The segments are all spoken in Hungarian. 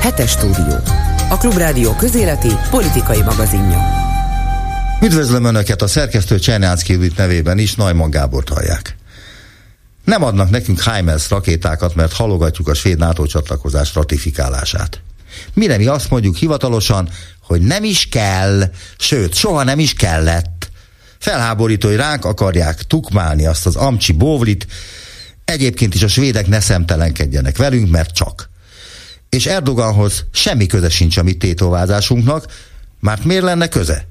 Hetes stúdió. A Klubrádió közéleti politikai magazinja. Üdvözlöm Önöket a szerkesztő Csernyánszki Judit nevében is, Najman Gábort hallják. Nem adnak nekünk HIMARS rakétákat, mert halogatjuk a svéd NATO csatlakozás ratifikálását. Mire mi azt mondjuk hivatalosan, hogy nem is kell, sőt, soha nem is kellett. Felháborító, hogy ránk akarják tukmálni azt az amcsi bóvlit, egyébként is a svédek ne szemtelenkedjenek velünk, mert csak. És Erdoganhoz semmi köze sincs a mi tétovázásunknak, mert miért lenne köze?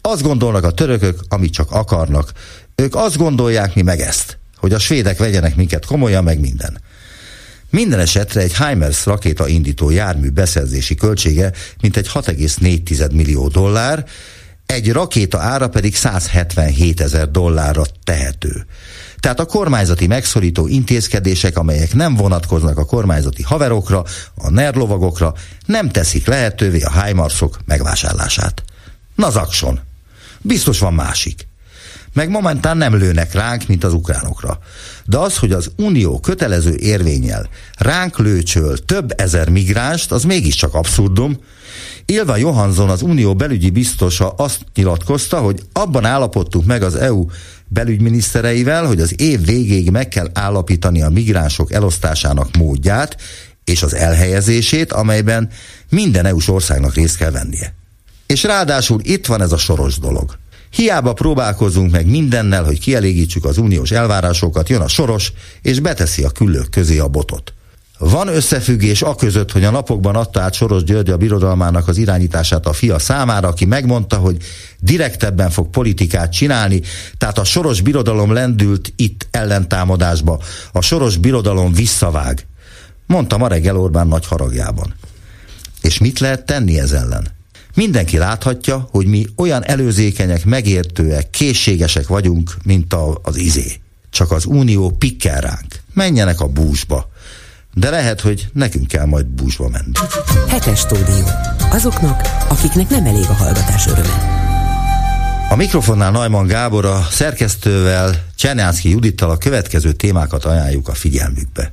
Azt gondolnak a törökök, amit csak akarnak. Ők azt gondolják, mi meg ezt, hogy a svédek vegyenek minket komolyan, meg minden. Minden esetre egy HIMARS rakéta indító jármű beszerzési költsége mintegy 6,4 millió dollár, egy rakéta ára pedig 177 ezer dollárra tehető. Tehát a kormányzati megszorító intézkedések, amelyek nem vonatkoznak a kormányzati haverokra, a nerlovagokra, nem teszik lehetővé a HIMARS-ok megvásárlását. Na zakson! Biztos van másik meg momentán nem lőnek ránk, mint az ukránokra. De az, hogy az Unió kötelező érvényel ránk lőcsöl több ezer migránst, az mégiscsak abszurdum. Ilva Johansson, az Unió belügyi biztosa azt nyilatkozta, hogy abban állapodtunk meg az EU belügyminisztereivel, hogy az év végéig meg kell állapítani a migránsok elosztásának módját és az elhelyezését, amelyben minden EU-s országnak részt kell vennie. És ráadásul itt van ez a soros dolog. Hiába próbálkozunk meg mindennel, hogy kielégítsük az uniós elvárásokat, jön a soros, és beteszi a küllők közé a botot. Van összefüggés a között, hogy a napokban adta át Soros György a birodalmának az irányítását a fia számára, aki megmondta, hogy direktebben fog politikát csinálni, tehát a Soros birodalom lendült itt ellentámadásba, a Soros birodalom visszavág. Mondta ma reggel Orbán nagy haragjában. És mit lehet tenni ez ellen? Mindenki láthatja, hogy mi olyan előzékenyek, megértőek, készségesek vagyunk, mint a, az izé. Csak az unió pikkel ránk. Menjenek a búzsba. De lehet, hogy nekünk kell majd búzsba menni. Hetes stúdió. Azoknak, akiknek nem elég a hallgatás öröme. A mikrofonnál Najman Gábor a szerkesztővel, Csernyánszki Judittal a következő témákat ajánljuk a figyelmükbe.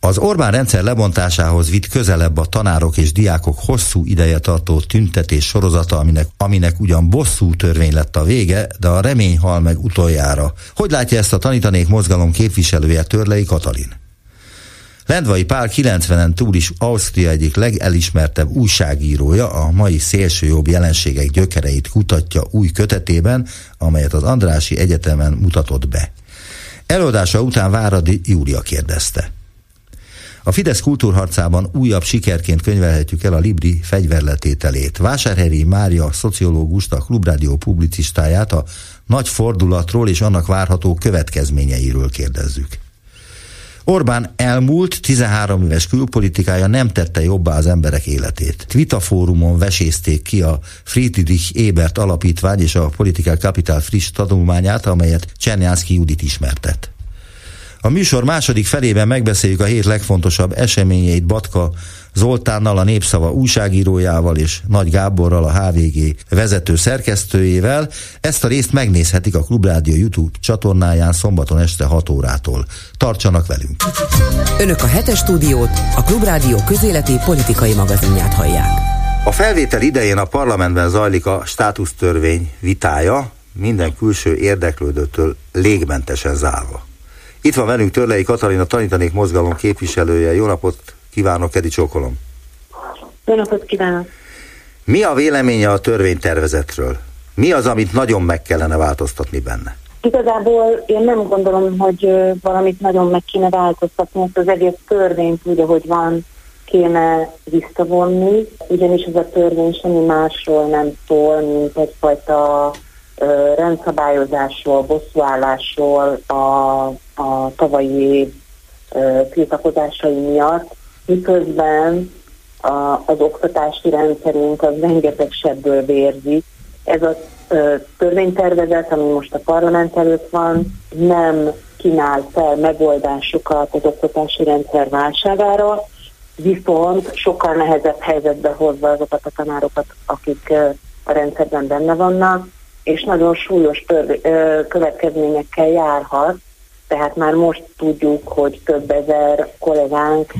Az Orbán rendszer lebontásához vitt közelebb a tanárok és diákok hosszú ideje tartó tüntetés sorozata, aminek, aminek ugyan bosszú törvény lett a vége, de a remény hal meg utoljára. Hogy látja ezt a tanítanék mozgalom képviselője Törlei Katalin? Lendvai Pál 90-en túl is Ausztria egyik legelismertebb újságírója a mai szélsőjobb jelenségek gyökereit kutatja új kötetében, amelyet az Andrási Egyetemen mutatott be. Előadása után Váradi Júlia kérdezte. A Fidesz kultúrharcában újabb sikerként könyvelhetjük el a Libri fegyverletételét. Vásárhelyi Mária szociológust, a Klubrádió publicistáját a nagy fordulatról és annak várható következményeiről kérdezzük. Orbán elmúlt 13 éves külpolitikája nem tette jobbá az emberek életét. Twitter fórumon vesézték ki a Friedrich Ebert alapítvány és a Political Capital friss tanulmányát, amelyet Csernyánszki Judit ismertet. A műsor második felében megbeszéljük a hét legfontosabb eseményeit Batka Zoltánnal, a Népszava újságírójával és Nagy Gáborral, a HVG vezető szerkesztőjével. Ezt a részt megnézhetik a Klubrádió YouTube csatornáján szombaton este 6 órától. Tartsanak velünk! Önök a hetes stúdiót, a Klubrádió közéleti politikai magazinját hallják. A felvétel idején a parlamentben zajlik a státusztörvény vitája, minden külső érdeklődőtől légmentesen zárva. Itt van velünk Törlei Katalina, tanítanék mozgalom képviselője. Jó napot kívánok, Edi Csókolom. Jó napot kívánok. Mi a véleménye a törvénytervezetről? Mi az, amit nagyon meg kellene változtatni benne? Igazából én nem gondolom, hogy valamit nagyon meg kéne változtatni, ezt az egész törvényt úgy, ahogy van, kéne visszavonni, ugyanis ez a törvény semmi másról nem szól, mint egyfajta rendszabályozásról, bosszúállásról a, a tavalyi év tiltakozásai miatt, miközben a, az oktatási rendszerünk az rengeteg sebből vérzik. Ez a törvénytervezet, ami most a parlament előtt van, nem kínál fel megoldásokat az oktatási rendszer válságára, viszont sokkal nehezebb helyzetbe hozza azokat a tanárokat, akik a rendszerben benne vannak, és nagyon súlyos tör, következményekkel járhat, tehát már most tudjuk, hogy több ezer kollégánk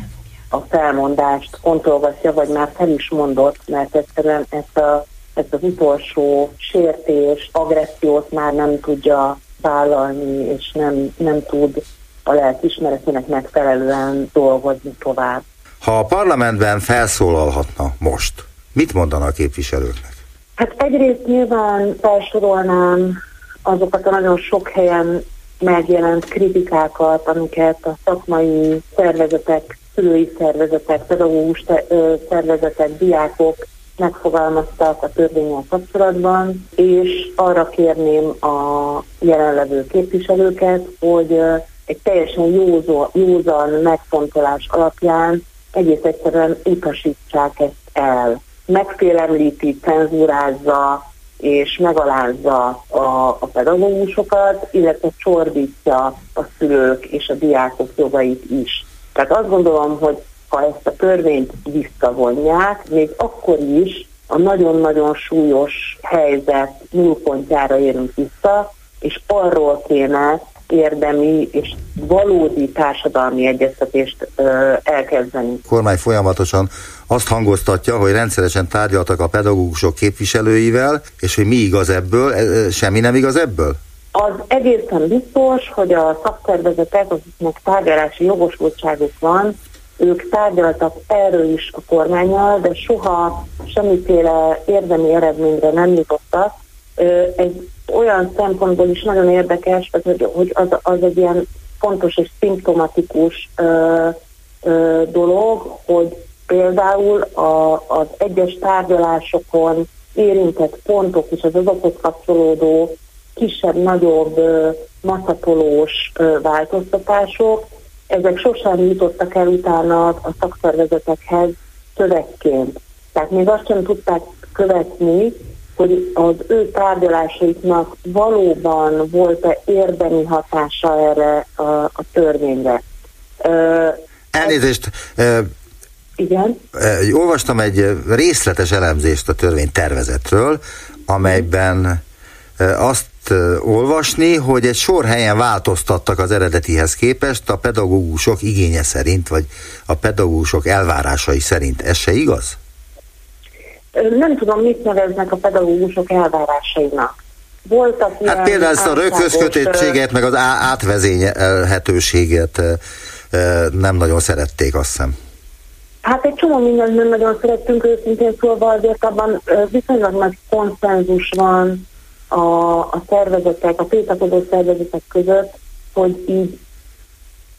a felmondást fontolgatja, vagy már fel is mondott, mert egyszerűen ezt, a, ezt az utolsó sértés, agressziót már nem tudja vállalni, és nem, nem tud a lelkismeretének megfelelően dolgozni tovább. Ha a parlamentben felszólalhatna most, mit mondana a képviselőknek? Hát egyrészt nyilván felsorolnám azokat a nagyon sok helyen megjelent kritikákat, amiket a szakmai szervezetek, szülői szervezetek, pedagógus szervezetek, diákok megfogalmaztak a törvényel kapcsolatban, és arra kérném a jelenlevő képviselőket, hogy egy teljesen józó, józan megfontolás alapján egész egyszerűen utasítsák ezt el. Megfélemlíti, cenzúrázza és megalázza a, a pedagógusokat, illetve csorbítja a szülők és a diákok jogait is. Tehát azt gondolom, hogy ha ezt a törvényt visszavonják, még akkor is a nagyon-nagyon súlyos helyzet nullpontjára érünk vissza, és arról kéne érdemi és valódi társadalmi egyeztetést ö, elkezdeni. A kormány folyamatosan azt hangoztatja, hogy rendszeresen tárgyaltak a pedagógusok képviselőivel, és hogy mi igaz ebből, e, semmi nem igaz ebből? Az egészen biztos, hogy a szakszervezetek, akiknek tárgyalási jogosultságuk van, ők tárgyaltak erről is a kormányjal, de soha semmiféle érdemi eredményre nem jutottak. Egy olyan szempontból is nagyon érdekes, hogy az, az egy ilyen fontos és szimptomatikus ö, ö, dolog, hogy például a, az egyes tárgyalásokon érintett pontok és az azokhoz kapcsolódó kisebb-nagyobb maszatolós változtatások, ezek sosem jutottak el utána a szakszervezetekhez szövegként. Tehát még azt sem tudták követni, hogy az ő tárgyalásaiknak valóban volt-e érdemi hatása erre a, a törvényre. Elnézést, igen. Olvastam egy részletes elemzést a törvénytervezetről, amelyben azt olvasni, hogy egy sor helyen változtattak az eredetihez képest a pedagógusok igénye szerint, vagy a pedagógusok elvárásai szerint. Ez se igaz? Nem tudom, mit neveznek a pedagógusok elvárásainak. Voltak ilyen hát például ezt a röghözkötöttséget, meg az átvezényhetőséget nem nagyon szerették, azt hiszem. Hát egy csomó mindent nem nagyon szerettünk őszintén szólva, azért abban viszonylag nagy konszenzus van a, a szervezetek, a tiltakozó szervezetek között, hogy így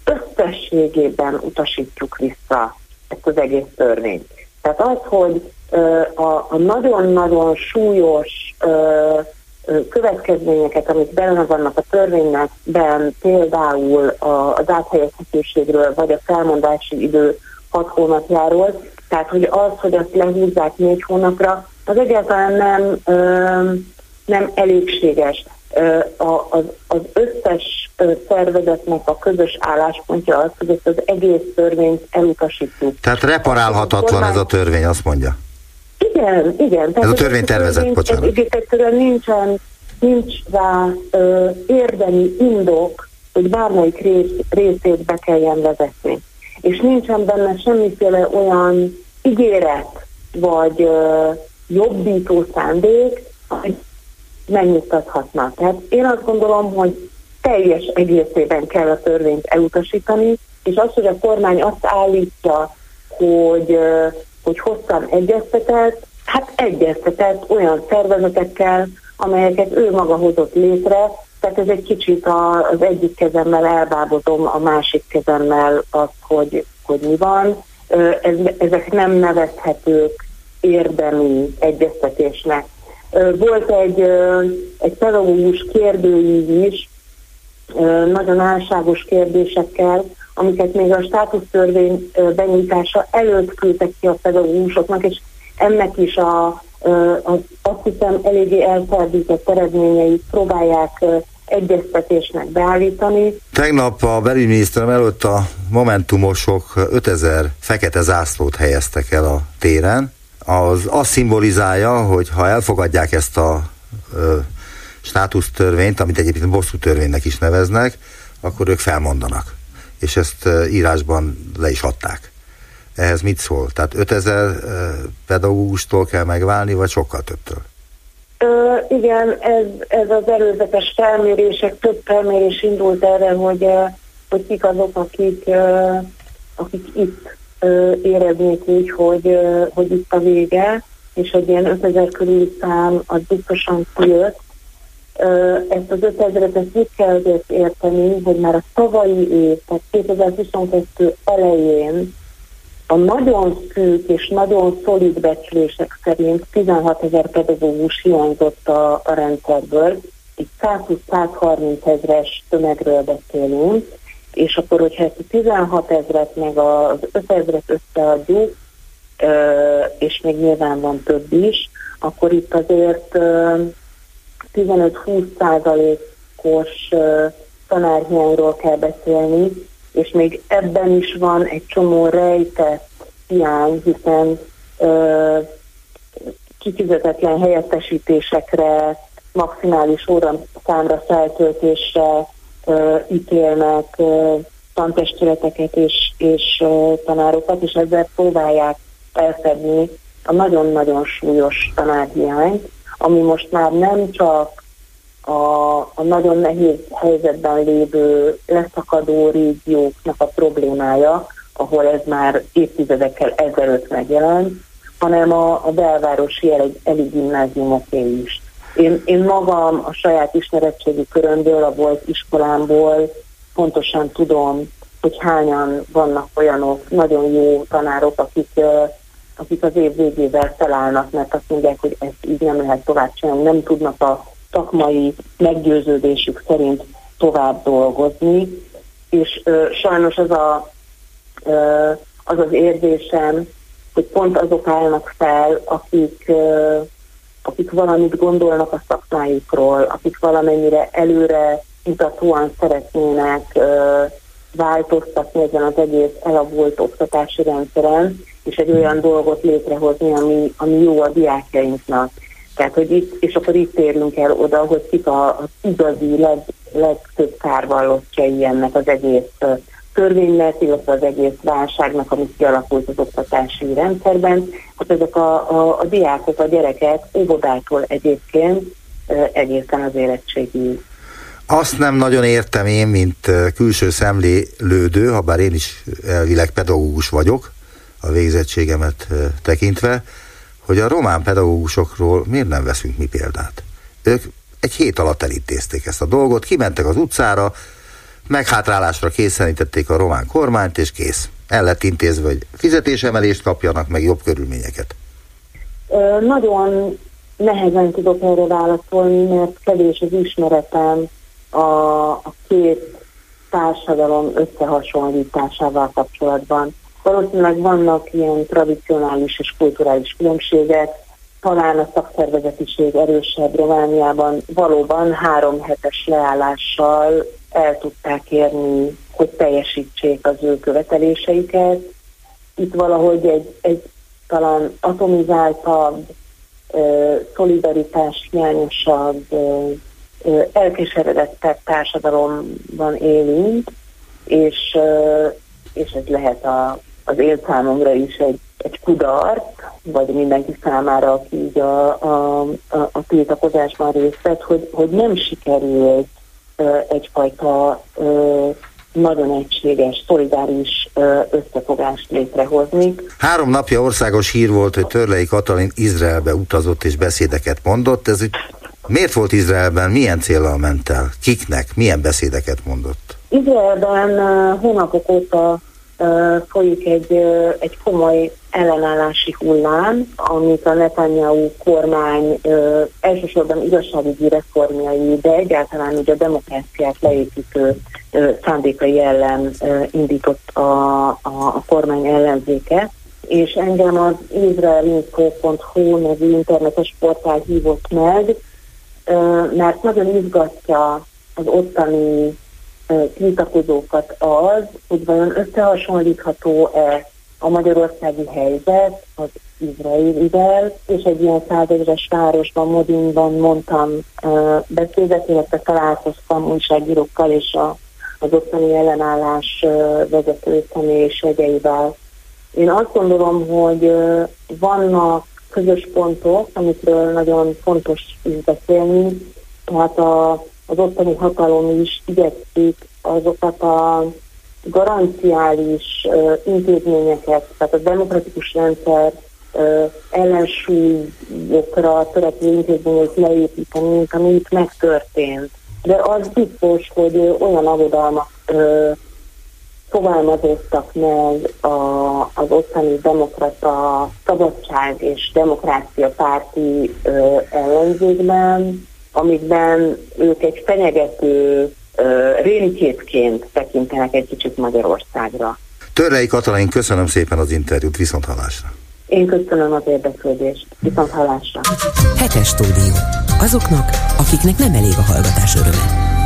összességében utasítjuk vissza ezt az egész törvényt. Tehát az, hogy a, nagyon-nagyon súlyos következményeket, amik benne vannak a törvényekben, például az áthelyezhetőségről, vagy a felmondási idő hat hónapjáról, tehát hogy az, hogy azt lehúzzák négy hónapra, az egyáltalán nem, nem elégséges. Az, az összes szervezetnek a közös álláspontja az, hogy ezt az egész törvényt elutasítjuk. Tehát reparálhatatlan ez a törvény, azt mondja. Igen, igen. Ez a törvénytervezet, bocsánat. Egész egyszerűen nincsen, nincs rá ö, érdemi indok, hogy bármelyik rész, részét be kelljen vezetni. És nincsen benne semmiféle olyan ígéret, vagy ö, jobbító szándék, hogy megnyugtathatna. Tehát én azt gondolom, hogy teljes egészében kell a törvényt elutasítani, és az, hogy a kormány azt állítja, hogy hogy hosszan egyeztetett, hát egyeztetett olyan szervezetekkel, amelyeket ő maga hozott létre, tehát ez egy kicsit az egyik kezemmel elbábozom, a másik kezemmel azt, hogy, hogy mi van. Ezek nem nevezhetők érdemi egyeztetésnek. Volt egy, egy pedagógus kérdőív is, nagyon álságos kérdésekkel, amiket még a státusztörvény benyújtása előtt küldtek ki a pedagógusoknak, és ennek is a, a, azt hiszem eléggé elfordított eredményeit próbálják egyeztetésnek beállítani. Tegnap a belügyminiszterem előtt a momentumosok 5000 fekete zászlót helyeztek el a téren. Az azt szimbolizálja, hogy ha elfogadják ezt a ö, státusztörvényt, amit egyébként bosszú törvénynek is neveznek, akkor ők felmondanak és ezt írásban le is adták. ehhez mit szól? Tehát 5000 pedagógustól kell megválni, vagy sokkal többtől? Ö, igen, ez, ez az előzetes felmérések, több felmérés indult erre, hogy, hogy kik azok, akik, akik itt éreznék úgy, hogy, hogy itt a vége, és hogy ilyen 5000 körüli szám az biztosan kijött. Ezt az 5000-et ezt úgy kell azért érteni, hogy már a tavalyi év, tehát 2022 elején a nagyon szűk és nagyon szolid becslések szerint 16 ezer pedagógus hiányzott a, a rendszerből, itt 120-130 ezeres tömegről beszélünk, és akkor, hogyha ezt a 16 ezeret meg az 5 ezeret összeadjuk, és még nyilván van több is, akkor itt azért 15-20 százalékos tanárhiányról kell beszélni, és még ebben is van egy csomó rejtett hiány, hiszen ö, kifizetetlen helyettesítésekre, maximális óra számra feltöltésre ö, ítélnek ö, tantestületeket és, és ö, tanárokat, és ezzel próbálják elfedni a nagyon-nagyon súlyos tanárhiányt, ami most már nem csak a, a nagyon nehéz helyzetben lévő leszakadó régióknak a problémája, ahol ez már évtizedekkel ezelőtt megjelent, hanem a, a belvárosi eligimnáziumoké is. Én, én magam a saját ismeretségi körömből, a volt iskolámból pontosan tudom, hogy hányan vannak olyanok nagyon jó tanárok, akik, akik az év végével felállnak, mert azt mondják, hogy ezt így nem lehet tovább csinálni, nem tudnak a szakmai meggyőződésük szerint tovább dolgozni, és ö, sajnos az, a, ö, az az érzésem, hogy pont azok állnak fel, akik, ö, akik valamit gondolnak a szakmájukról, akik valamennyire előre mutatóan szeretnének ö, változtatni ezen az egész elavult oktatási rendszeren, és egy olyan dolgot létrehozni, ami, ami jó a diákjainknak. Tehát, hogy itt, és akkor itt térünk el oda, hogy kik az igazi leg, legtöbb kárvallottjai ennek az egész törvénynek, illetve az egész válságnak, amit kialakult az oktatási rendszerben, hogy ezek a, a, a diákok, a gyerekek óvodától egyébként egészen az érettségi. Azt nem nagyon értem én, mint külső szemlélődő, ha bár én is elvileg pedagógus vagyok, a végzettségemet tekintve, hogy a román pedagógusokról miért nem veszünk mi példát. Ők egy hét alatt elintézték ezt a dolgot, kimentek az utcára, meghátrálásra készenítették a román kormányt, és kész. El lett intézve, hogy fizetésemelést kapjanak, meg jobb körülményeket. Ö, nagyon nehezen tudok erre válaszolni, mert kevés az ismeretem a, a két társadalom összehasonlításával kapcsolatban. Valószínűleg vannak ilyen tradicionális és kulturális különbségek, talán a szakszervezetiség erősebb Romániában valóban három hetes leállással el tudták érni, hogy teljesítsék az ő követeléseiket. Itt valahogy egy, egy talán atomizáltabb, szolidaritás hiányosabb, elkeseredettebb társadalomban élünk, és, és ez lehet a, az én számomra is egy, egy kudarc, vagy mindenki számára, aki így a, a, a, a tiltakozásban részt vett, hogy, hogy nem sikerült egyfajta nagyon egységes, szolidáris összefogást létrehozni. Három napja országos hír volt, hogy Törlei Katalin Izraelbe utazott és beszédeket mondott. Ez miért volt Izraelben? Milyen célral ment el? Kiknek? Milyen beszédeket mondott? Izraelben hónapok óta folyik egy, egy komoly ellenállási hullám, amit a Netanyahu kormány elsősorban igazságügyi reformjai, de egyáltalán ugye a demokráciát leépítő szándékai ellen indított a, a, a kormány ellenzéke. És engem az israelinfo.hu nevű internetes portál hívott meg, mert nagyon izgatja az ottani tiltakozókat az, hogy vajon összehasonlítható-e a magyarországi helyzet az izraelivel, és egy ilyen százezres városban, Modinban mondtam beszédet, illetve találkoztam újságírókkal és a, az ottani ellenállás vezető személyisegeivel. Én azt gondolom, hogy vannak közös pontok, amikről nagyon fontos is beszélni, tehát a, az ottani hatalom is igyekszik azokat a garanciális uh, intézményeket, tehát a demokratikus rendszer uh, ellensúlyokra törekvő intézményeit leépíteni, mint ami itt megtörtént. De az biztos, hogy uh, olyan aggodalmak uh, fogalmazottak meg a, az ottani demokrata szabadság és demokrácia párti ö, ellenzékben, amikben ők egy fenyegető rémképként tekintenek egy kicsit Magyarországra. Törrei Katalin, köszönöm szépen az interjút, viszont hallásra. Én köszönöm az érdeklődést, viszont hallásra. Hetes stúdió. Azoknak, akiknek nem elég a hallgatás öröme.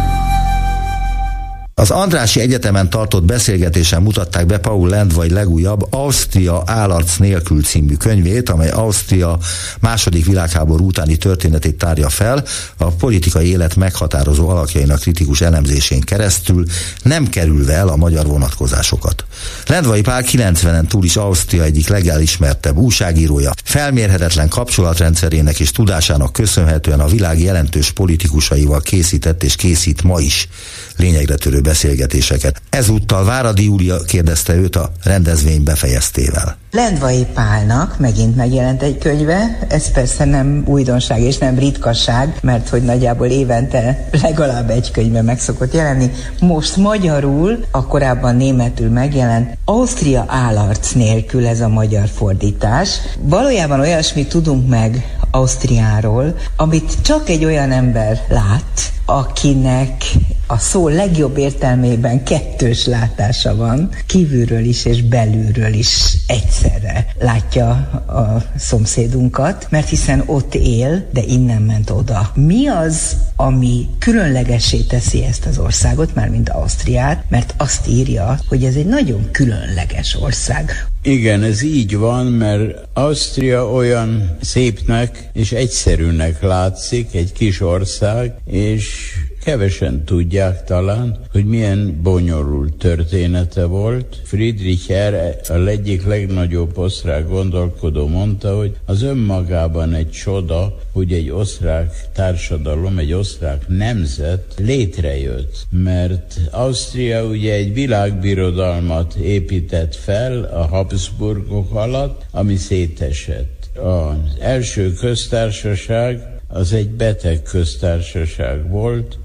Az Andrási Egyetemen tartott beszélgetésen mutatták be Paul Lendvai legújabb Ausztria állarc nélkül című könyvét, amely Ausztria második világháború utáni történetét tárja fel, a politikai élet meghatározó alakjainak kritikus elemzésén keresztül, nem kerülve el a magyar vonatkozásokat. Lendvai Pál 90-en túl is Ausztria egyik legelismertebb újságírója, felmérhetetlen kapcsolatrendszerének és tudásának köszönhetően a világ jelentős politikusaival készített és készít ma is. Lényegre törő beszélgetéseket. Ezúttal Váradi Júlia kérdezte őt a rendezvény befejeztével. Lendvai Pálnak megint megjelent egy könyve, ez persze nem újdonság és nem ritkaság, mert hogy nagyjából évente legalább egy könyve meg szokott jelenni. Most magyarul, a korábban németül megjelent, Ausztria állarc nélkül ez a magyar fordítás. Valójában olyasmit tudunk meg Ausztriáról, amit csak egy olyan ember lát, akinek a szó legjobb értelmében kettős látása van, kívülről is és belülről is egyszerre látja a szomszédunkat, mert hiszen ott él, de innen ment oda. Mi az, ami különlegesé teszi ezt az országot, már mint Ausztriát, mert azt írja, hogy ez egy nagyon különleges ország. Igen, ez így van, mert Ausztria olyan szépnek és egyszerűnek látszik, egy kis ország, és Kevesen tudják talán, hogy milyen bonyolult története volt. Friedrich R. a egyik legnagyobb osztrák gondolkodó mondta, hogy az önmagában egy csoda, hogy egy osztrák társadalom, egy osztrák nemzet létrejött. Mert Ausztria ugye egy világbirodalmat épített fel a Habsburgok alatt, ami szétesett. Az első köztársaság az egy beteg köztársaság volt,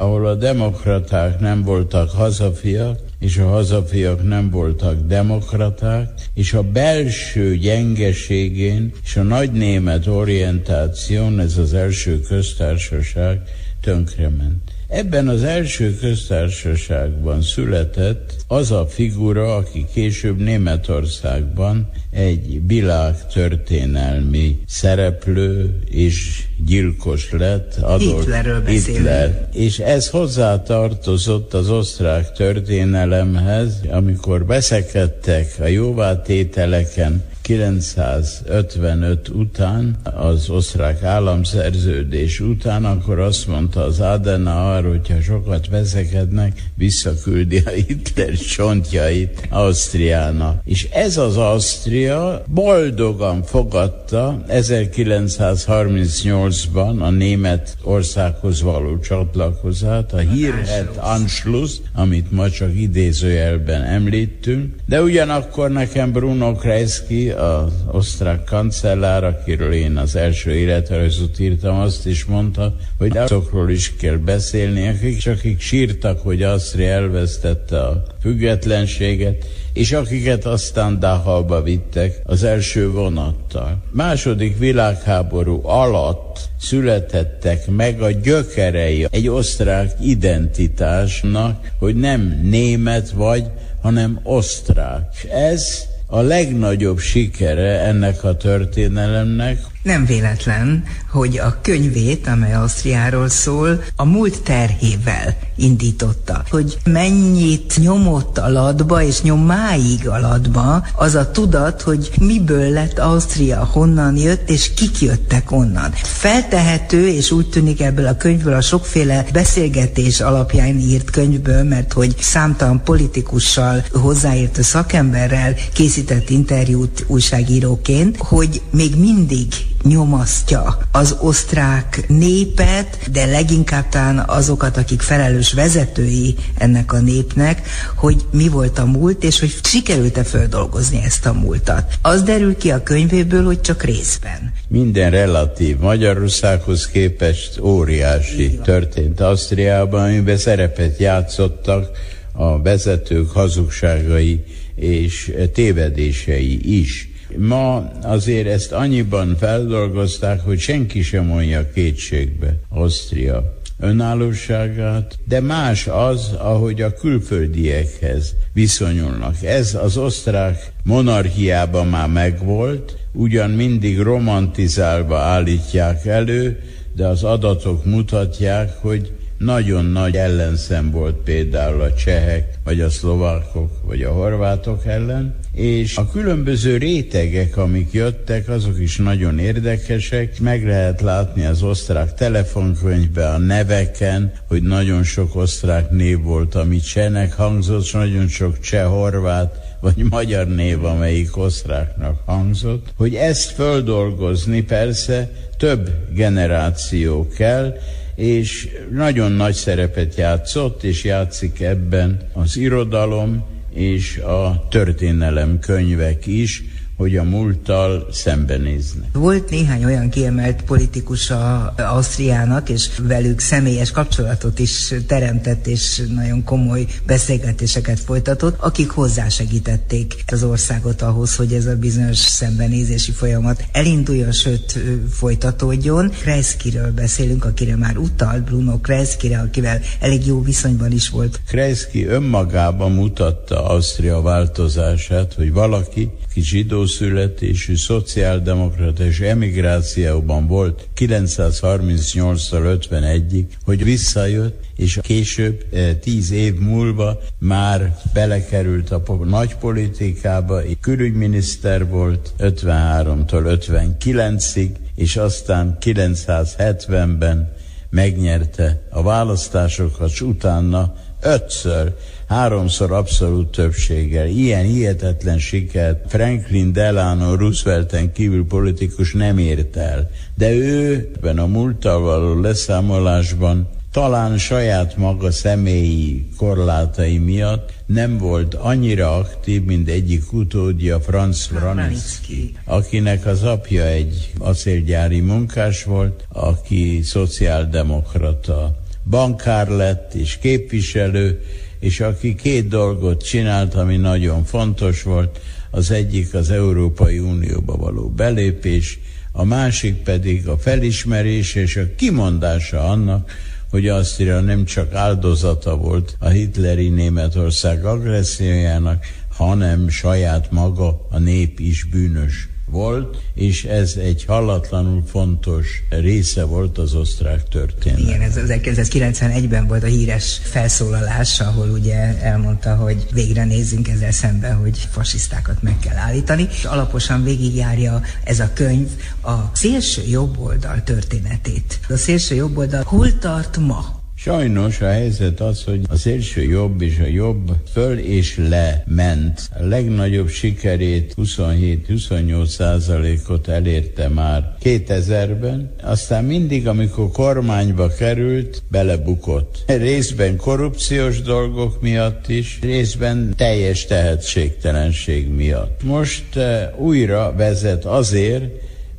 ahol a demokraták nem voltak hazafiak, és a hazafiak nem voltak demokraták, és a belső gyengeségén és a nagy német orientáción ez az első köztársaság tönkrement. Ebben az első köztársaságban született az a figura, aki később Németországban egy világ történelmi szereplő és gyilkos lett, Adolf Hitler. És ez hozzá tartozott az osztrák történelemhez, amikor beszekedtek a jóvátételeken 1955 után, az osztrák államszerződés után, akkor azt mondta az Adenauer, hogyha sokat veszekednek, visszaküldi a Hitler csontjait Ausztriának. És ez az Ausztria boldogan fogadta 1938-ban a német országhoz való csatlakozát, a hírhet Anschluss, amit ma csak idézőjelben említünk, de ugyanakkor nekem Bruno Kreisky, az osztrák kancellár, akiről én az első életrajzot írtam, azt is mondta, hogy azokról is kell beszélni, akik akik sírtak, hogy Ausztria elvesztette a függetlenséget, és akiket aztán Dahalba vittek az első vonattal. Második világháború alatt születettek meg a gyökerei egy osztrák identitásnak, hogy nem német vagy, hanem osztrák. Ez a legnagyobb sikere ennek a történelemnek, Nem véletlen, hogy a könyvét, amely Ausztriáról szól, a múlt terhével indította. Hogy mennyit nyomott alatba, és nyom máig alatba az a tudat, hogy miből lett Ausztria, honnan jött, és kik jöttek onnan. Feltehető, és úgy tűnik ebből a könyvből a sokféle beszélgetés alapján írt könyvből, mert hogy számtalan politikussal, hozzáértő szakemberrel készített interjút újságíróként, hogy még mindig nyomasztja az osztrák népet, de leginkább talán azokat, akik felelős vezetői ennek a népnek, hogy mi volt a múlt, és hogy sikerült-e földolgozni ezt a múltat. Az derül ki a könyvéből, hogy csak részben. Minden relatív. Magyarországhoz képest óriási történt Ausztriában, amiben szerepet játszottak a vezetők hazugságai és tévedései is. Ma azért ezt annyiban feldolgozták, hogy senki sem mondja kétségbe Ausztria önállóságát, de más az, ahogy a külföldiekhez viszonyulnak. Ez az osztrák monarchiában már megvolt, ugyan mindig romantizálva állítják elő, de az adatok mutatják, hogy nagyon nagy ellenszem volt például a csehek, vagy a szlovákok, vagy a horvátok ellen, és a különböző rétegek, amik jöttek, azok is nagyon érdekesek. Meg lehet látni az osztrák telefonkönyvben a neveken, hogy nagyon sok osztrák név volt, ami csehnek hangzott, és nagyon sok cseh, horvát, vagy magyar név, amelyik osztráknak hangzott, hogy ezt földolgozni persze több generáció kell, és nagyon nagy szerepet játszott, és játszik ebben az irodalom és a történelem könyvek is, hogy a múlttal szembenéznek. Volt néhány olyan kiemelt politikus a Ausztriának, és velük személyes kapcsolatot is teremtett, és nagyon komoly beszélgetéseket folytatott, akik hozzásegítették az országot ahhoz, hogy ez a bizonyos szembenézési folyamat elinduljon, sőt folytatódjon. Kreiskyről beszélünk, akire már utalt, Bruno Kreiskyre, akivel elég jó viszonyban is volt. Kreisky önmagában mutatta Ausztria változását, hogy valaki, ki zsidó születésű szociáldemokrata és emigrációban volt 938-tól 51-ig, hogy visszajött, és később, eh, tíz év múlva már belekerült a nagy politikába, külügyminiszter volt 53-tól 59-ig, és aztán 970-ben megnyerte a választásokat, és utána ötször háromszor abszolút többséggel. Ilyen hihetetlen sikert Franklin Delano Roosevelten kívül politikus nem ért el. De ő ebben a múlttal való leszámolásban talán saját maga személyi korlátai miatt nem volt annyira aktív, mint egyik utódja, Franz Vranitzky, akinek az apja egy acélgyári munkás volt, aki szociáldemokrata bankár lett és képviselő, és aki két dolgot csinált, ami nagyon fontos volt, az egyik az Európai Unióba való belépés, a másik pedig a felismerés és a kimondása annak, hogy Ausztria nem csak áldozata volt a hitleri Németország agressziójának, hanem saját maga a nép is bűnös volt, és ez egy hallatlanul fontos része volt az osztrák történet. Igen, ez 1991-ben volt a híres felszólalás, ahol ugye elmondta, hogy végre nézzünk ezzel szembe, hogy fasisztákat meg kell állítani. Alaposan végigjárja ez a könyv a szélső jobb oldal történetét. A szélső jobb oldal hol tart ma? Sajnos a helyzet az, hogy az első jobb és a jobb föl és le ment. A legnagyobb sikerét 27-28 százalékot elérte már 2000-ben, aztán mindig, amikor kormányba került, belebukott. Részben korrupciós dolgok miatt is, részben teljes tehetségtelenség miatt. Most uh, újra vezet azért,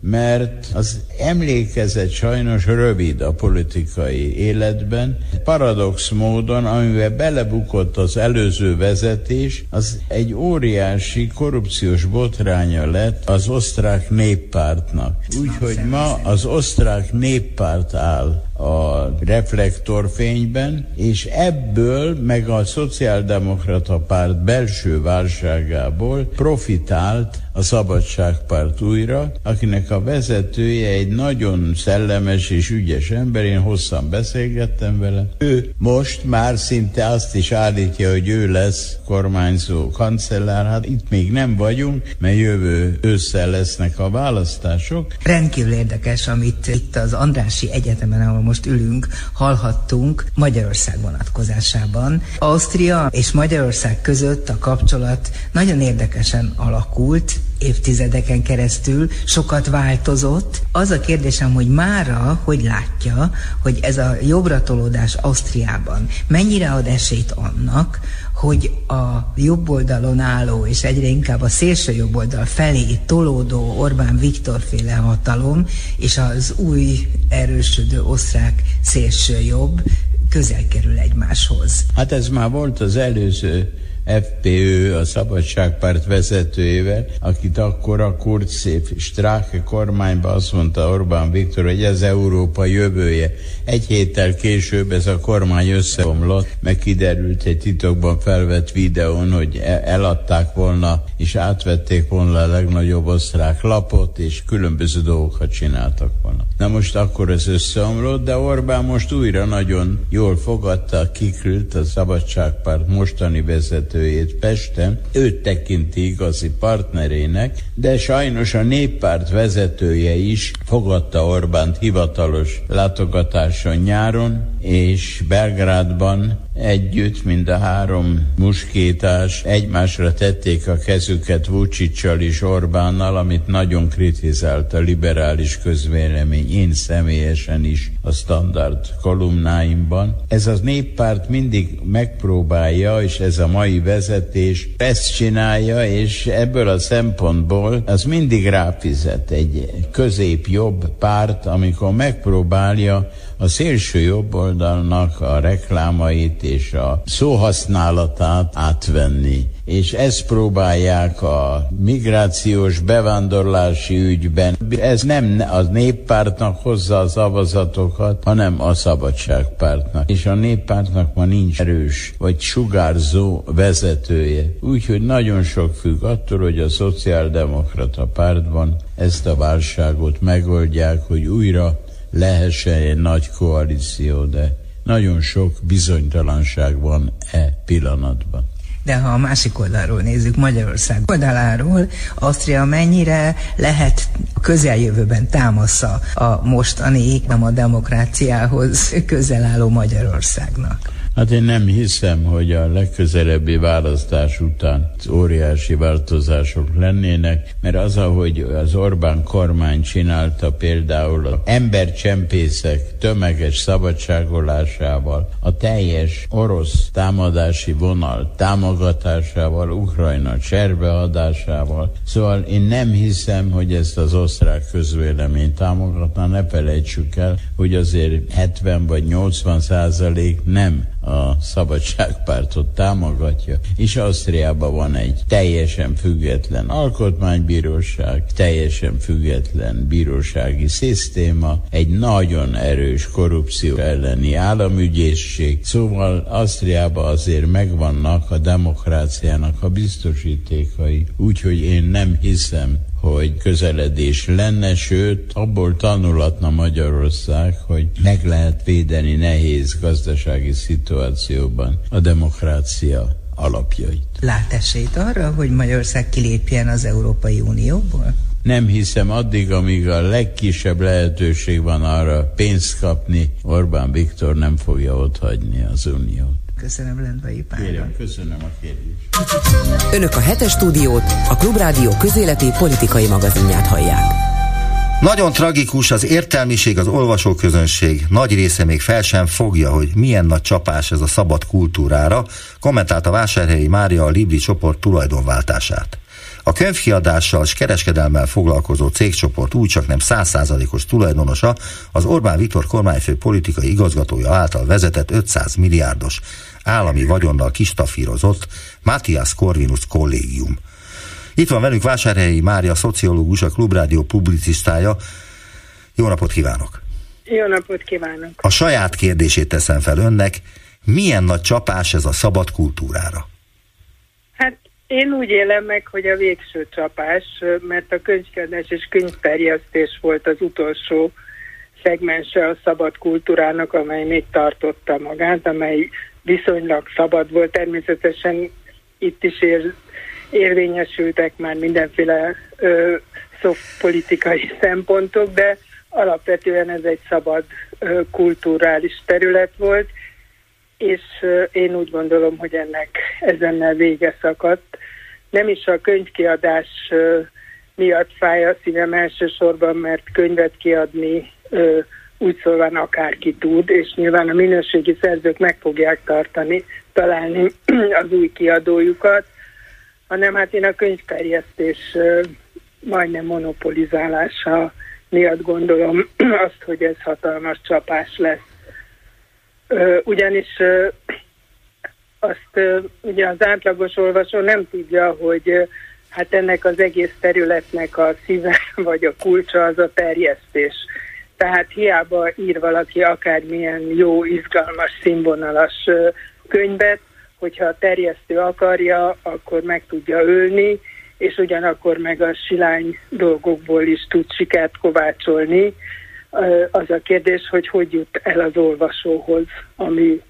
mert az emlékezet sajnos rövid a politikai életben. Paradox módon, amivel belebukott az előző vezetés, az egy óriási korrupciós botránya lett az osztrák néppártnak. Úgyhogy ma az osztrák néppárt áll a reflektorfényben, és ebből meg a szociáldemokrata párt belső válságából profitált a Szabadságpárt újra, akinek a vezetője egy nagyon szellemes és ügyes ember, én hosszan beszélgettem vele. Ő most már szinte azt is állítja, hogy ő lesz kormányzó kancellár. Hát itt még nem vagyunk, mert jövő ősszel lesznek a választások. Rendkívül érdekes, amit itt az Andrási Egyetemen, ahol most ülünk, hallhattunk Magyarország vonatkozásában. Ausztria és Magyarország között a kapcsolat nagyon érdekesen alakult, évtizedeken keresztül sokat változott. Az a kérdésem, hogy mára, hogy látja, hogy ez a jobbratolódás Ausztriában mennyire ad esélyt annak, hogy a jobb oldalon álló és egyre inkább a szélső jobb oldal felé tolódó Orbán Viktor féle hatalom és az új erősödő osztrák szélső jobb közel kerül egymáshoz. Hát ez már volt az előző FPÖ, a Szabadságpárt vezetőjével, akit akkor a Kurz Strache kormányban azt mondta Orbán Viktor, hogy ez Európa jövője. Egy héttel később ez a kormány összeomlott, meg kiderült egy titokban felvett videón, hogy e- eladták volna és átvették volna a legnagyobb osztrák lapot, és különböző dolgokat csináltak volna. Na most akkor ez összeomlott, de Orbán most újra nagyon jól fogadta, kikült a Szabadságpárt mostani vezető vezetőjét Pesten, őt tekinti igazi partnerének, de sajnos a néppárt vezetője is fogadta Orbánt hivatalos látogatáson nyáron, és Belgrádban együtt, mind a három muskétás egymásra tették a kezüket Vuciccal és Orbánnal, amit nagyon kritizált a liberális közvélemény, én személyesen is a standard kolumnáimban. Ez az néppárt mindig megpróbálja, és ez a mai vezetés ezt csinálja, és ebből a szempontból az mindig ráfizet egy közép-jobb párt, amikor megpróbálja a szélső jobb oldalnak a reklámait és a szóhasználatát átvenni. És ezt próbálják a migrációs bevándorlási ügyben. Ez nem a néppártnak hozza a szavazatokat, hanem a szabadságpártnak. És a néppártnak ma nincs erős vagy sugárzó vezetője. Úgyhogy nagyon sok függ attól, hogy a szociáldemokrata pártban ezt a válságot megoldják, hogy újra lehessen egy nagy koalíció, de nagyon sok bizonytalanság van e pillanatban. De ha a másik oldalról nézzük, Magyarország oldaláról, Ausztria mennyire lehet a közeljövőben támasza a mostani, nem a demokráciához közel álló Magyarországnak? Hát én nem hiszem, hogy a legközelebbi választás után óriási változások lennének, mert az, ahogy az Orbán kormány csinálta például az embercsempészek tömeges szabadságolásával, a teljes orosz támadási vonal támogatásával, Ukrajna cserbeadásával. Szóval én nem hiszem, hogy ezt az osztrák közvélemény támogatná. Ne felejtsük el, hogy azért 70 vagy 80 százalék nem a szabadságpártot támogatja, és Ausztriában van egy teljesen független alkotmánybíróság, teljesen független bírósági szisztéma, egy nagyon erős korrupció elleni államügyészség, szóval Ausztriában azért megvannak a demokráciának a biztosítékai, úgyhogy én nem hiszem, hogy közeledés lenne, sőt, abból tanulatna Magyarország, hogy meg lehet védeni nehéz gazdasági szituációban a demokrácia alapjait. Lát esélyt arra, hogy Magyarország kilépjen az Európai Unióból? Nem hiszem addig, amíg a legkisebb lehetőség van arra pénzt kapni, Orbán Viktor nem fogja otthagyni az Uniót. Köszönöm, Lendvai Pálra. Kérem, köszönöm a kérdést. Önök a hetes stúdiót, a Klubrádió közéleti politikai magazinját hallják. Nagyon tragikus az értelmiség, az olvasóközönség. Nagy része még fel sem fogja, hogy milyen nagy csapás ez a szabad kultúrára, kommentálta Vásárhelyi Mária a Libri csoport tulajdonváltását. A könyvkiadással és kereskedelmmel foglalkozó cégcsoport úgy csak nem százszázalékos tulajdonosa az Orbán Viktor kormányfő politikai igazgatója által vezetett 500 milliárdos állami vagyonnal kistafírozott Matthias Corvinus kollégium. Itt van velünk Vásárhelyi Mária, szociológus, a Klubrádió publicisztája. Jó napot kívánok! Jó napot kívánok! A saját kérdését teszem fel önnek, milyen nagy csapás ez a szabad kultúrára? Hát én úgy élem meg, hogy a végső csapás, mert a könyvkiadás és könyvterjesztés volt az utolsó szegmense a szabad kultúrának, amely még tartotta magát, amely viszonylag szabad volt. Természetesen itt is ér, érvényesültek már mindenféle ö, szempontok, de alapvetően ez egy szabad ö, kulturális terület volt, és ö, én úgy gondolom, hogy ennek ezennel vége szakadt. Nem is a könyvkiadás ö, miatt fáj a szívem elsősorban, mert könyvet kiadni ö, úgy szólván akárki tud, és nyilván a minőségi szerzők meg fogják tartani, találni az új kiadójukat, hanem hát én a könyvterjesztés majdnem monopolizálása miatt gondolom azt, hogy ez hatalmas csapás lesz. Ugyanis azt ugye az átlagos olvasó nem tudja, hogy hát ennek az egész területnek a szíve vagy a kulcsa az a terjesztés. Tehát hiába ír valaki akármilyen jó, izgalmas, színvonalas könyvet, hogyha a terjesztő akarja, akkor meg tudja ölni, és ugyanakkor meg a silány dolgokból is tud sikert kovácsolni. Az a kérdés, hogy hogy jut el az olvasóhoz, ami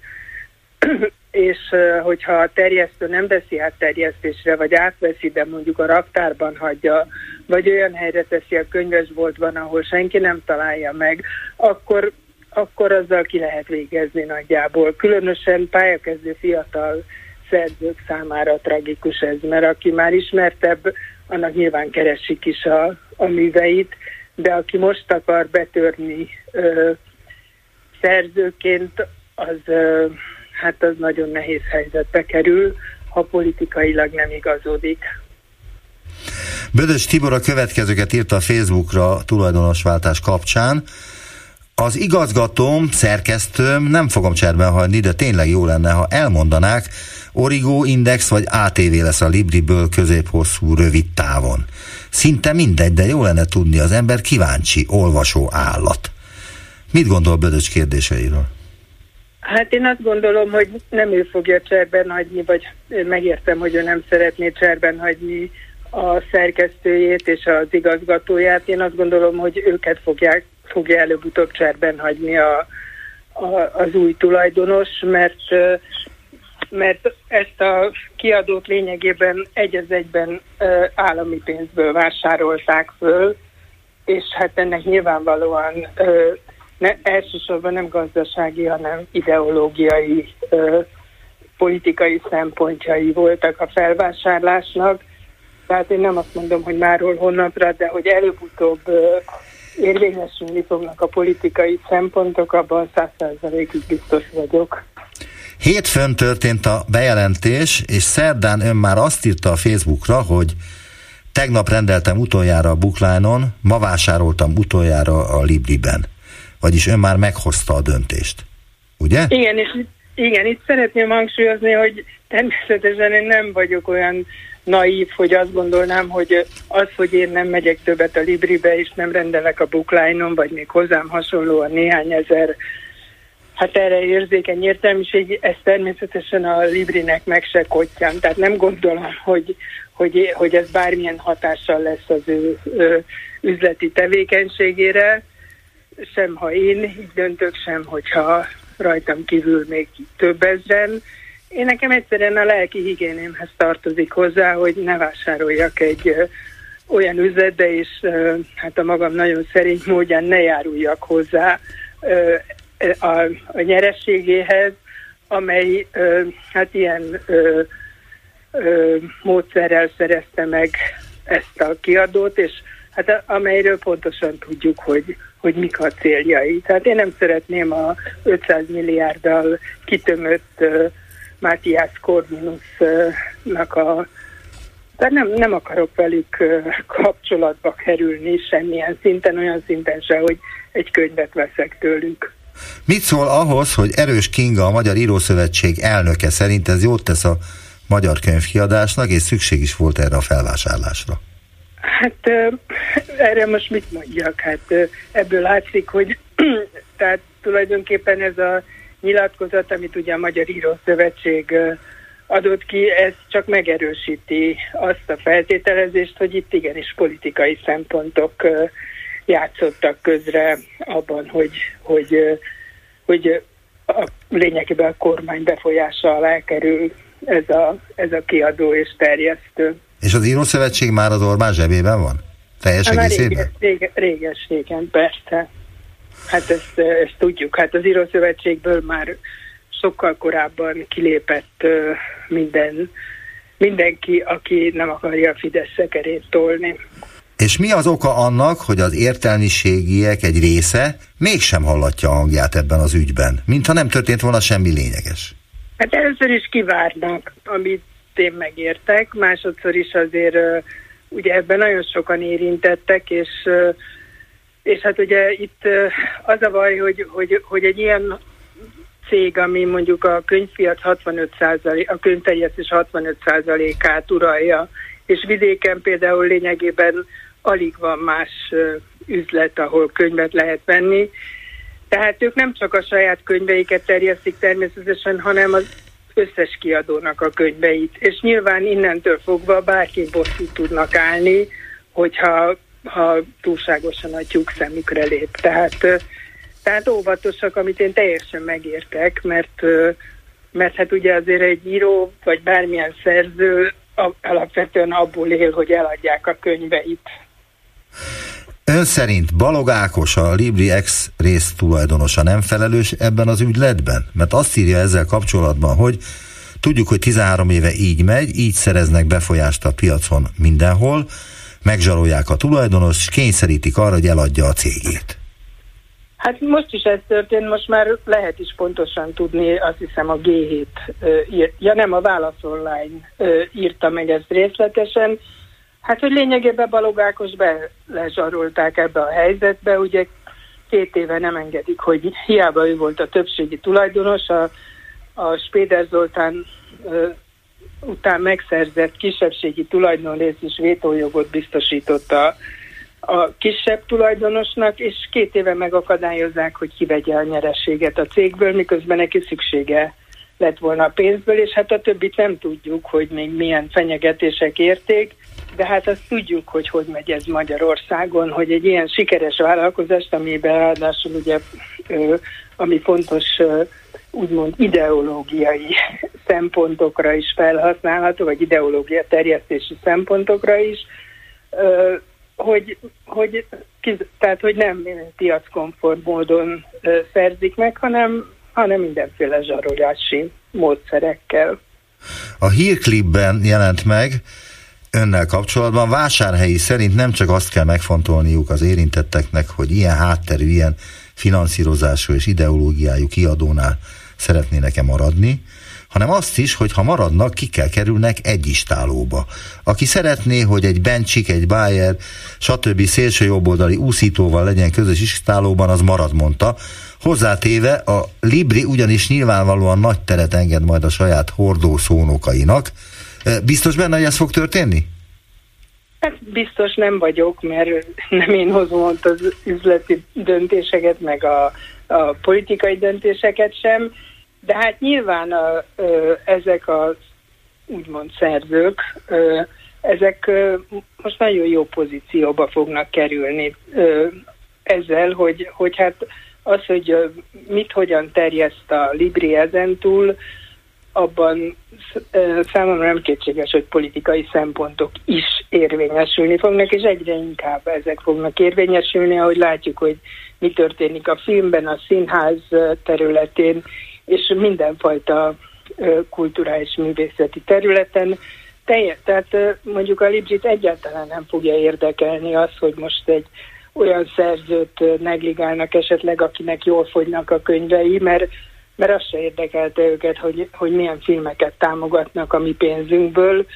és hogyha a terjesztő nem veszi át terjesztésre, vagy átveszi, de mondjuk a raktárban hagyja, vagy olyan helyre teszi a könyvesboltban, ahol senki nem találja meg, akkor, akkor azzal ki lehet végezni nagyjából. Különösen pályakezdő fiatal szerzők számára tragikus ez, mert aki már ismertebb, annak nyilván keresik is a, a műveit, de aki most akar betörni ö, szerzőként, az... Ö, hát az nagyon nehéz helyzetbe kerül, ha politikailag nem igazodik. Bödös Tibor a következőket írta a Facebookra tulajdonosváltás kapcsán. Az igazgatóm, szerkesztőm nem fogom cserben hagyni, de tényleg jó lenne, ha elmondanák, Origo Index vagy ATV lesz a Libriből középhosszú rövid távon. Szinte mindegy, de jó lenne tudni, az ember kíváncsi, olvasó állat. Mit gondol Bödös kérdéseiről? Hát én azt gondolom, hogy nem ő fogja cserben hagyni, vagy megértem, hogy ő nem szeretné cserben hagyni a szerkesztőjét és az igazgatóját. Én azt gondolom, hogy őket fogják, fogja előbb-utóbb cserben hagyni a, a, az új tulajdonos, mert mert ezt a kiadót lényegében egy az egyben állami pénzből vásárolták föl, és hát ennek nyilvánvalóan ne, elsősorban nem gazdasági, hanem ideológiai, ö, politikai szempontjai voltak a felvásárlásnak. Tehát én nem azt mondom, hogy máról honnan, de hogy előbb-utóbb ö, érvényesülni fognak a politikai szempontok, abban százszerzalékig biztos vagyok. Hétfőn történt a bejelentés, és szerdán ön már azt írta a Facebookra, hogy tegnap rendeltem utoljára a Bookline-on, ma vásároltam utoljára a Libriben vagyis ön már meghozta a döntést. Ugye? Igen, és igen, itt szeretném hangsúlyozni, hogy természetesen én nem vagyok olyan naív, hogy azt gondolnám, hogy az, hogy én nem megyek többet a Libribe, és nem rendelek a bookline vagy még hozzám hasonlóan néhány ezer hát erre érzékeny értelmiség, ez természetesen a Librinek meg se kottyan. Tehát nem gondolom, hogy, hogy, hogy ez bármilyen hatással lesz az ő, ő üzleti tevékenységére sem ha én így döntök, sem hogyha rajtam kívül még több ezren. Én nekem egyszerűen a lelki higiénémhez tartozik hozzá, hogy ne vásároljak egy olyan üzletbe, és hát a magam nagyon szerint módján ne járuljak hozzá a, a nyerességéhez, amely hát ilyen módszerrel szerezte meg ezt a kiadót, és hát amelyről pontosan tudjuk, hogy hogy mik a céljai. Tehát én nem szeretném a 500 milliárddal kitömött uh, Matthias Corvinusnak a tehát nem, nem akarok velük kapcsolatba kerülni semmilyen szinten, olyan szinten se, hogy egy könyvet veszek tőlük. Mit szól ahhoz, hogy Erős Kinga, a Magyar Írószövetség elnöke szerint ez jót tesz a magyar könyvkiadásnak, és szükség is volt erre a felvásárlásra? Hát erre most mit mondjak? Hát ebből látszik, hogy tehát tulajdonképpen ez a nyilatkozat, amit ugye a Magyar Író Szövetség adott ki, ez csak megerősíti azt a feltételezést, hogy itt igenis politikai szempontok játszottak közre abban, hogy, hogy, hogy a, lényegében a kormány befolyása alá kerül ez a, ez a kiadó és terjesztő. És az Írószövetség már az Orbán zsebében van? Teljes hát egészében? Réges, réges, régen, persze. Hát ezt, ezt tudjuk. Hát az Írószövetségből már sokkal korábban kilépett minden, mindenki, aki nem akarja a Fidesz szekerét tolni. És mi az oka annak, hogy az értelmiségiek egy része mégsem hallatja a hangját ebben az ügyben, mintha nem történt volna semmi lényeges? Hát először is kivárnak, amit én megértek, másodszor is azért ugye ebben nagyon sokan érintettek, és és hát ugye itt az a baj, hogy, hogy, hogy egy ilyen cég, ami mondjuk a könyvpiac 65% a könyvterjesztés 65%-át uralja, és vidéken például lényegében alig van más üzlet, ahol könyvet lehet venni. Tehát ők nem csak a saját könyveiket terjesztik természetesen, hanem az összes kiadónak a könyveit. És nyilván innentől fogva bárki bosszút tudnak állni, hogyha ha túlságosan a tyúk szemükre lép. Tehát, tehát óvatosak, amit én teljesen megértek, mert, mert hát ugye azért egy író, vagy bármilyen szerző alapvetően abból él, hogy eladják a könyveit. Ön szerint Balog Ákos, a Libri X rész tulajdonosa nem felelős ebben az ügyletben? Mert azt írja ezzel kapcsolatban, hogy tudjuk, hogy 13 éve így megy, így szereznek befolyást a piacon mindenhol, megzsarolják a tulajdonos, és kényszerítik arra, hogy eladja a cégét. Hát most is ez történt, most már lehet is pontosan tudni, azt hiszem a G7 írt, ja nem, a Válasz Online írta meg ezt részletesen, hát hogy lényegében Balogákos belezsarolták ebbe a helyzetbe, ugye két éve nem engedik, hogy hiába ő volt a többségi tulajdonos, a, a Spéder Zoltán után megszerzett kisebbségi tulajdonrész is vétójogot biztosította a kisebb tulajdonosnak, és két éve megakadályozzák, hogy kivegye a nyerességet a cégből, miközben neki szüksége lett volna a pénzből, és hát a többit nem tudjuk, hogy még milyen fenyegetések érték, de hát azt tudjuk, hogy hogy megy ez Magyarországon, hogy egy ilyen sikeres vállalkozást, amiben ráadásul ugye, ami fontos úgymond ideológiai szempontokra is felhasználható, vagy ideológia terjesztési szempontokra is, hogy, hogy, tehát, hogy nem piackonform módon szerzik meg, hanem, hanem mindenféle zsarolási módszerekkel. A hírklipben jelent meg, önnel kapcsolatban vásárhelyi szerint nem csak azt kell megfontolniuk az érintetteknek, hogy ilyen hátterű, ilyen finanszírozású és ideológiájú kiadónál szeretnének-e maradni, hanem azt is, hogy ha maradnak, ki kell kerülnek egy istálóba. Aki szeretné, hogy egy Bencsik, egy Bayer, stb. szélső jobboldali úszítóval legyen közös istálóban, az marad, mondta. Hozzátéve a Libri ugyanis nyilvánvalóan nagy teret enged majd a saját hordó szónokainak. Biztos benne, hogy ez fog történni? Hát biztos nem vagyok, mert nem én hozom ott az üzleti döntéseket, meg a, a politikai döntéseket sem de hát nyilván a, ö, ezek az úgymond szerzők, ö, ezek ö, most nagyon jó pozícióba fognak kerülni ö, ezzel, hogy, hogy hát az, hogy mit hogyan terjeszt a Libri ezentúl, abban számomra nem kétséges, hogy politikai szempontok is érvényesülni fognak, és egyre inkább ezek fognak érvényesülni, ahogy látjuk, hogy mi történik a filmben, a színház területén, és mindenfajta kulturális művészeti területen. Teljes, tehát mondjuk a Librit egyáltalán nem fogja érdekelni az, hogy most egy olyan szerzőt negligálnak esetleg, akinek jól fogynak a könyvei, mert, mert az se érdekelte őket, hogy, hogy milyen filmeket támogatnak a mi pénzünkből.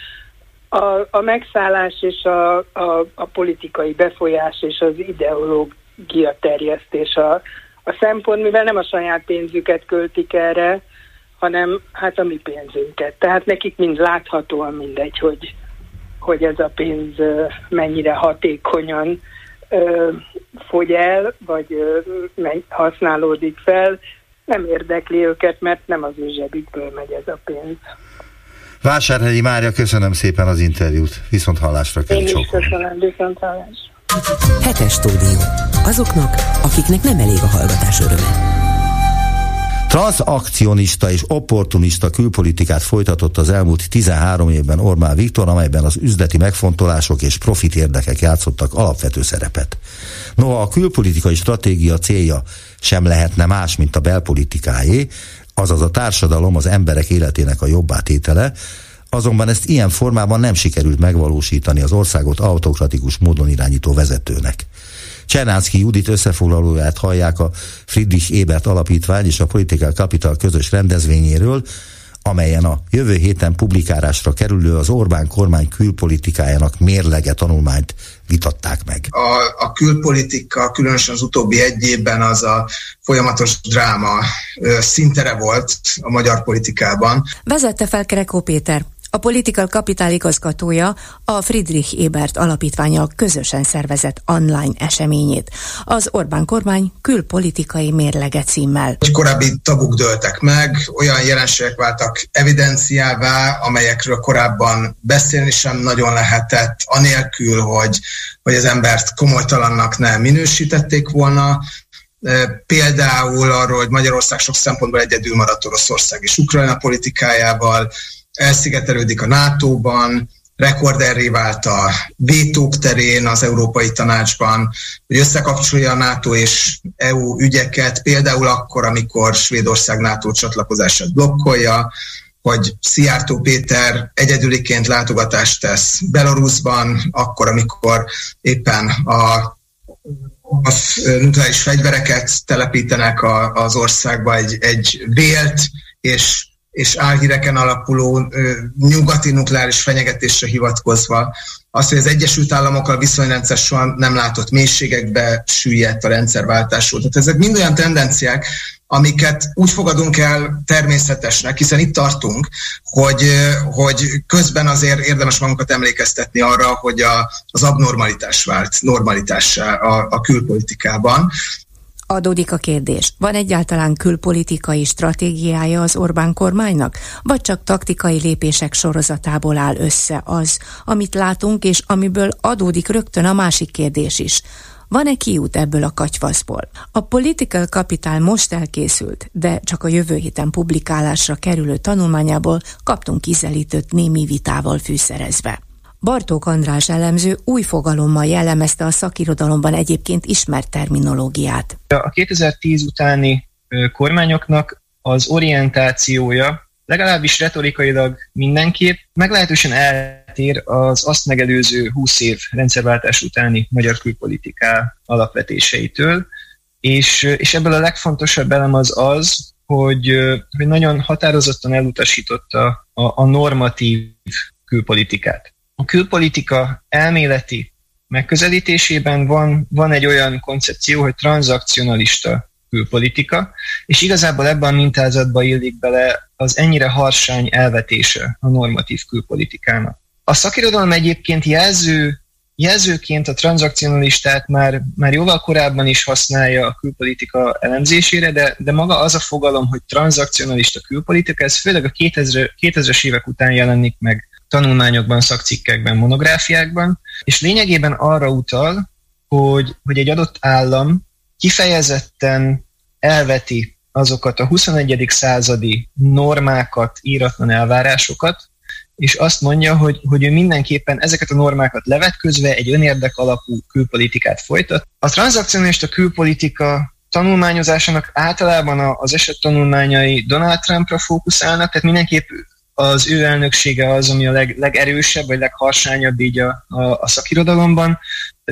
A, a megszállás és a, a, a politikai befolyás és az ideológia terjesztés a, a szempont, mivel nem a saját pénzüket költik erre, hanem hát a mi pénzünket. Tehát nekik mind láthatóan mindegy, hogy, hogy ez a pénz mennyire hatékonyan ö, fogy el, vagy ö, használódik fel, nem érdekli őket, mert nem az ő zsebükből megy ez a pénz. Vásárhegyi Mária, köszönöm szépen az interjút. Viszont hallásra kell Én is köszönöm, viszont hallásra. Hetes stúdió. Azoknak, akiknek nem elég a hallgatás öröme. Transakcionista és opportunista külpolitikát folytatott az elmúlt 13 évben Orbán Viktor, amelyben az üzleti megfontolások és profit érdekek játszottak alapvető szerepet. Noha a külpolitikai stratégia célja sem lehetne más, mint a belpolitikáé, azaz a társadalom az emberek életének a jobbátétele, azonban ezt ilyen formában nem sikerült megvalósítani az országot autokratikus módon irányító vezetőnek. Csernánszki Judit összefoglalóját hallják a Friedrich Ebert Alapítvány és a Political Capital közös rendezvényéről, amelyen a jövő héten publikálásra kerülő az Orbán kormány külpolitikájának mérlege tanulmányt vitatták meg. A, a külpolitika, különösen az utóbbi egy évben az a folyamatos dráma szintere volt a magyar politikában. Vezette fel Kerekó Péter, a Political Capital igazgatója a Friedrich Ebert alapítványa közösen szervezett online eseményét. Az Orbán kormány külpolitikai mérlege címmel. Korábbi tabuk dőltek meg, olyan jelenségek váltak evidenciává, amelyekről korábban beszélni sem nagyon lehetett, anélkül, hogy, hogy az embert komolytalannak nem minősítették volna, Például arról, hogy Magyarország sok szempontból egyedül maradt Oroszország és Ukrajna politikájával, elszigetelődik a NATO-ban, rekorderré vált a vétók terén az Európai Tanácsban, hogy összekapcsolja a NATO és EU ügyeket, például akkor, amikor Svédország NATO csatlakozását blokkolja, hogy Szijjártó Péter egyedüliként látogatást tesz Belarusban, akkor, amikor éppen a a nukleáris fegyvereket telepítenek a, az országba egy, egy vélt és és álhíreken alapuló nyugati nukleáris fenyegetésre hivatkozva, az, hogy az Egyesült Államokkal viszonyrendszer soha nem látott mélységekbe süllyedt a rendszerváltásról. Tehát ezek mind olyan tendenciák, amiket úgy fogadunk el természetesnek, hiszen itt tartunk, hogy, hogy közben azért érdemes magunkat emlékeztetni arra, hogy a, az abnormalitás vált normalitássá a, a külpolitikában, Adódik a kérdés, van egyáltalán külpolitikai stratégiája az Orbán kormánynak, vagy csak taktikai lépések sorozatából áll össze az, amit látunk, és amiből adódik rögtön a másik kérdés is. Van-e kiút ebből a katyvaszból? A Political Capital most elkészült, de csak a jövő héten publikálásra kerülő tanulmányából kaptunk ízelítőt némi vitával fűszerezve. Bartók András elemző új fogalommal jellemezte a szakirodalomban egyébként ismert terminológiát. A 2010 utáni kormányoknak az orientációja legalábbis retorikailag mindenképp meglehetősen eltér az azt megelőző 20 év rendszerváltás utáni magyar külpolitiká alapvetéseitől, és, és ebből a legfontosabb elem az az, hogy, hogy nagyon határozottan elutasította a, a normatív külpolitikát. A külpolitika elméleti megközelítésében van, van egy olyan koncepció, hogy tranzakcionalista külpolitika, és igazából ebben a mintázatban illik bele az ennyire harsány elvetése a normatív külpolitikának. A szakirodalom egyébként jelző, jelzőként a tranzakcionalistát már, már jóval korábban is használja a külpolitika elemzésére, de, de maga az a fogalom, hogy tranzakcionalista külpolitika, ez főleg a 2000, 2000-es évek után jelenik meg tanulmányokban, szakcikkekben, monográfiákban, és lényegében arra utal, hogy, hogy egy adott állam kifejezetten elveti azokat a 21. századi normákat, íratlan elvárásokat, és azt mondja, hogy, hogy ő mindenképpen ezeket a normákat levetközve egy önérdek alapú külpolitikát folytat. A tranzakcionista külpolitika tanulmányozásának általában az eset tanulmányai Donald Trumpra fókuszálnak, tehát mindenképp az ő elnöksége az, ami a leg, legerősebb, vagy legharsányabb így a, a, a szakirodalomban,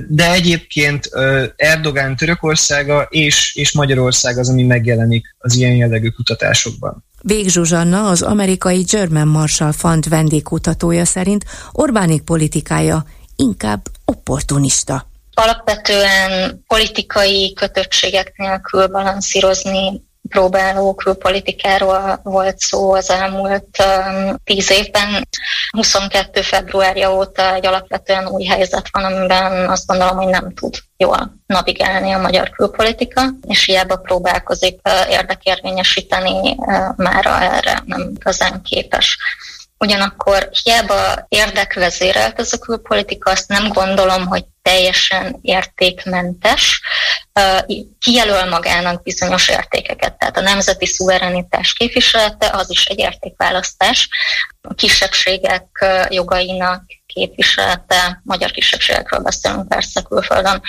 de egyébként Erdogán Törökországa és, és Magyarország az, ami megjelenik az ilyen jellegű kutatásokban. Vég Zsuzsanna, az amerikai German Marshall Fund vendégkutatója szerint Orbánik politikája inkább opportunista. Alapvetően politikai kötöttségek nélkül balanszírozni próbáló külpolitikáról volt szó az elmúlt um, tíz évben. 22. februárja óta egy alapvetően új helyzet van, amiben azt gondolom, hogy nem tud jól navigálni a magyar külpolitika, és hiába próbálkozik érdekérvényesíteni, mára erre nem igazán képes. Ugyanakkor hiába érdekvezérelt ez a külpolitika, azt nem gondolom, hogy teljesen értékmentes, kijelöl magának bizonyos értékeket. Tehát a nemzeti szuverenitás képviselete az is egy értékválasztás. A kisebbségek jogainak képviselete, magyar kisebbségekről beszélünk persze külföldön,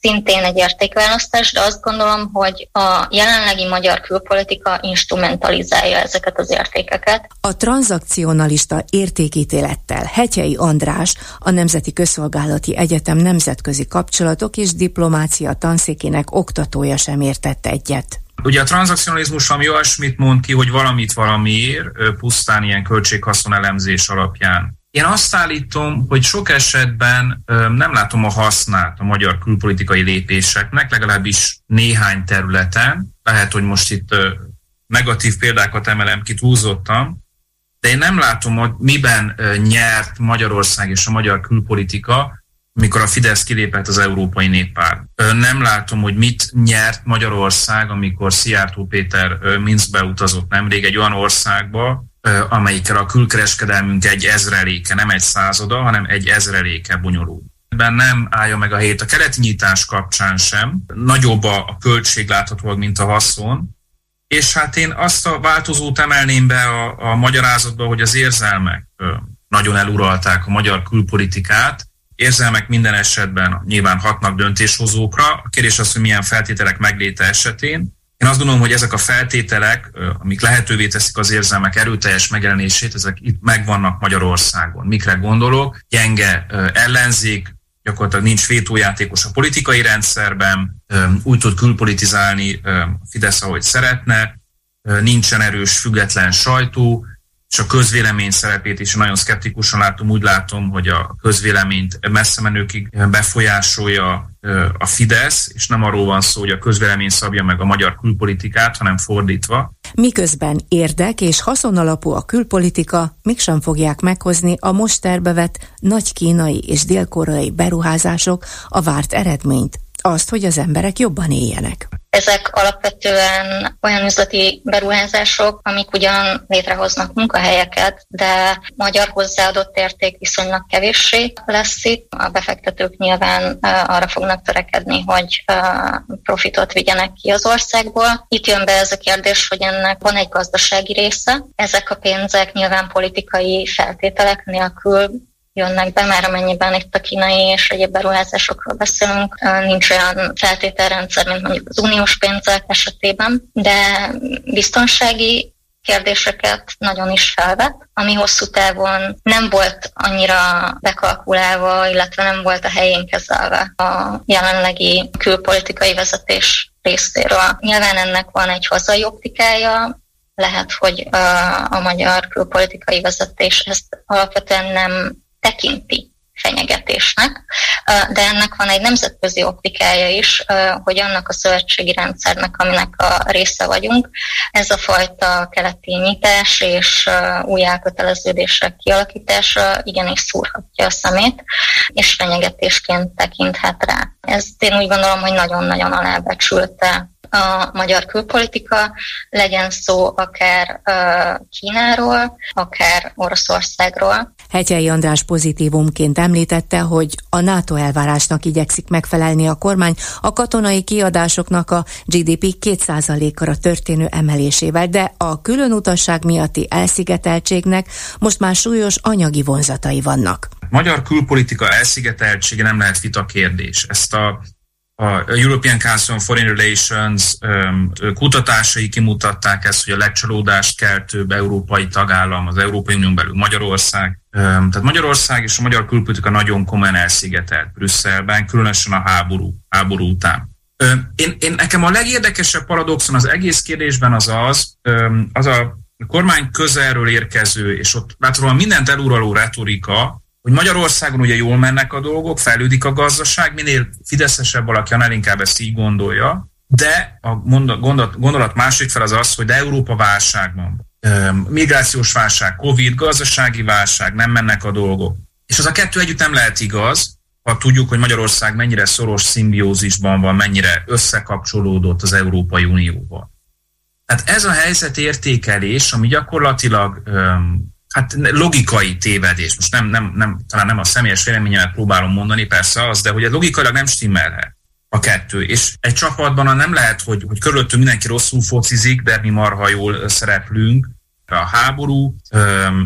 szintén egy értékválasztás, de azt gondolom, hogy a jelenlegi magyar külpolitika instrumentalizálja ezeket az értékeket. A tranzakcionalista értékítélettel Hetyei András, a Nemzeti Közszolgálati Egyetem nemzetközi kapcsolatok és diplomácia tanszékének oktatója sem értett egyet. Ugye a tranzakcionalizmus valami olyasmit mond ki, hogy valamit valamiért, pusztán ilyen költséghaszon elemzés alapján én azt állítom, hogy sok esetben nem látom a hasznát a magyar külpolitikai lépéseknek, legalábbis néhány területen. Lehet, hogy most itt negatív példákat emelem ki túlzottam, de én nem látom, hogy miben nyert Magyarország és a magyar külpolitika, mikor a Fidesz kilépett az Európai Néppárt. Nem látom, hogy mit nyert Magyarország, amikor Szijjártó Péter Minskbe utazott nemrég egy olyan országba, amelyikkel a külkereskedelmünk egy ezreléke, nem egy százoda, hanem egy ezreléke bonyolult. Ebben nem állja meg a hét a keleti nyitás kapcsán sem. Nagyobb a költség láthatóan, mint a haszon. És hát én azt a változót emelném be a, a magyarázatba, hogy az érzelmek nagyon eluralták a magyar külpolitikát. Érzelmek minden esetben nyilván hatnak döntéshozókra. A kérdés az, hogy milyen feltételek megléte esetén én azt gondolom, hogy ezek a feltételek, amik lehetővé teszik az érzelmek erőteljes megjelenését, ezek itt megvannak Magyarországon. Mikre gondolok? Gyenge ellenzék, gyakorlatilag nincs vétójátékos a politikai rendszerben, úgy tud külpolitizálni Fidesz, ahogy szeretne, nincsen erős független sajtó, és a közvélemény szerepét is nagyon szkeptikusan látom. Úgy látom, hogy a közvéleményt messze menőkig befolyásolja a Fidesz, és nem arról van szó, hogy a közvélemény szabja meg a magyar külpolitikát, hanem fordítva. Miközben érdek és haszonalapú a külpolitika, mégsem fogják meghozni a most terbevet nagy kínai és dél-koreai beruházások a várt eredményt, azt, hogy az emberek jobban éljenek. Ezek alapvetően olyan üzleti beruházások, amik ugyan létrehoznak munkahelyeket, de magyar hozzáadott érték viszonylag kevéssé lesz itt. A befektetők nyilván arra fognak törekedni, hogy profitot vigyenek ki az országból. Itt jön be ez a kérdés, hogy ennek van egy gazdasági része. Ezek a pénzek nyilván politikai feltételek nélkül jönnek be, már amennyiben itt a kínai és egyéb beruházásokról beszélünk, nincs olyan feltételrendszer, mint mondjuk az uniós pénzek esetében, de biztonsági kérdéseket nagyon is felvet, ami hosszú távon nem volt annyira bekalkulálva, illetve nem volt a helyén kezelve a jelenlegi külpolitikai vezetés részéről. Nyilván ennek van egy hazai optikája, lehet, hogy a magyar külpolitikai vezetés ezt alapvetően nem tekinti fenyegetésnek, de ennek van egy nemzetközi optikája is, hogy annak a szövetségi rendszernek, aminek a része vagyunk, ez a fajta keleti nyitás és új elköteleződések kialakítása igenis szúrhatja a szemét, és fenyegetésként tekinthet rá. Ezt én úgy gondolom, hogy nagyon-nagyon alábecsülte a magyar külpolitika, legyen szó akár Kínáról, akár Oroszországról. Hegyei András pozitívumként említette, hogy a NATO elvárásnak igyekszik megfelelni a kormány a katonai kiadásoknak a GDP 2%-ra történő emelésével, de a külön utasság miatti elszigeteltségnek most már súlyos anyagi vonzatai vannak. Magyar külpolitika elszigeteltsége nem lehet vita kérdés. Ezt a a European Council on Foreign Relations um, kutatásai kimutatták ezt, hogy a legcsalódást keltőbb európai tagállam az Európai Unión belül Magyarország. Tehát Magyarország és a magyar külpolitika nagyon komolyan elszigetelt Brüsszelben, különösen a háború, háború után. Én, én, nekem a legérdekesebb paradoxon az egész kérdésben az az, az a kormány közelről érkező, és ott láthatóan mindent eluraló retorika, hogy Magyarországon ugye jól mennek a dolgok, fejlődik a gazdaság, minél fideszesebb valaki, annál inkább ezt így gondolja, de a gondolat, gondolat másik fel az az, hogy de Európa válságban migrációs válság, Covid, gazdasági válság, nem mennek a dolgok. És az a kettő együtt nem lehet igaz, ha tudjuk, hogy Magyarország mennyire szoros szimbiózisban van, mennyire összekapcsolódott az Európai Unióval. Tehát ez a helyzet értékelés, ami gyakorlatilag hát logikai tévedés, most nem, nem, nem, talán nem a személyes véleményemet próbálom mondani, persze az, de hogy ez logikailag nem stimmelhet a kettő. És egy csapatban nem lehet, hogy, hogy körülöttünk mindenki rosszul focizik, de mi marha jól szereplünk. A háború,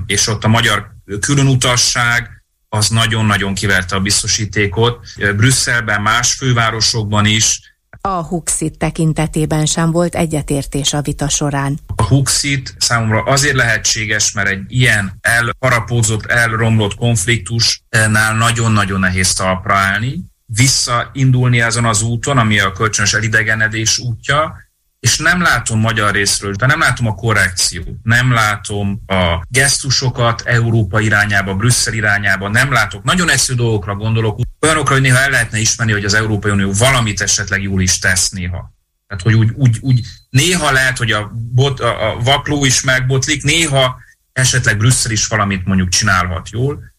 és ott a magyar különutasság, az nagyon-nagyon kiverte a biztosítékot. Brüsszelben, más fővárosokban is. A Huxit tekintetében sem volt egyetértés a vita során. A Huxit számomra azért lehetséges, mert egy ilyen elharapózott, elromlott konfliktusnál nagyon-nagyon nehéz talpra állni, visszaindulni azon az úton, ami a kölcsönös elidegenedés útja, és nem látom magyar részről, de nem látom a korrekciót, nem látom a gesztusokat Európa irányába, Brüsszel irányába, nem látok. Nagyon egyszerű dolgokra gondolok, olyanokra, hogy néha el lehetne ismerni, hogy az Európai Unió valamit esetleg jól is tesz néha. Tehát, hogy úgy, úgy, úgy néha lehet, hogy a, bot, a, a vakló is megbotlik, néha esetleg Brüsszel is valamit mondjuk csinálhat jól.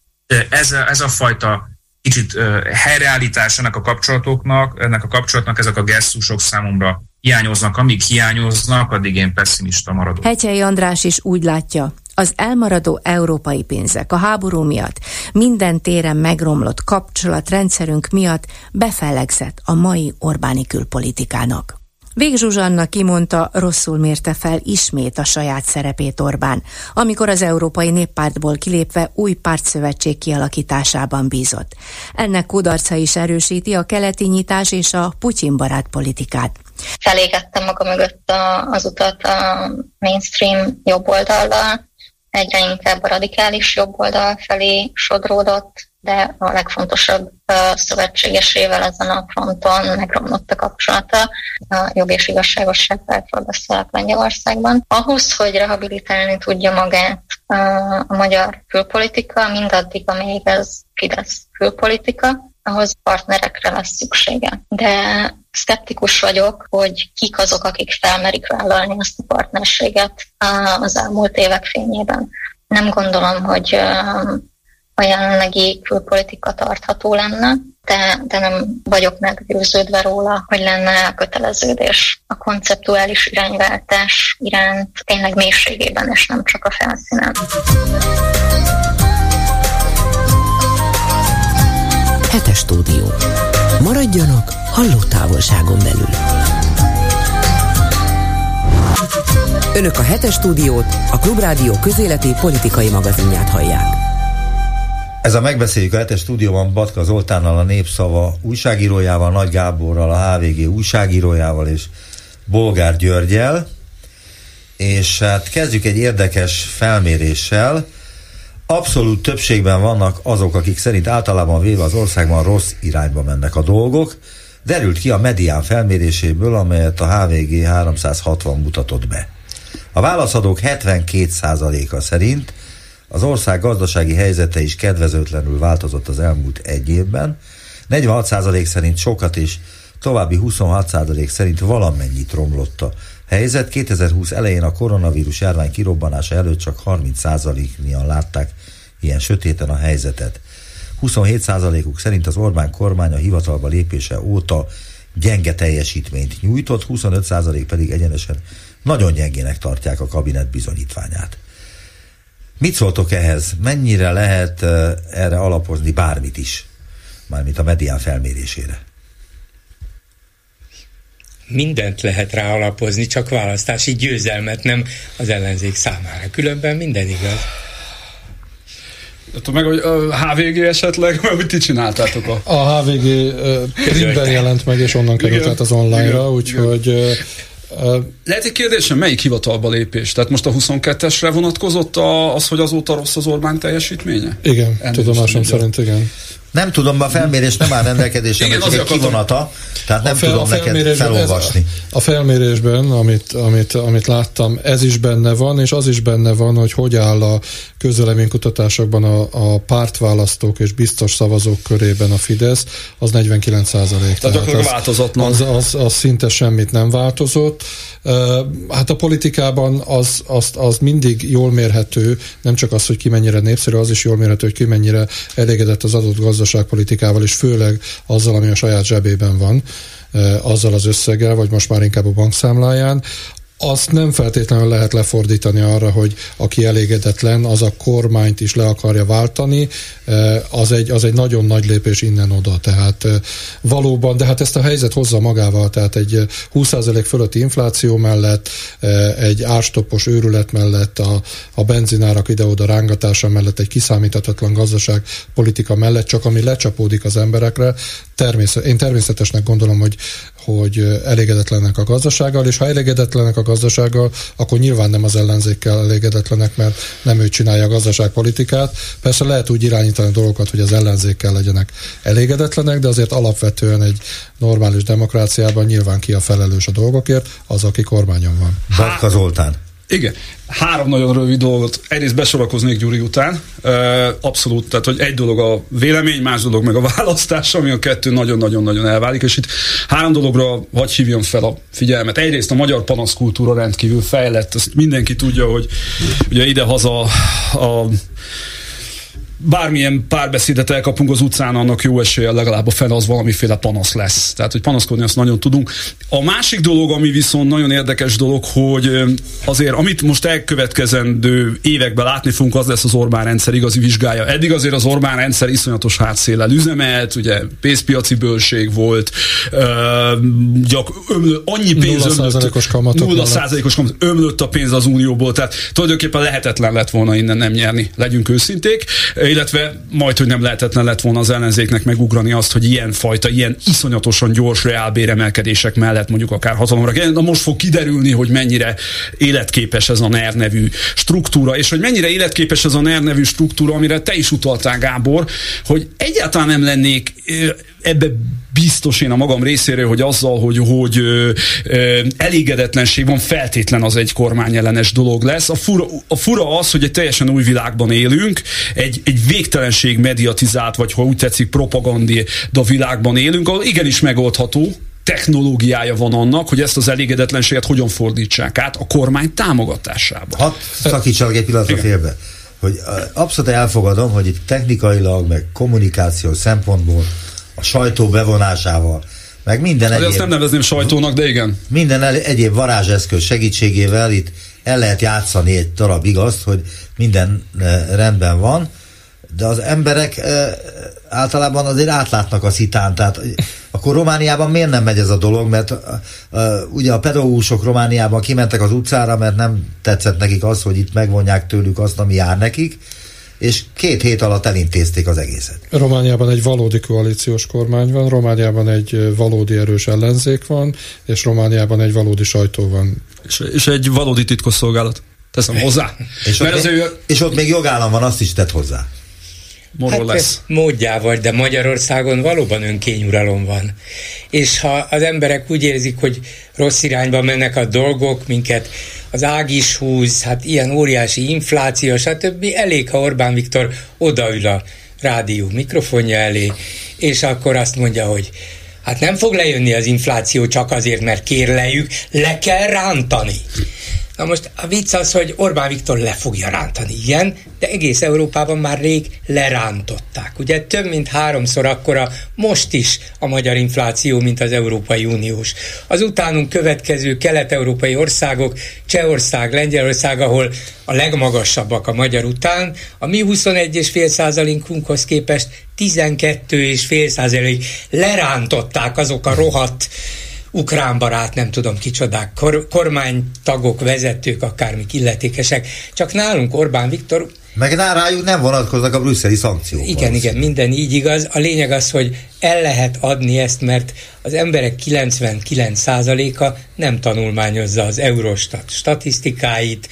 Ez a, ez a fajta kicsit helyreállítás ennek a kapcsolatoknak, ennek a kapcsolatnak ezek a gesztusok számomra hiányoznak, amíg hiányoznak, addig én pessimista maradok. Hetyei András is úgy látja, az elmaradó európai pénzek a háború miatt, minden téren megromlott kapcsolatrendszerünk miatt befellegzett a mai Orbáni külpolitikának. Vég Zsuzsanna kimondta, rosszul mérte fel ismét a saját szerepét Orbán, amikor az Európai Néppártból kilépve új pártszövetség kialakításában bízott. Ennek kudarca is erősíti a keleti nyitás és a Putyin barát politikát. Felégettem maga mögött a, az utat a mainstream jobb oldallal, egyre inkább a radikális jobb oldal felé sodródott, de a legfontosabb szövetségesével ezen a fronton megromlott a kapcsolata a jog és igazságosság pártról beszélek Lengyelországban. Ahhoz, hogy rehabilitálni tudja magát a magyar külpolitika, mindaddig, amíg ez Fidesz külpolitika, ahhoz partnerekre lesz szüksége. De szkeptikus vagyok, hogy kik azok, akik felmerik vállalni ezt a partnerséget az elmúlt évek fényében. Nem gondolom, hogy a jelenlegi külpolitika tartható lenne, de, de nem vagyok meggyőződve róla, hogy lenne köteleződés a konceptuális irányváltás iránt tényleg mélységében, és nem csak a felszínen. Hetes stúdió. Maradjanak hallótávolságon belül. Önök a hetes stúdiót, a Klubrádió közéleti politikai magazinját hallják. Ez a megbeszéljük a hetes stúdióban Batka Zoltánnal, a Népszava újságírójával, Nagy Gáborral, a HVG újságírójával és Bolgár Györgyel. És hát kezdjük egy érdekes felméréssel. Abszolút többségben vannak azok, akik szerint általában véve az országban rossz irányba mennek a dolgok. Derült ki a medián felméréséből, amelyet a HVG 360 mutatott be. A válaszadók 72%-a szerint az ország gazdasági helyzete is kedvezőtlenül változott az elmúlt egy évben. 46% szerint sokat és további 26% szerint valamennyit romlott a helyzet. 2020 elején a koronavírus járvány kirobbanása előtt csak 30%-nian látták ilyen sötéten a helyzetet. 27%-uk szerint az Orbán kormány a hivatalba lépése óta gyenge teljesítményt nyújtott, 25% pedig egyenesen nagyon gyengének tartják a kabinet bizonyítványát. Mit szóltok ehhez? Mennyire lehet erre alapozni bármit is? Mármint a medián felmérésére. Mindent lehet rá alapozni, csak választási győzelmet nem az ellenzék számára. Különben minden igaz. Hát meg a HVG esetleg, amit ti csináltátok a... A HVG printben jelent meg, és onnan került át az online-ra, úgyhogy lehet egy kérdésem, melyik hivatalba lépés? Tehát most a 22-esre vonatkozott az, hogy azóta rossz az Orbán teljesítménye? Igen, tudomásom szerint igen. Nem tudom, a felmérés nem áll rendelkezésre, csak egy kivonata, tehát nem fel, tudom neked felolvasni. A, a felmérésben, amit, amit, amit láttam, ez is benne van, és az is benne van, hogy hogy áll a közöleménykutatásokban a, a pártválasztók és biztos szavazók körében a Fidesz, az 49 százalék. Tehát, tehát az, változott az, az, az szinte semmit nem változott. Hát a politikában az, az, az mindig jól mérhető, nem csak az, hogy ki mennyire népszerű, az is jól mérhető, hogy ki mennyire elégedett az adott gazdaság gazdaságpolitikával, és főleg azzal, ami a saját zsebében van, azzal az összeggel, vagy most már inkább a bankszámláján, azt nem feltétlenül lehet lefordítani arra, hogy aki elégedetlen, az a kormányt is le akarja váltani, az egy, az egy nagyon nagy lépés innen-oda. Tehát valóban, de hát ezt a helyzet hozza magával, tehát egy 20% fölötti infláció mellett, egy árstoppos őrület mellett, a, a benzinárak ide-oda rángatása mellett, egy kiszámíthatatlan gazdaság politika mellett, csak ami lecsapódik az emberekre, természet, én természetesnek gondolom, hogy, hogy elégedetlenek a gazdasággal, és ha elégedetlenek a gazdasággal, akkor nyilván nem az ellenzékkel elégedetlenek, mert nem ő csinálja a gazdaságpolitikát. Persze lehet úgy irányítani dolgokat, hogy az ellenzékkel legyenek elégedetlenek, de azért alapvetően egy normális demokráciában nyilván ki a felelős a dolgokért, az, aki kormányon van. Barka Zoltán. Igen. Három nagyon rövid dolgot. Egyrészt besorakoznék Gyuri után. Abszolút, tehát hogy egy dolog a vélemény, más dolog meg a választás, ami a kettő nagyon-nagyon-nagyon elválik, és itt három dologra hagy hívjam fel a figyelmet. Egyrészt a magyar panaszkultúra rendkívül fejlett, ezt mindenki tudja, hogy ugye ide-haza a bármilyen párbeszédet elkapunk az utcán, annak jó esélye legalább a fel az valamiféle panasz lesz. Tehát, hogy panaszkodni azt nagyon tudunk. A másik dolog, ami viszont nagyon érdekes dolog, hogy azért, amit most elkövetkezendő években látni fogunk, az lesz az Orbán rendszer igazi vizsgája. Eddig azért az Orbán rendszer iszonyatos hátszéllel üzemelt, ugye pénzpiaci bőség volt, gyak, ömlő, annyi pénz 0 százalékos kamatok 0 százalékos kamat, ömlött a pénz az unióból, tehát tulajdonképpen lehetetlen lett volna innen nem nyerni, legyünk őszinték illetve majd, hogy nem lehetetlen lett volna az ellenzéknek megugrani azt, hogy ilyen fajta, ilyen iszonyatosan gyors reálbéremelkedések mellett mondjuk akár hatalomra. Na most fog kiderülni, hogy mennyire életképes ez a NER nevű struktúra, és hogy mennyire életképes ez a NER nevű struktúra, amire te is utaltál, Gábor, hogy egyáltalán nem lennék ebbe biztos én a magam részéről, hogy azzal, hogy, hogy ö, ö, elégedetlenség van, feltétlen az egy kormányellenes dolog lesz. A fura, a fura az, hogy egy teljesen új világban élünk, egy, egy végtelenség mediatizált, vagy ha úgy tetszik, propaganda világban élünk, ahol igenis megoldható, technológiája van annak, hogy ezt az elégedetlenséget hogyan fordítsák át a kormány támogatásába. Hadd szakítsak egy pillanatra félbe hogy abszolút elfogadom, hogy itt technikailag, meg kommunikáció szempontból a sajtó bevonásával, meg minden egyéb... Azt nem nevezném sajtónak, de igen. Minden egyéb varázseszköz segítségével itt el lehet játszani egy darab igaz, hogy minden rendben van, de az emberek általában azért átlátnak a szitán, tehát akkor Romániában miért nem megy ez a dolog, mert uh, ugye a pedagógusok Romániában kimentek az utcára, mert nem tetszett nekik az, hogy itt megvonják tőlük azt, ami jár nekik, és két hét alatt elintézték az egészet. Romániában egy valódi koalíciós kormány van, Romániában egy valódi erős ellenzék van, és Romániában egy valódi sajtó van. És, és egy valódi titkosszolgálat. Teszem hozzá. És, Mert ott, az ő... és ott még jogállam van, azt is tett hozzá. Hát lesz. módjával, de Magyarországon valóban önkényuralom van. És ha az emberek úgy érzik, hogy rossz irányba mennek a dolgok, minket az ág is húz, hát ilyen óriási infláció, stb. Elég, ha Orbán Viktor odaül a rádió mikrofonja elé, és akkor azt mondja, hogy hát nem fog lejönni az infláció csak azért, mert kérlejük, le kell rántani. Na most a vicc az, hogy Orbán Viktor le fogja rántani, igen, egész Európában már rég lerántották. Ugye több mint háromszor akkora most is a magyar infláció, mint az Európai Uniós. Az utánunk következő kelet-európai országok, Csehország, Lengyelország, ahol a legmagasabbak a magyar után, a mi 21,5 százalékunkhoz képest 12,5 százalék lerántották azok a rohadt ukrán barát, nem tudom kicsodák, kor, kormánytagok, vezetők, akármik illetékesek, csak nálunk Orbán Viktor meg rájuk nem vonatkoznak a brüsszeli szankciók. Igen, igen, minden így igaz. A lényeg az, hogy el lehet adni ezt, mert az emberek 99%-a nem tanulmányozza az Eurostat statisztikáit,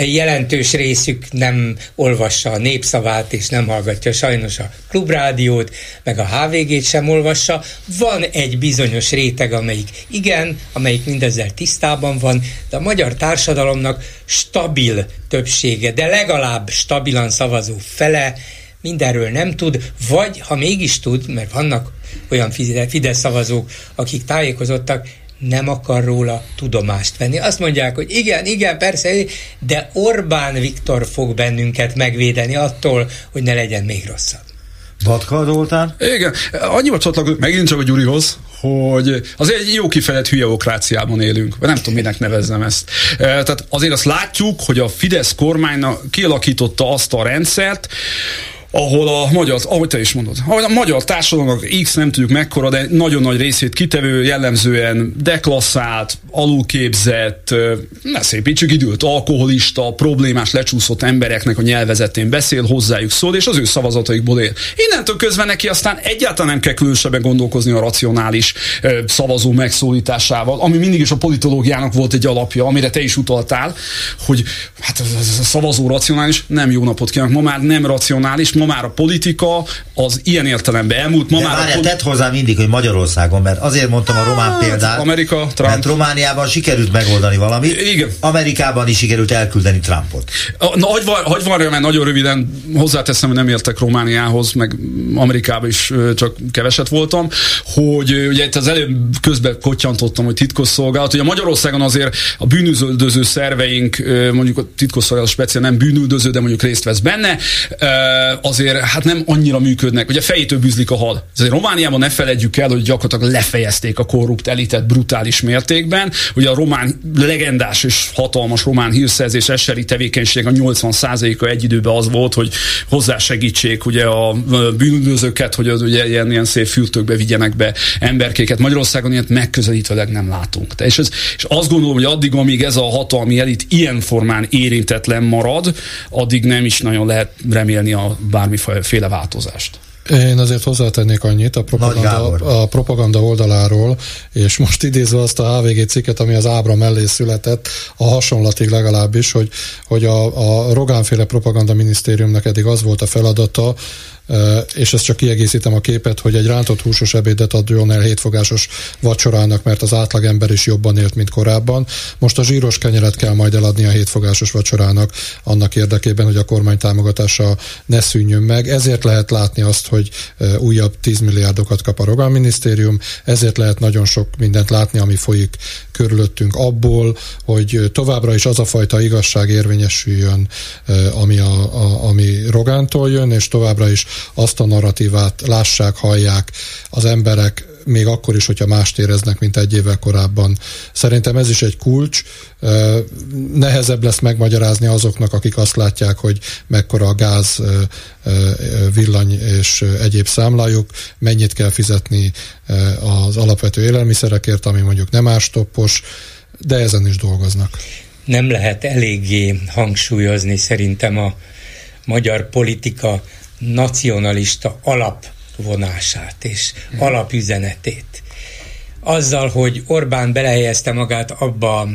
jelentős részük nem olvassa a népszavát, és nem hallgatja sajnos a klubrádiót, meg a HVG-t sem olvassa. Van egy bizonyos réteg, amelyik igen, amelyik mindezzel tisztában van, de a magyar társadalomnak stabil többsége, de legalább stabilan szavazó fele mindenről nem tud, vagy ha mégis tud, mert vannak olyan Fidesz szavazók, akik tájékozottak, nem akar róla tudomást venni. Azt mondják, hogy igen, igen, persze, de Orbán Viktor fog bennünket megvédeni attól, hogy ne legyen még rosszabb. Vatka Zoltán? Igen, annyival csatlakozok megint csak a Gyurihoz, hogy azért egy jó kifejezett hülyeokráciában élünk, vagy nem tudom, minek nevezzem ezt. Tehát azért azt látjuk, hogy a Fidesz kormánya kialakította azt a rendszert, ahol a magyar, ahogy te is mondod, ahol a magyar társadalomnak X nem tudjuk mekkora, de nagyon nagy részét kitevő, jellemzően deklasszált, alulképzett, ne szépítsük időt, alkoholista, problémás, lecsúszott embereknek a nyelvezetén beszél, hozzájuk szól, és az ő szavazataikból él. Innentől közben neki aztán egyáltalán nem kell különösebben gondolkozni a racionális szavazó megszólításával, ami mindig is a politológiának volt egy alapja, amire te is utaltál, hogy hát a szavazó racionális, nem jó napot kívánok, ma már nem racionális, ma ma már a politika az ilyen értelemben elmúlt. Ma De már várjál, tedd hozzá mindig, hogy Magyarországon, mert azért mondtam a román példát, Amerika, Trump. mert Romániában sikerült megoldani valamit, Igen. Amerikában is sikerült elküldeni Trumpot. Na, hogy, var, hogy varja, mert nagyon röviden hozzáteszem, hogy nem értek Romániához, meg Amerikába is csak keveset voltam, hogy ugye itt az előbb közben kotyantottam, hogy titkosszolgálat, hogy a Magyarországon azért a bűnüldöző szerveink, mondjuk a titkosszolgálat speciál nem bűnüldöző, de mondjuk részt vesz benne, ö, azért hát nem annyira működnek, ugye fejétől bűzlik a hal. Azért Romániában ne feledjük el, hogy gyakorlatilag lefejezték a korrupt elitet brutális mértékben. Ugye a román legendás és hatalmas román hírszerzés eseri tevékenység a 80%-a egy időben az volt, hogy hozzásegítsék ugye a bűnözőket, hogy az ugye ilyen, ilyen szép fürtökbe vigyenek be emberkéket. Magyarországon ilyet megközelítőleg nem látunk. De és, ez, és azt gondolom, hogy addig, amíg ez a hatalmi elit ilyen formán érintetlen marad, addig nem is nagyon lehet remélni a bármiféle változást. Én azért hozzátennék annyit a propaganda, a propaganda oldaláról, és most idézve azt a HVG cikket, ami az Ábra mellé született, a hasonlatig legalábbis, hogy, hogy a, a Rogánféle propaganda minisztériumnak eddig az volt a feladata, és ezt csak kiegészítem a képet, hogy egy rántott húsos ebédet adjon el hétfogásos vacsorának, mert az átlagember is jobban élt, mint korábban. Most a zsíros kenyeret kell majd eladni a hétfogásos vacsorának annak érdekében, hogy a kormány támogatása ne szűnjön meg. Ezért lehet látni azt, hogy újabb 10 milliárdokat kap a Rogán minisztérium, ezért lehet nagyon sok mindent látni, ami folyik körülöttünk abból, hogy továbbra is az a fajta igazság érvényesüljön, ami, a, a, ami Rogántól jön, és továbbra is azt a narratívát lássák, hallják az emberek, még akkor is, hogyha mást éreznek, mint egy évvel korábban. Szerintem ez is egy kulcs. Nehezebb lesz megmagyarázni azoknak, akik azt látják, hogy mekkora a gáz, villany és egyéb számlájuk, mennyit kell fizetni az alapvető élelmiszerekért, ami mondjuk nem árstoppos, de ezen is dolgoznak. Nem lehet eléggé hangsúlyozni szerintem a magyar politika nacionalista alapvonását és alapüzenetét. Azzal, hogy Orbán belehelyezte magát abba a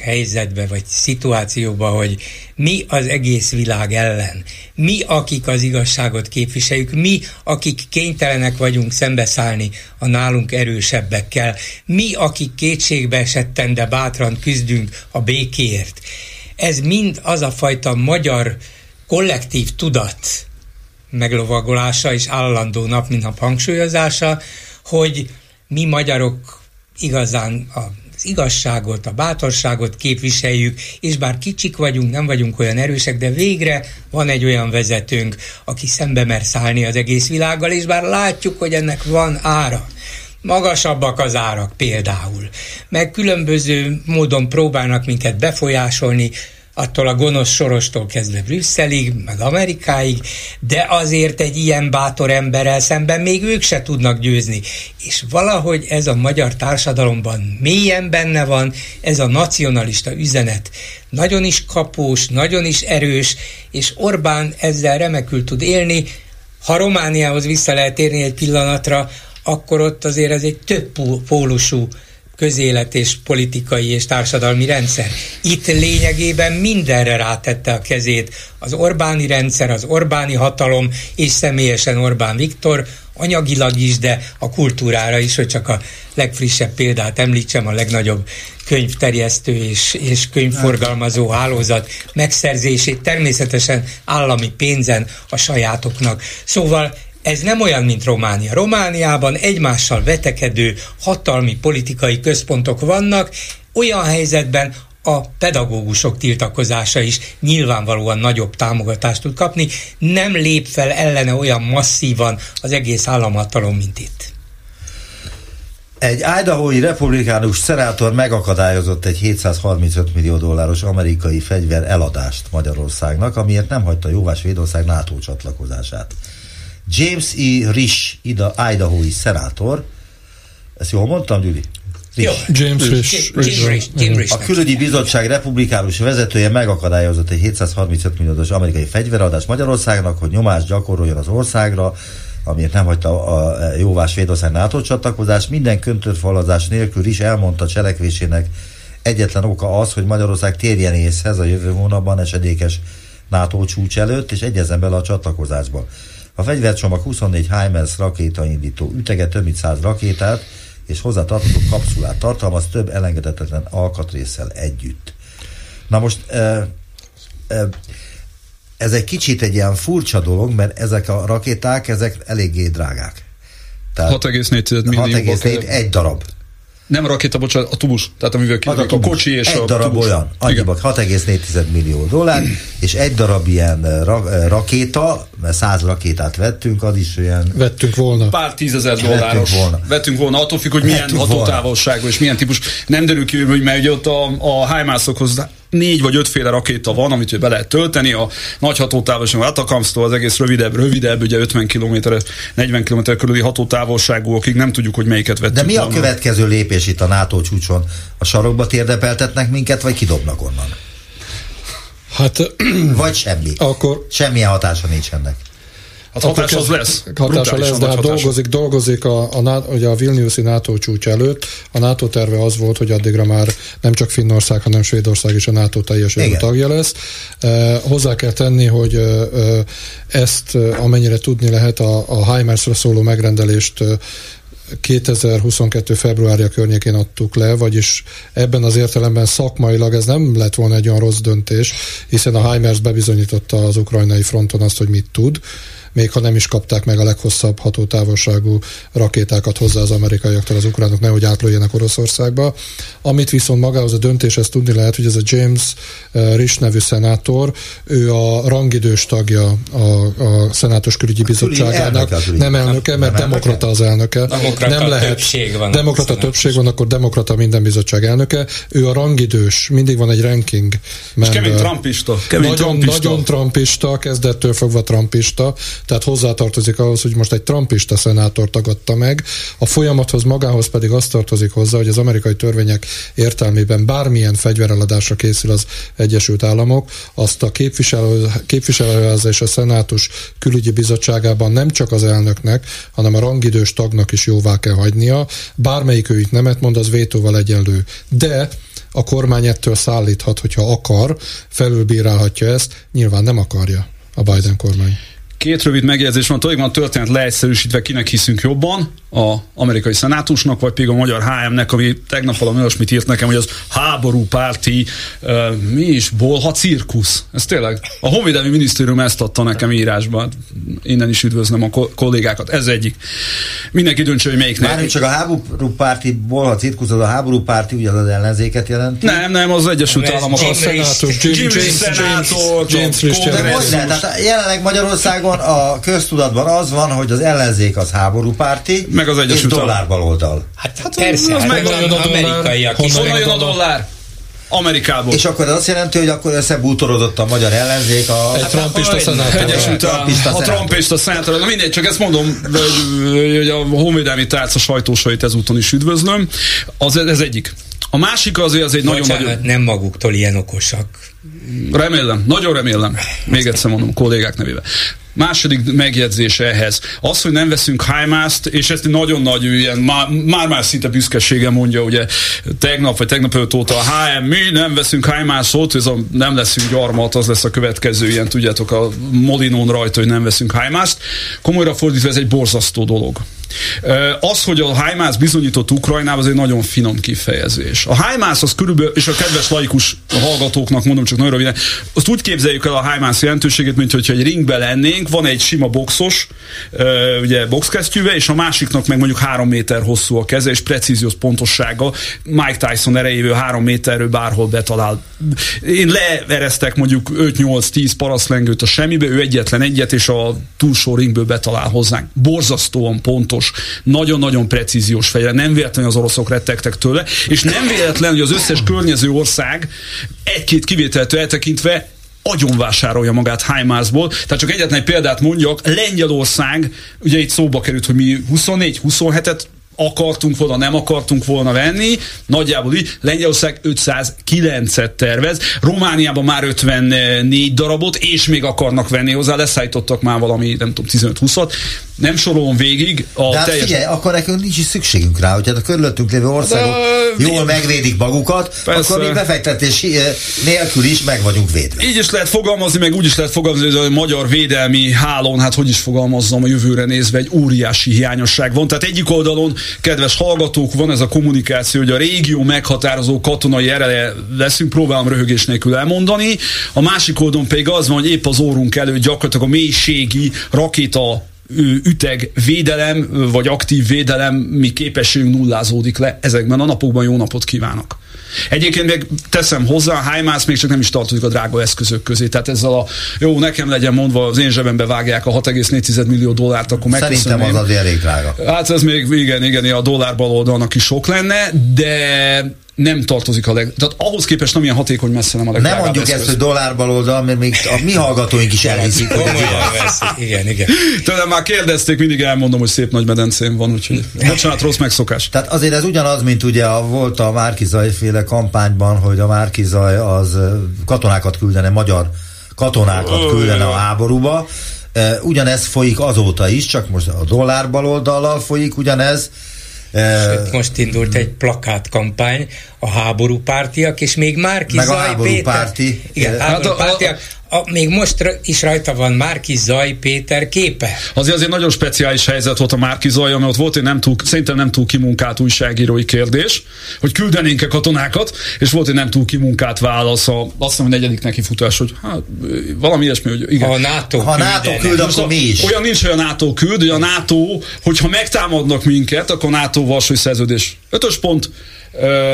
helyzetbe vagy szituációba, hogy mi az egész világ ellen, mi, akik az igazságot képviseljük, mi, akik kénytelenek vagyunk szembeszállni a nálunk erősebbekkel, mi, akik kétségbe esetten, de bátran küzdünk a békéért. Ez mind az a fajta magyar kollektív tudat, meglovagolása és állandó nap, mint nap hangsúlyozása, hogy mi magyarok igazán az igazságot, a bátorságot képviseljük, és bár kicsik vagyunk, nem vagyunk olyan erősek, de végre van egy olyan vezetőnk, aki szembe mer szállni az egész világgal, és bár látjuk, hogy ennek van ára, magasabbak az árak például, meg különböző módon próbálnak minket befolyásolni, attól a gonosz sorostól kezdve Brüsszelig, meg Amerikáig, de azért egy ilyen bátor emberrel szemben még ők se tudnak győzni. És valahogy ez a magyar társadalomban mélyen benne van, ez a nacionalista üzenet nagyon is kapós, nagyon is erős, és Orbán ezzel remekül tud élni. Ha Romániához vissza lehet érni egy pillanatra, akkor ott azért ez egy több pólusú közélet és politikai és társadalmi rendszer. Itt lényegében mindenre rátette a kezét az Orbáni rendszer, az Orbáni hatalom, és személyesen Orbán Viktor, anyagilag is, de a kultúrára is, hogy csak a legfrissebb példát említsem, a legnagyobb könyvterjesztő és, és könyvforgalmazó hálózat megszerzését természetesen állami pénzen a sajátoknak. Szóval ez nem olyan, mint Románia. Romániában egymással vetekedő hatalmi politikai központok vannak, olyan helyzetben, a pedagógusok tiltakozása is nyilvánvalóan nagyobb támogatást tud kapni, nem lép fel ellene olyan masszívan az egész államhatalom, mint itt. Egy Idahoi republikánus szenátor megakadályozott egy 735 millió dolláros amerikai fegyver eladást Magyarországnak, amiért nem hagyta jóvá Svédország NATO csatlakozását. James E. Risch, Idahoi szenátor, ezt jól mondtam, Gyuri? James Risch. A külügyi bizottság republikánus vezetője megakadályozott egy 735 milliós amerikai fegyveradást Magyarországnak, hogy nyomást gyakoroljon az országra, amiért nem hagyta a jóvá Svédország NATO csatlakozás, minden köntörfalazás nélkül is elmondta cselekvésének egyetlen oka az, hogy Magyarország térjen észhez a jövő hónapban esedékes NATO csúcs előtt, és egyezzen bele a csatlakozásba. A fegyvercsomag 24 HIMARS rakétaindító ütege több mint 100 rakétát, és hozzátartozó kapszulát tartalmaz több elengedhetetlen alkatrészsel együtt. Na most e, e, ez egy kicsit egy ilyen furcsa dolog, mert ezek a rakéták, ezek eléggé drágák. 6,4 millió. 6,4 egy darab. Nem rakéta, bocsánat, a tubus. Tehát amivel a, a, a kocsi és egy a darab tubus. olyan, annyiba 6,4 millió dollár, és egy darab ilyen ra, rakéta, mert száz rakétát vettünk, az is olyan... Vettünk volna. Pár tízezer dolláros. Vettünk volna. Vettünk volna, attól függ, hogy milyen hatótávolságú és milyen típus. Nem derül ki, hogy mert ugye ott a, a HIMARS-okhoz négy vagy ötféle rakéta van, amit be lehet tölteni. A nagy hatótávolságú Atakamsztól az egész rövidebb, rövidebb, ugye 50 km, 40 km körüli hatótávolságúakig nem tudjuk, hogy melyiket vettük De mi a volna. következő lépés itt a NATO csúcson? A sarokba térdepeltetnek minket, vagy kidobnak onnan? Hát, vagy semmi. Akkor Semmilyen hatása nincs ennek. Hát hatás az lesz. Hatása lesz, de hát dolgozik, dolgozik a, a, ugye a Vilniuszi NATO csúcs előtt. A NATO terve az volt, hogy addigra már nem csak Finnország, hanem Svédország is a NATO teljes tagja lesz. E, hozzá kell tenni, hogy e, ezt amennyire tudni lehet a, a HIMARS-ra szóló megrendelést 2022. februárja környékén adtuk le, vagyis ebben az értelemben szakmailag ez nem lett volna egy olyan rossz döntés, hiszen a HIMARS bebizonyította az ukrajnai fronton azt, hogy mit tud még ha nem is kapták meg a leghosszabb hatótávolságú rakétákat hozzá az amerikaiaktól az ukránok, nehogy átlőjenek Oroszországba. Amit viszont magához a döntéshez tudni lehet, hogy ez a James uh, Risch nevű szenátor, ő a rangidős tagja a, a Szenátus Külügyi Bizottságának, elnöke nem elnöke, mert nem demokrata az elnöke. Demokrata nem lehet. Többség van demokrata többség van, akkor demokrata minden bizottság elnöke. Ő a rangidős, mindig van egy ranking. És kemény trumpista. Kemény nagyon, trumpista. nagyon trumpista, kezdettől fogva trumpista, tehát hozzátartozik ahhoz, hogy most egy trumpista szenátor tagadta meg, a folyamathoz magához pedig azt tartozik hozzá, hogy az amerikai törvények értelmében bármilyen fegyvereladásra készül az Egyesült Államok, azt a képviselő, képviselőház és a szenátus külügyi bizottságában nem csak az elnöknek, hanem a rangidős tagnak is jóvá kell hagynia. Bármelyik őit nemet mond, az vétóval egyenlő. De a kormány ettől szállíthat, hogyha akar, felülbírálhatja ezt, nyilván nem akarja a Biden kormány. Két rövid megjegyzés van, tulajdonképpen a történet leegyszerűsítve kinek hiszünk jobban, a amerikai szenátusnak, vagy pedig a magyar HM-nek, ami tegnap valami olyasmit írt nekem, hogy az háborúpárti, uh, mi is, bolha cirkusz. Ez tényleg, a Honvédelmi Minisztérium ezt adta nekem írásban. Innen is üdvözlöm a kollégákat. Ez egyik. Mindenki döntse, hogy melyik Már csak a háborúpárti bolha cirkusz, az a háborúpárti, ugye az ellenzéket jelenti? Nem, nem, az Egyesült Államok. A szenátus, Jim szenátor, James Rich. De most lehet, tehát jelenleg Magyarországon a köztudatban az van, hogy az ellenzék az háborúpárti, meg az Egyesült és dollárбaloldal. Hát, hát persze, az hát honnan amerikaiak is. Honnan jön a dollár? Amerikából. És akkor ez azt jelenti, hogy akkor összebútorodott a magyar ellenzék a... Egy trumpista szenátor. Egyesült a, a trumpista szenátor. Na mindegy, csak ezt mondom, hogy a honvédelmi tárca sajtósait ezúton is üdvözlöm. Az, ez egyik. A másik azért az egy nagyon nagy... nem maguktól ilyen okosak. Remélem, nagyon remélem. Még egyszer mondom, kollégák nevében. Második megjegyzése ehhez. Az, hogy nem veszünk HIMARS-t, és ezt nagyon nagy ilyen, már-már szinte büszkesége mondja, ugye tegnap vagy tegnap előtt óta a HM, mi nem veszünk HIMARS-ot, ez a nem leszünk gyarmat, az lesz a következő ilyen, tudjátok, a Molinón rajta, hogy nem veszünk HIMARS-t. Komolyra fordítva ez egy borzasztó dolog. Az, hogy a HIMARS bizonyított Ukrajnába, az egy nagyon finom kifejezés. A HIMARS az körülbelül, és a kedves laikus hallgatóknak mondom csak nagyon röviden, azt úgy képzeljük el a HIMARS jelentőségét, mint hogyha egy ringbe lennénk, van egy sima boxos, ugye boxkesztyűve, és a másiknak meg mondjuk három méter hosszú a keze, és precíziós pontossága Mike Tyson erejével három méterről bárhol betalál. Én leeresztek mondjuk 5-8-10 paraszlengőt a semmibe, ő egyetlen egyet, és a túlsó ringből betalál hozzánk. Borzasztóan pontos, nagyon-nagyon precíziós fegyver. Nem véletlen, az oroszok rettegtek tőle, és nem véletlen, hogy az összes környező ország egy-két kivételtől eltekintve agyon vásárolja magát HIMARS-ból. Tehát csak egyetlen egy példát mondjak, Lengyelország, ugye itt szóba került, hogy mi 24-27-et akartunk volna, nem akartunk volna venni, nagyjából így, Lengyelország 509-et tervez, Romániában már 54 darabot, és még akarnak venni hozzá, leszállítottak már valami, nem tudom, 15-20-at, nem sorolom végig a De hát teljes... figyelj, akkor nekünk nincs is szükségünk rá, hogyha a körülöttünk lévő országok De, jól megvédik magukat, persze. akkor mi befektetés nélkül is meg vagyunk védve. Így is lehet fogalmazni, meg úgy is lehet fogalmazni, hogy a magyar védelmi hálón, hát hogy is fogalmazzam a jövőre nézve, egy óriási hiányosság van. Tehát egyik oldalon, kedves hallgatók, van ez a kommunikáció, hogy a régió meghatározó katonai ereje leszünk, próbálom röhögés nélkül elmondani. A másik oldalon pedig az van, hogy épp az órunk előtt gyakorlatilag a mélységi rakéta üteg védelem, vagy aktív védelem, mi képességünk nullázódik le ezekben a napokban. Jó napot kívánok! Egyébként még teszem hozzá, a HIMARS még csak nem is tartozik a drága eszközök közé. Tehát ezzel a jó, nekem legyen mondva, az én zsebembe vágják a 6,4 millió dollárt, akkor megköszönöm. Szerintem az az elég drága. Hát ez még, igen, igen, a dollár baloldalnak is sok lenne, de nem tartozik a leg... Tehát ahhoz képest nem ilyen hatékony messze nem a legdrágább Nem mondjuk eszköz. ezt, hogy dollár mert még a mi hallgatóink is elhiszik. igen, igen. Tőlem már kérdezték, mindig elmondom, hogy szép nagy medencém van, úgyhogy bocsánat, rossz megszokás. Tehát azért ez ugyanaz, mint ugye a, volt a Márkizaj féle kampányban, hogy a Márkizaj az katonákat küldene, magyar katonákat küldene a háborúba. Ugyanez folyik azóta is, csak most a dollár baloldallal folyik ugyanez, Sőt, most indult egy plakátkampány, a háború pártiak, és még Márki Meg Zaj a háború Péter, párti. Igen, hát háború pártiak, a, még most is rajta van Márki Zaj Péter képe. Azért azért nagyon speciális helyzet volt a Márki Zaj, mert ott volt egy nem túl, szerintem nem túl kimunkált újságírói kérdés, hogy küldenénk-e katonákat, és volt egy nem túl kimunkált válasz, a, azt hiszem, a negyedik neki futás, hogy hát, valami ilyesmi, hogy igen. Ha a NATO, ha NATO küld, akkor mi is. Olyan nincs, hogy a NATO küld, hogy a NATO, hogyha megtámadnak minket, akkor NATO Varsói szerződés. Ötös pont,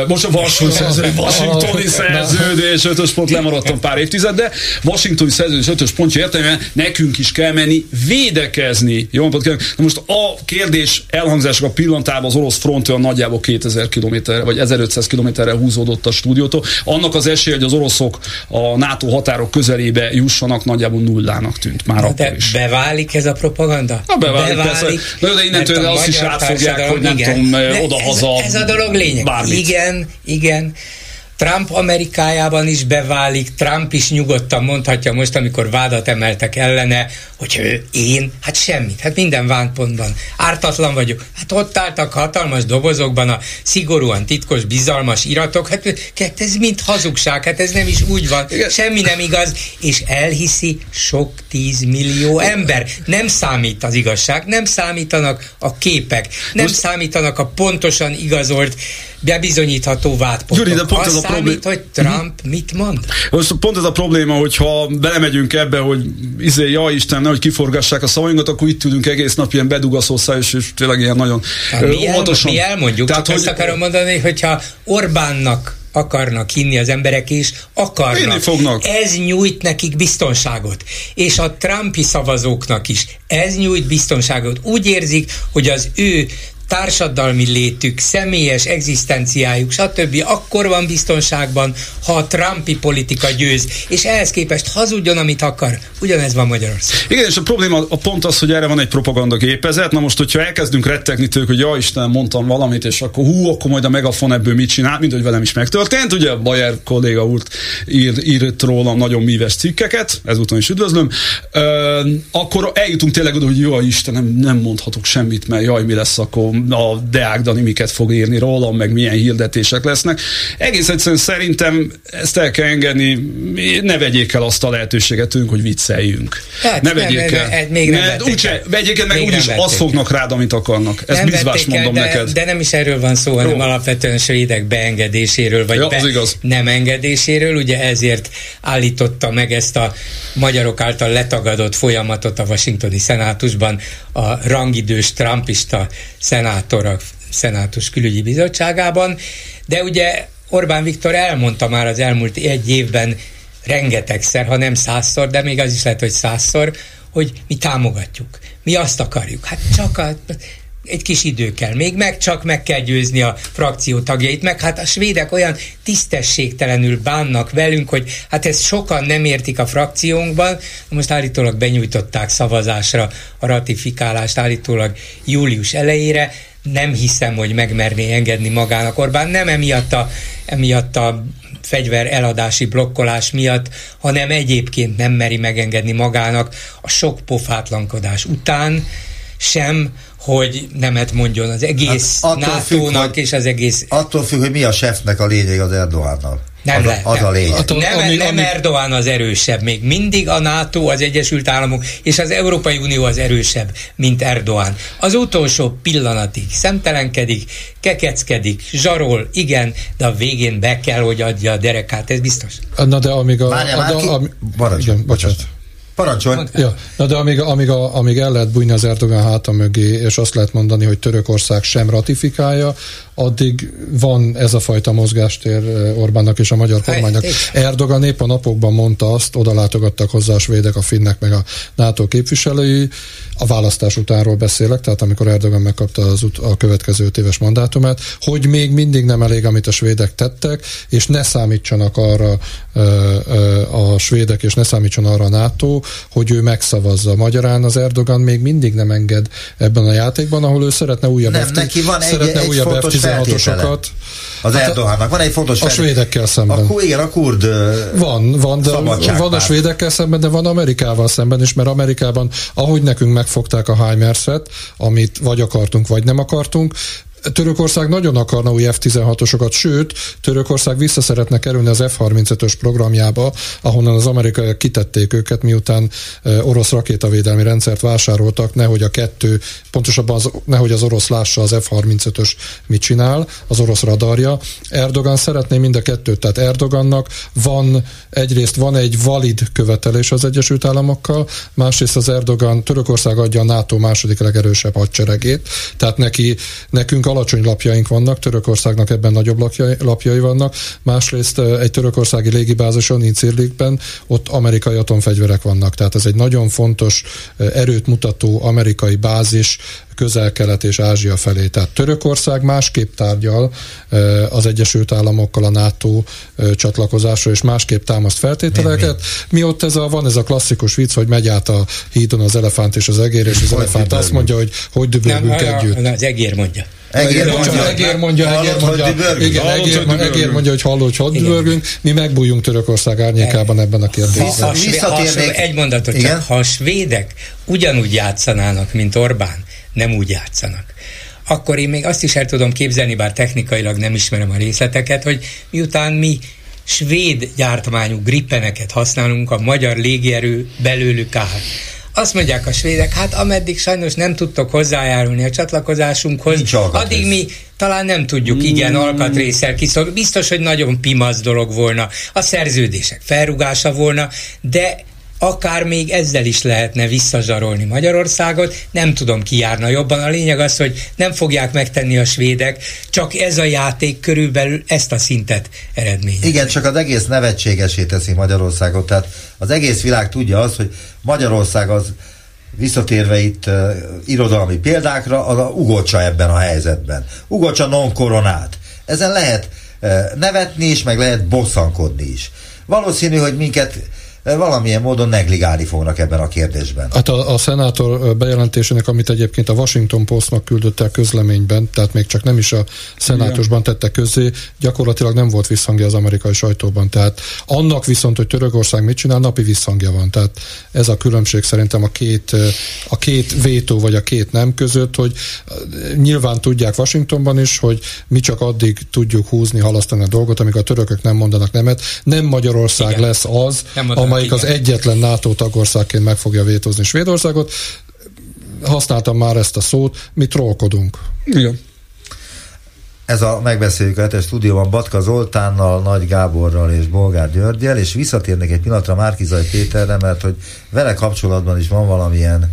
most a szerződés, Washingtoni szerződés, ötös pont lemaradtam pár évtized, de Washingtoni szerződés ötös pontja értelmében nekünk is kell menni védekezni. Jó napot kívánok. Na most a kérdés elhangzása a pillantában az orosz front olyan nagyjából 2000 km vagy 1500 kilométerre húzódott a stúdiótól. Annak az esélye, hogy az oroszok a NATO határok közelébe jussanak, nagyjából nullának tűnt már de akkor is. Beválik ez a propaganda? Na beválik, beválik persze. Na, de innentől azt is átfogják, hogy nem igen. tudom, oda-haza. Ez, ez a dolog lényeg. Bármi valamit. Igen, igen. Trump Amerikájában is beválik, Trump is nyugodtan mondhatja most, amikor vádat emeltek ellene, hogy ő, én, hát semmit, hát minden vánpontban. Ártatlan vagyok. Hát ott álltak hatalmas dobozokban a szigorúan titkos, bizalmas iratok, hát, hát ez mind hazugság, hát ez nem is úgy van, semmi nem igaz, és elhiszi sok tízmillió ember. Nem számít az igazság, nem számítanak a képek, nem most... számítanak a pontosan igazolt bebizonyítható vádpontok. Gyuri, de pont az, az a probléma. hogy Trump uh-huh. mit mond? Most pont ez a probléma, hogyha belemegyünk ebbe, hogy izé, ja Isten, nehogy kiforgassák a szavainkat, akkor itt ülünk egész nap ilyen bedugaszó és, és tényleg ilyen nagyon mi, el, mi elmondjuk, Tehát, csak hogy, azt akarom mondani, hogyha Orbánnak akarnak hinni az emberek is, akarnak. fognak. Ez nyújt nekik biztonságot. És a Trumpi szavazóknak is. Ez nyújt biztonságot. Úgy érzik, hogy az ő társadalmi létük, személyes egzisztenciájuk, stb. akkor van biztonságban, ha a Trumpi politika győz, és ehhez képest hazudjon, amit akar. Ugyanez van Magyarország. Igen, és a probléma a pont az, hogy erre van egy propaganda gépezet. Na most, hogyha elkezdünk rettegni tőlük, hogy ja Isten, mondtam valamit, és akkor hú, akkor majd a megafon ebből mit csinál, mint hogy velem is megtörtént. Ugye Bayer kolléga úr ír, írt rólam nagyon míves cikkeket, ezúton is üdvözlöm. Ö, akkor eljutunk tényleg oda, hogy jaj Istenem, nem mondhatok semmit, mert jaj, mi lesz, akkor a Deák Dani miket fog írni rólam, meg milyen hirdetések lesznek. Egész egyszerűen szerintem ezt el kell engedni, ne vegyék el azt a lehetőséget tőlünk, hogy vicceljünk. Hát, ne vegyék nem, el. Nem, még nem ne, úgyse, vegyék el, meg úgyis azt fognak rád, amit akarnak. Ezt bizvás mondom de, neked. De nem is erről van szó, hanem alapvetően svédek beengedéséről, vagy ja, be nem engedéséről. Ugye ezért állította meg ezt a magyarok által letagadott folyamatot a washingtoni szenátusban a rangidős trumpista szenátor a szenátus külügyi bizottságában, de ugye Orbán Viktor elmondta már az elmúlt egy évben rengetegszer, ha nem százszor, de még az is lehet, hogy százszor, hogy mi támogatjuk. Mi azt akarjuk. Hát csak a, egy kis idő kell. Még, meg csak meg kell győzni a frakció tagjait, meg hát a svédek olyan tisztességtelenül bánnak velünk, hogy hát ezt sokan nem értik a frakciónkban, most állítólag benyújtották szavazásra a ratifikálást állítólag július elejére, nem hiszem, hogy megmerné engedni magának Orbán, nem emiatt a, emiatt a fegyver eladási blokkolás miatt, hanem egyébként nem meri megengedni magának a sok pofátlankodás után sem, hogy nemet mondjon az egész hát NATO-nak és az egész... Attól függ, hogy mi a sefnek a lényeg az Erdoánnal. Nem az, lehet. Az a lényeg. Attól, nem, ami, nem ami... Erdogan az erősebb. Még mindig a NATO, az Egyesült Államok és az Európai Unió az erősebb, mint Erdogan. Az utolsó pillanatig szemtelenkedik, kekeckedik, zsarol, igen, de a végén be kell, hogy adja a derekát, ez biztos. Na de amíg a... Várjál, a, a, a, a igen, bocsánat. Parancsolj! Ja, na de amíg, amíg, a, amíg el lehet bújni az Erdogan háta mögé, és azt lehet mondani, hogy Törökország sem ratifikálja, addig van ez a fajta mozgástér Orbánnak és a magyar kormánynak. Erdogan épp a napokban mondta azt, oda látogattak hozzá a svédek, a finnek, meg a NATO képviselői, a választás utánról beszélek, tehát amikor Erdogan megkapta az ut- a következő éves mandátumát, hogy még mindig nem elég, amit a svédek tettek, és ne számítsanak arra a svédek, és ne számítson arra a NATO, hogy ő megszavazza. Magyarán az Erdogan még mindig nem enged ebben a játékban, ahol ő szeretne újabb nem, F- neki van szeretne egy, újabb egy F-16-osokat. Az hát Erdogannak van egy fontos A svédekkel szemben. A, igen, a kurd Van, van, de van a svédekkel szemben, de van Amerikával szemben is, mert Amerikában, ahogy nekünk megfogták a HIMARS-et, amit vagy akartunk, vagy nem akartunk, Törökország nagyon akarna új F-16-osokat, sőt, Törökország vissza szeretne kerülni az F-35-ös programjába, ahonnan az amerikaiak kitették őket, miután orosz rakétavédelmi rendszert vásároltak, nehogy a kettő, pontosabban az, nehogy az orosz lássa az F-35-ös mit csinál, az orosz radarja. Erdogan szeretné mind a kettőt, tehát Erdogannak van, egyrészt van egy valid követelés az Egyesült Államokkal, másrészt az Erdogan, Törökország adja a NATO második legerősebb hadseregét, tehát neki, nekünk alacsony lapjaink vannak, Törökországnak ebben nagyobb lapjai, lapjai vannak, másrészt egy törökországi légibázison, Incirlikben, ott amerikai atomfegyverek vannak, tehát ez egy nagyon fontos erőt mutató amerikai bázis, közel-kelet és Ázsia felé. Tehát Törökország másképp tárgyal az Egyesült Államokkal a NATO csatlakozásról, és másképp támaszt feltételeket. Mi, ott ez a, van ez a klasszikus vicc, hogy megy át a hídon az elefánt és az egér, és az elefánt azt mondja, hogy hogy dübörgünk együtt. Az egér mondja. Egér mondja, egér mondja, egér mondja, igen, egér, mondja, hogy hallod, hogy dübörgünk. Mi megbújjunk Törökország árnyékában ebben a kérdésben. Egy mondatot csak, ha a svédek ugyanúgy játszanának, mint Orbán, nem úgy játszanak. Akkor én még azt is el tudom képzelni, bár technikailag nem ismerem a részleteket, hogy miután mi svéd gyártmányú grippeneket használunk, a magyar légierő belőlük áll. Azt mondják a svédek, hát ameddig sajnos nem tudtok hozzájárulni a csatlakozásunkhoz, addig mi talán nem tudjuk igen mm. alkatrészsel kiszolgálni. Biztos, hogy nagyon pimasz dolog volna, a szerződések felrugása volna, de akár még ezzel is lehetne visszazsarolni Magyarországot, nem tudom ki járna jobban. A lényeg az, hogy nem fogják megtenni a svédek, csak ez a játék körülbelül ezt a szintet eredmény. Igen, csak az egész nevetségesé teszi Magyarországot, tehát az egész világ tudja azt, hogy Magyarország az visszatérve itt uh, irodalmi példákra, az a ugocsa ebben a helyzetben. Ugocsa non koronát. Ezen lehet uh, nevetni is, meg lehet bosszankodni is. Valószínű, hogy minket valamilyen módon negligálni fognak ebben a kérdésben. Hát a, a szenátor bejelentésének, amit egyébként a Washington Postnak küldött el közleményben, tehát még csak nem is a szenátusban tette közé, gyakorlatilag nem volt visszhangja az amerikai sajtóban. Tehát annak viszont, hogy Törökország mit csinál, napi visszhangja van. Tehát ez a különbség szerintem a két, a két vétó vagy a két nem között, hogy nyilván tudják Washingtonban is, hogy mi csak addig tudjuk húzni, halasztani a dolgot, amíg a törökök nem mondanak nemet. Nem Magyarország Igen. lesz az, amelyik Igen. az egyetlen NATO tagországként meg fogja vétózni Svédországot. Használtam már ezt a szót, mi trollkodunk. Igen. Ez a megbeszéljük a hetes stúdióban Batka Zoltánnal, Nagy Gáborral és Bolgár Györgyel, és visszatérnek egy pillanatra Márkizaj Péterre, mert hogy vele kapcsolatban is van valamilyen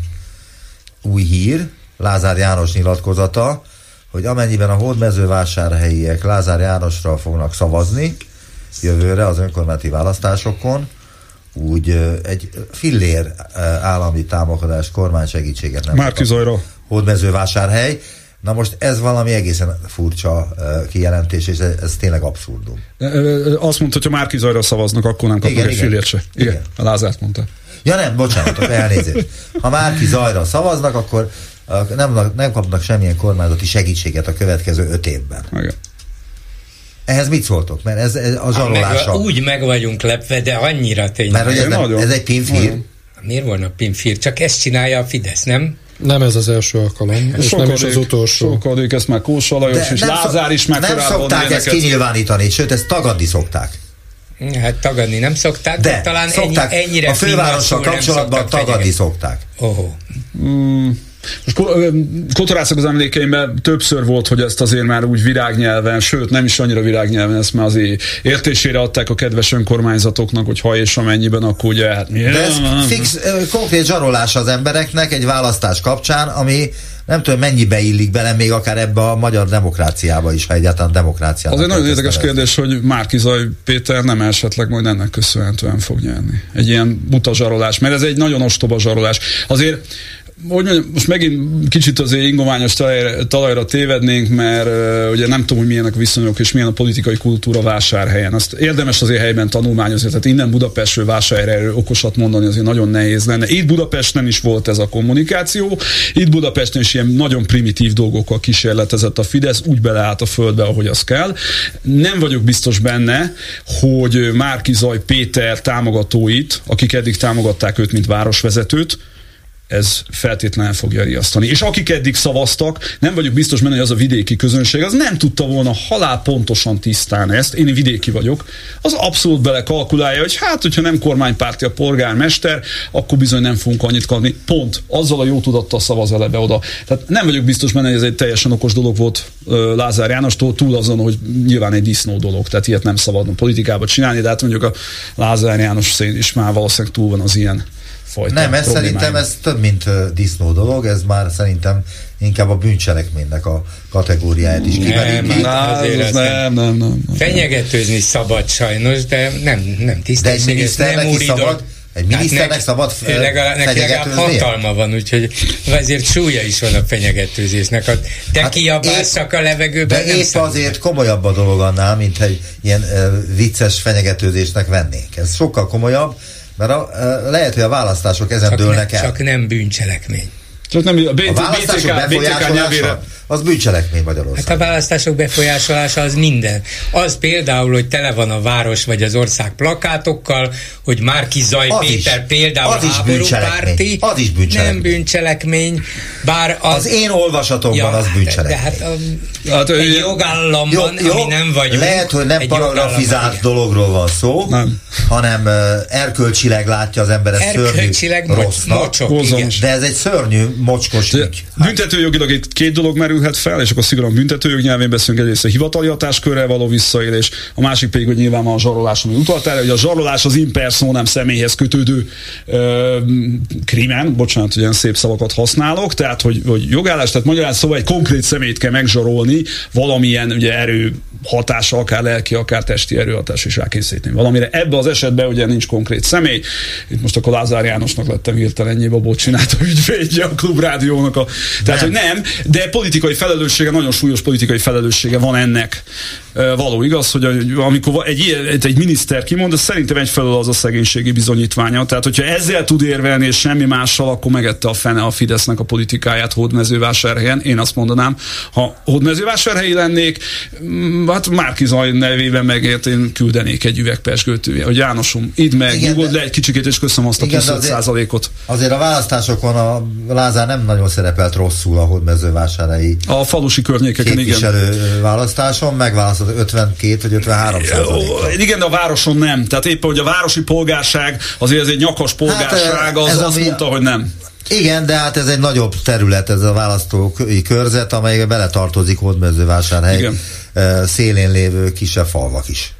új hír, Lázár János nyilatkozata, hogy amennyiben a hódmezővásárhelyiek Lázár Jánosra fognak szavazni jövőre az önkormányzati választásokon, úgy egy fillér állami támogatást, kormány segítséget nem Márki Zajra. Hódmezővásárhely. Na most ez valami egészen furcsa kijelentés, és ez, ez tényleg abszurdum. Azt mondta, hogy ha Márki Zajra szavaznak, akkor nem kapnak egy fillért se. Igen, igen. a Lázárt mondta. Ja nem, bocsánat, elnézést. Ha Márki Zajra szavaznak, akkor nem, nem kapnak semmilyen kormányzati segítséget a következő öt évben. Igen. Ehhez mit szóltok? Mert ez, ez a zsarolása... Meg, úgy meg vagyunk lepve, de annyira tényleg. Mert hogy ez, nem, ez egy pinfír? Miért volna pinfír? Csak ezt csinálja a Fidesz, nem? Nem ez az első alkalom, és sokadik, nem is az utolsó. Sokadik, ezt már Kósa Lajos és Lázár is meg Nem szokták ezt kinyilvánítani, sőt, ezt tagadni szokták. Hát tagadni nem szokták, de, de talán szokták, ennyi, ennyire A fővárossal kapcsolatban tagadni szokták. Oh. Mm. Most kotorászok az emlékeimben többször volt, hogy ezt azért már úgy virágnyelven, sőt nem is annyira virágnyelven, ezt már azért értésére adták a kedves önkormányzatoknak, hogy ha és amennyiben, akkor ugye hát mi? De ez fix, konkrét zsarolás az embereknek egy választás kapcsán, ami nem tudom, mennyibe illik bele még akár ebbe a magyar demokráciába is, ha egyáltalán demokrácia. Az egy nagyon érdekes kérdés, hogy Márkizaj Péter nem esetleg majd ennek köszönhetően fog nyerni. Egy ilyen buta zsarolás, mert ez egy nagyon ostoba zsarolás. Azért hogy mondjam, most megint kicsit azért ingományos talajra, talajra tévednénk, mert uh, ugye nem tudom, hogy milyenek a viszonyok és milyen a politikai kultúra vásárhelyen. Azt érdemes azért helyben tanulmányozni, tehát innen Budapestről vásárhelyről okosat mondani azért nagyon nehéz lenne. Itt Budapesten is volt ez a kommunikáció, itt Budapesten is ilyen nagyon primitív dolgokkal kísérletezett a Fidesz, úgy beleállt a földbe, ahogy az kell. Nem vagyok biztos benne, hogy Márki Zaj Péter támogatóit, akik eddig támogatták őt, mint városvezetőt, ez feltétlenül fogja riasztani. És akik eddig szavaztak, nem vagyok biztos benne, hogy az a vidéki közönség, az nem tudta volna halál pontosan tisztán ezt, én vidéki vagyok, az abszolút belekalkulálja, hogy hát, hogyha nem kormánypárti a polgármester, akkor bizony nem fogunk annyit kapni. Pont. Azzal a jó tudattal szavaz elebe oda. Tehát nem vagyok biztos benne, hogy ez egy teljesen okos dolog volt Lázár Jánostól, túl azon, hogy nyilván egy disznó dolog, tehát ilyet nem szabadna politikába csinálni, de hát mondjuk a Lázár János is már valószínűleg túl van az ilyen fajta Nem, ez szerintem ez több, mint disznó dolog, ez már szerintem inkább a bűncselekménynek a kategóriáját is kimeríti. Nem, nem, nem, nem, nem. Fenyegetőzni szabad sajnos, de nem, nem tisztességes, nem szabad, egy miniszternek hát szabad legalább, neki legalább hatalma van, úgyhogy ezért súlya is van a fenyegetőzésnek. A te hát kiabálszak a levegőben. De épp szabad. azért komolyabb a dolog annál, mint egy ilyen uh, vicces fenyegetőzésnek vennénk. Ez sokkal komolyabb, mert a, lehet, hogy a választások ezen csak dőlnek ne, el. Csak nem bűncselekmény. Csak nem, a, BT, a választások BTK, befolyásolása, az bűncselekmény Magyarországon. Hát a választások befolyásolása az minden. Az például, hogy tele van a város vagy az ország plakátokkal, hogy Márki Zaj az Péter is, például az is bűncselekmény. Az is bűncselekmény. Nem bűncselekmény, bár az... Az én olvasatomban ja, az bűncselekmény. De hát, a, hát egy jogállamban, jó, jó, ami nem vagyunk... Lehet, hogy nem paragrafizált dologról van szó, nem. hanem uh, erkölcsileg látja az ember ezt szörnyű rossznak. Mocsok, de ez egy szörnyű mocskos ügy. Büntetőjogilag itt két dolog merülhet fel, és akkor szigorúan büntetőjog nyelvén beszélünk egyrészt a hivatali hatáskörrel való visszaélés, a másik pedig, hogy nyilván a zsarolás, ami utalt el, hogy a zsarolás az impersonám személyhez kötődő ö, krimen, bocsánat, hogy ilyen szép szavakat használok, tehát hogy, hogy jogállás, tehát magyarán szóval egy konkrét személyt kell megzsarolni valamilyen ugye, erő hatása, akár lelki, akár testi erőhatás is rákészíteni valamire. Ebben az esetben ugye nincs konkrét személy. Itt most akkor Lázár Jánosnak lettem hirtelen ennyi babot csinálta ügyvédje a klubrádiónak. A, tehát, nem. hogy nem, de politika politikai felelőssége, nagyon súlyos politikai felelőssége van ennek. Való igaz, hogy amikor egy, egy miniszter kimond, ez szerintem egyfelől az a szegénységi bizonyítványa. Tehát, hogyha ezzel tud érvelni és semmi mással, akkor megette a fene a Fidesznek a politikáját Hódmezővásárhelyen. Én azt mondanám, ha Hódmezővásárhelyi lennék, mm, hát Márki Zaj nevében megért, én küldenék egy üveg Hogy Jánosom, idd meg, nyugodj le egy kicsikét, és köszönöm azt a plusz százalékot. Azért a választásokon a Lázár nem nagyon szerepelt rosszul a Hódmezővásárhelyi a falusi környékeken, igen. választáson, megválasztott 52 vagy 53 százalékot. Igen, de a városon nem. Tehát éppen, hogy a városi polgárság azért ez egy nyakas polgárság, hát, az azt mondta, hogy nem. Igen, de hát ez egy nagyobb terület, ez a választói körzet, amelybe beletartozik Hódmezővásárhely Igen. szélén lévő kisebb falvak is.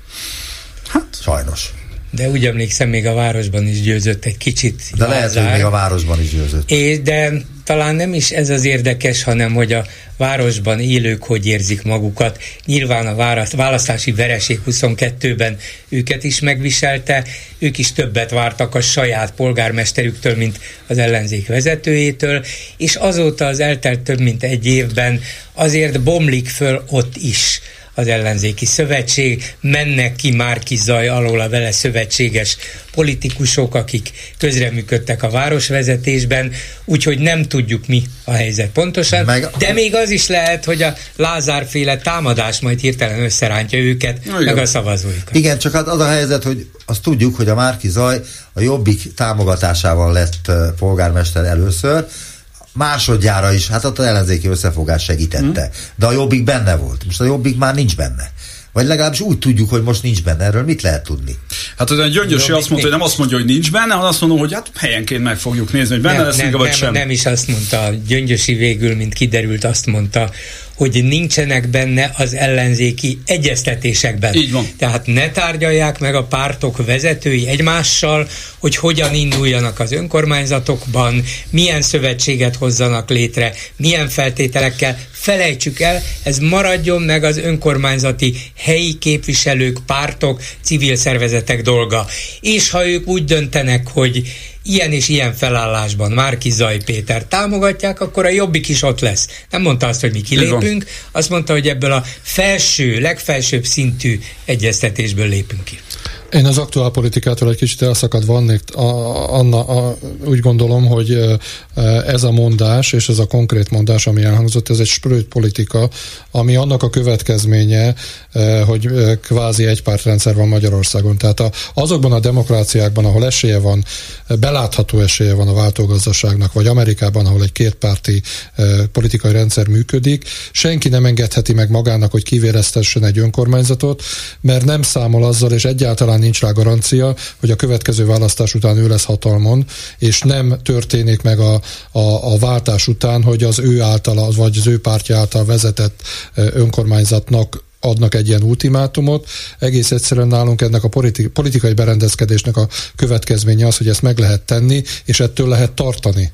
Hát. Sajnos. De úgy emlékszem, még a városban is győzött egy kicsit. De lehet, hogy még a városban is győzött. És de talán nem is ez az érdekes, hanem hogy a városban élők hogy érzik magukat. Nyilván a választási vereség 22-ben őket is megviselte, ők is többet vártak a saját polgármesterüktől, mint az ellenzék vezetőjétől, és azóta az eltelt több mint egy évben azért bomlik föl ott is az ellenzéki szövetség, mennek ki Márki Zaj alól a vele szövetséges politikusok, akik közreműködtek a városvezetésben, úgyhogy nem tudjuk mi a helyzet pontosan, Meg... de még az is lehet, hogy a Lázárféle támadás majd hirtelen összerántja őket, Na, meg a szavazóikat. Igen, csak hát az a helyzet, hogy azt tudjuk, hogy a Márki Zaj a Jobbik támogatásával lett polgármester először, másodjára is, hát ott az ellenzéki összefogás segítette. Mm. De a Jobbik benne volt. Most a Jobbik már nincs benne. Vagy legalábbis úgy tudjuk, hogy most nincs benne. Erről mit lehet tudni? Hát a Gyöngyösi azt mondta, hogy nem azt mondja, hogy nincs benne, hanem azt mondom, hogy hát helyenként meg fogjuk nézni, hogy benne nem, lesz nem, vagy nem, sem. Nem is azt mondta, Gyöngyösi végül, mint kiderült, azt mondta, hogy nincsenek benne az ellenzéki egyeztetésekben. Így van. Tehát ne tárgyalják meg a pártok vezetői egymással, hogy hogyan induljanak az önkormányzatokban, milyen szövetséget hozzanak létre, milyen feltételekkel. Felejtsük el, ez maradjon meg az önkormányzati helyi képviselők, pártok, civil szervezetek dolga. És ha ők úgy döntenek, hogy ilyen és ilyen felállásban Márki Zaj Péter támogatják, akkor a jobbik is ott lesz. Nem mondta azt, hogy mi kilépünk, azt mondta, hogy ebből a felső, legfelsőbb szintű egyeztetésből lépünk ki. Én az aktuál politikától egy kicsit elszakad vannék, a, Anna, a, úgy gondolom, hogy ez a mondás, és ez a konkrét mondás, ami elhangzott, ez egy sprőt politika, ami annak a következménye, hogy kvázi egypártrendszer van Magyarországon. Tehát a, azokban a demokráciákban, ahol esélye van, belátható esélye van a váltógazdaságnak, vagy Amerikában, ahol egy kétpárti politikai rendszer működik, senki nem engedheti meg magának, hogy kivéreztessen egy önkormányzatot, mert nem számol azzal, és egyáltalán nincs rá garancia, hogy a következő választás után ő lesz hatalmon, és nem történik meg a, a, a váltás után, hogy az ő által, vagy az ő pártja által vezetett önkormányzatnak adnak egy ilyen ultimátumot. Egész egyszerűen nálunk ennek a politi- politikai berendezkedésnek a következménye az, hogy ezt meg lehet tenni, és ettől lehet tartani.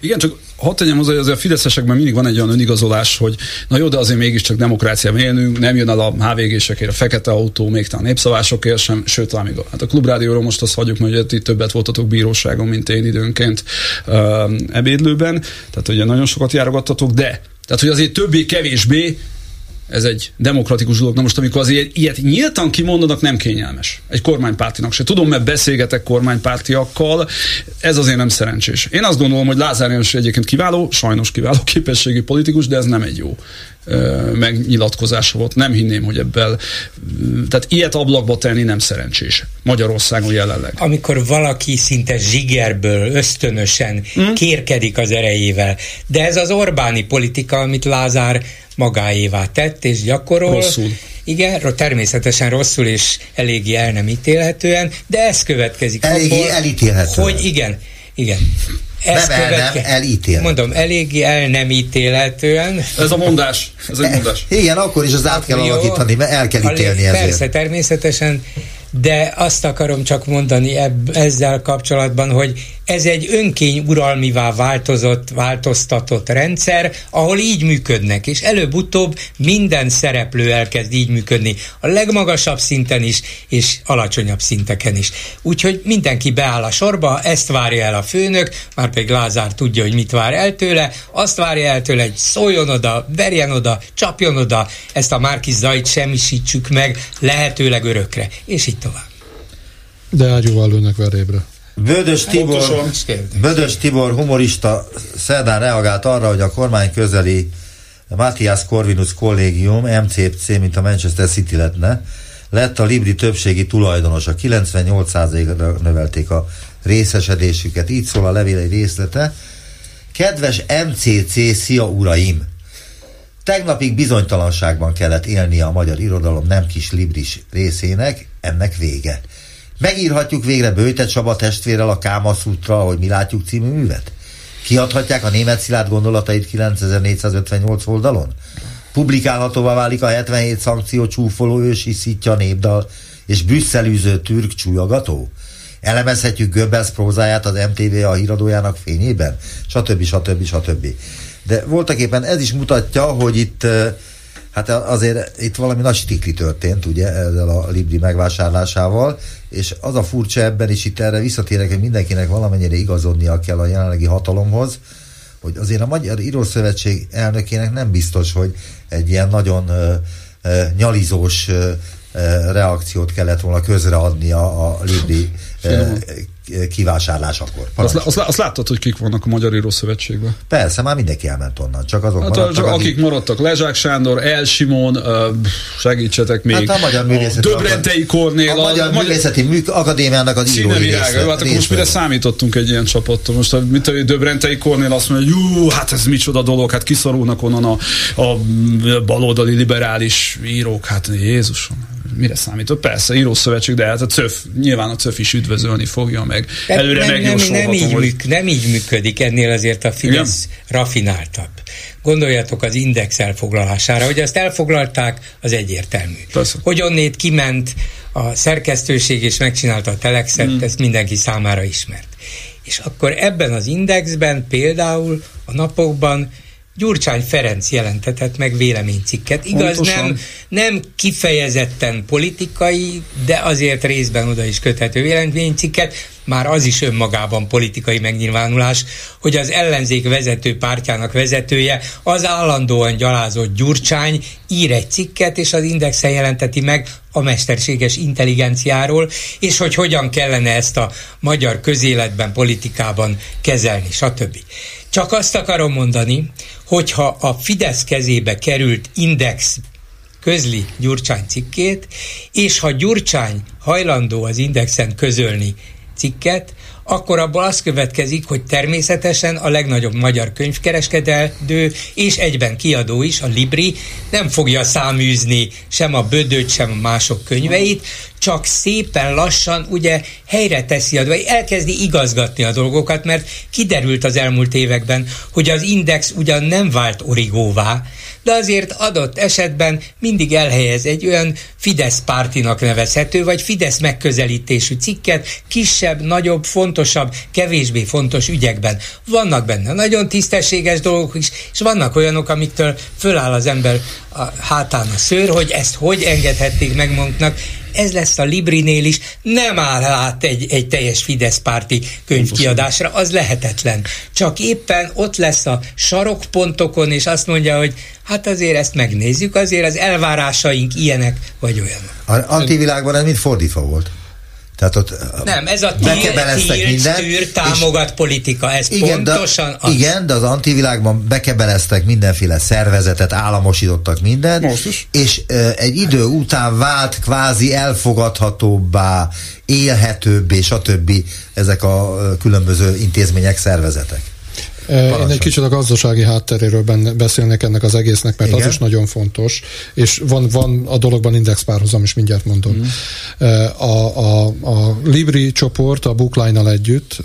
Igen, csak hadd tegyem hozzá, hogy azért a fideszesekben mindig van egy olyan önigazolás, hogy na jó, de azért mégiscsak demokráciában élnünk, nem jön el a HVG-sekért a fekete autó, még talán népszavásokért sem, sőt, talán még a, hát a klubrádióról most azt hagyjuk, hogy itt többet voltatok bíróságon, mint én időnként ebédlőben, tehát ugye nagyon sokat járogattatok, de tehát, hogy azért többé-kevésbé ez egy demokratikus dolog. Na most, amikor azért ilyet nyíltan kimondanak, nem kényelmes. Egy kormánypártinak se. Tudom, mert beszélgetek kormánymártiakkal, ez azért nem szerencsés. Én azt gondolom, hogy Lázár János egyébként kiváló, sajnos kiváló képességi politikus, de ez nem egy jó megnyilatkozása volt. Nem hinném, hogy ebből, tehát ilyet ablakba tenni nem szerencsés Magyarországon jelenleg. Amikor valaki szinte zsigerből, ösztönösen hmm? kérkedik az erejével, de ez az Orbáni politika, amit Lázár magáévá tett és gyakorol. Rosszul. Igen, természetesen rosszul és eléggé el nem ítélhetően, de ez következik. Eléggé abból, elítélhetően. Hogy igen, igen. Ez nem, követke... nem, elítél. Mondom, eléggé el nem ítélhetően. Ez a mondás. Ez egy mondás. Igen, akkor is az át kell alakítani, mert el kell ítélni ezért. Persze, természetesen, de azt akarom csak mondani ebb, ezzel kapcsolatban, hogy ez egy önkény uralmivá változott, változtatott rendszer, ahol így működnek, és előbb-utóbb minden szereplő elkezd így működni, a legmagasabb szinten is, és alacsonyabb szinteken is. Úgyhogy mindenki beáll a sorba, ezt várja el a főnök, már pedig Lázár tudja, hogy mit vár el tőle, azt várja el tőle, hogy szóljon oda, verjen oda, csapjon oda, ezt a Márkis Zajt semmisítsük meg lehetőleg örökre, és így tovább. De ágyúval lőnek verébre. Bödös Tibor, Bödös Tibor humorista szerdán reagált arra, hogy a kormány közeli Matthias Corvinus kollégium, MCC, mint a Manchester City lettne, lett a Libri többségi tulajdonosa. 98%-ra növelték a részesedésüket. Így szól a levél egy részlete. Kedves MCC, szia uraim! Tegnapig bizonytalanságban kellett élnie a magyar irodalom nem kis libris részének, ennek vége. Megírhatjuk végre Bőte Csaba testvérrel a Kámaszutra, hogy mi látjuk című művet? Kiadhatják a német szilárd gondolatait 9458 oldalon? Publikálhatóvá válik a 77 szankció csúfoló ősi szitja népdal és brüsszelűző türk csúlyogató? Elemezhetjük Göbbels prózáját az MTV a híradójának fényében? Stb. stb. stb. De voltak éppen ez is mutatja, hogy itt hát azért itt valami nagy stikli történt, ugye, ezzel a Libri megvásárlásával, és az a furcsa ebben is itt erre visszatérek, hogy mindenkinek valamennyire igazodnia kell a jelenlegi hatalomhoz, hogy azért a Magyar Írószövetség elnökének nem biztos, hogy egy ilyen nagyon ö, ö, nyalizós ö, reakciót kellett volna közreadnia a Libri kivásárlásakor. Azt, azt, azt láttad, hogy kik vannak a Magyar Írószövetségben? Persze, már mindenki elment onnan, csak azok hát, maradtak, csak akik, akik maradtak, Lezsák Sándor, El Simon, segítsetek még. Hát a Magyar Művészeti Döbrentei Kornél. A, a Magyar Művészeti Műk Akadémiának az írói. Hát akkor most mire számítottunk egy ilyen csapattól? Most mint a Döbrentei Kornél azt mondja, hogy jú, hát ez micsoda dolog, hát kiszorulnak onnan a, a baloldali liberális írók, hát Jézusom mire számított? Persze, írószövetség, de hát a CÖF, nyilván a CÖF is üdvözölni fogja meg. Előre nem, nem, nem, így műk, nem így működik, ennél azért a Fidesz Igen? rafináltabb. Gondoljatok az index elfoglalására, hogy azt elfoglalták, az egyértelmű. Persze. Hogy onnét kiment a szerkesztőség és megcsinálta a telexet, hmm. ezt mindenki számára ismert. És akkor ebben az indexben például a napokban Gyurcsány Ferenc jelentetett meg véleménycikket. Igaz, nem, nem kifejezetten politikai, de azért részben oda is köthető véleménycikket, már az is önmagában politikai megnyilvánulás, hogy az ellenzék vezető pártjának vezetője, az állandóan gyalázott Gyurcsány ír egy cikket, és az Indexen jelenteti meg a mesterséges intelligenciáról, és hogy hogyan kellene ezt a magyar közéletben, politikában kezelni, stb. Csak azt akarom mondani, hogyha a Fidesz kezébe került Index közli Gyurcsány cikkét, és ha Gyurcsány hajlandó az Indexen közölni cikket, akkor abból az következik, hogy természetesen a legnagyobb magyar könyvkereskedelő és egyben kiadó is, a Libri nem fogja száműzni sem a Bödöt, sem a mások könyveit, csak szépen lassan ugye helyre teszi vagy elkezdi igazgatni a dolgokat, mert kiderült az elmúlt években, hogy az index ugyan nem vált origóvá, de azért adott esetben mindig elhelyez egy olyan Fidesz pártinak nevezhető, vagy Fidesz megközelítésű cikket, kisebb, nagyobb, fontosabb, kevésbé fontos ügyekben. Vannak benne nagyon tisztességes dolgok is, és vannak olyanok, amiktől föláll az ember a hátán a szőr, hogy ezt hogy engedhették meg magunknak, ez lesz a Librinél is, nem áll át egy, egy teljes Fidesz párti könyvkiadásra, az lehetetlen. Csak éppen ott lesz a sarokpontokon, és azt mondja, hogy hát azért ezt megnézzük, azért az elvárásaink ilyenek vagy olyanok. A antivilágban ez mind fordítva volt. Tehát ott nem, ez a tillt, minden, tűr, támogat politika, ez igen, pontosan de, az. Igen, de az antivilágban bekebeleztek mindenféle szervezetet, államosítottak mindent, Most is. és uh, egy idő után vált kvázi elfogadhatóbbá, élhetőbbé, stb. ezek a különböző intézmények, szervezetek. Parancsolj. Én egy kicsit a gazdasági hátteréről beszélnék ennek az egésznek, mert Igen? az is nagyon fontos, és van, van a dologban indexpárhozam is, mindjárt mondom. Mm. A, a, a Libri csoport a bookline együtt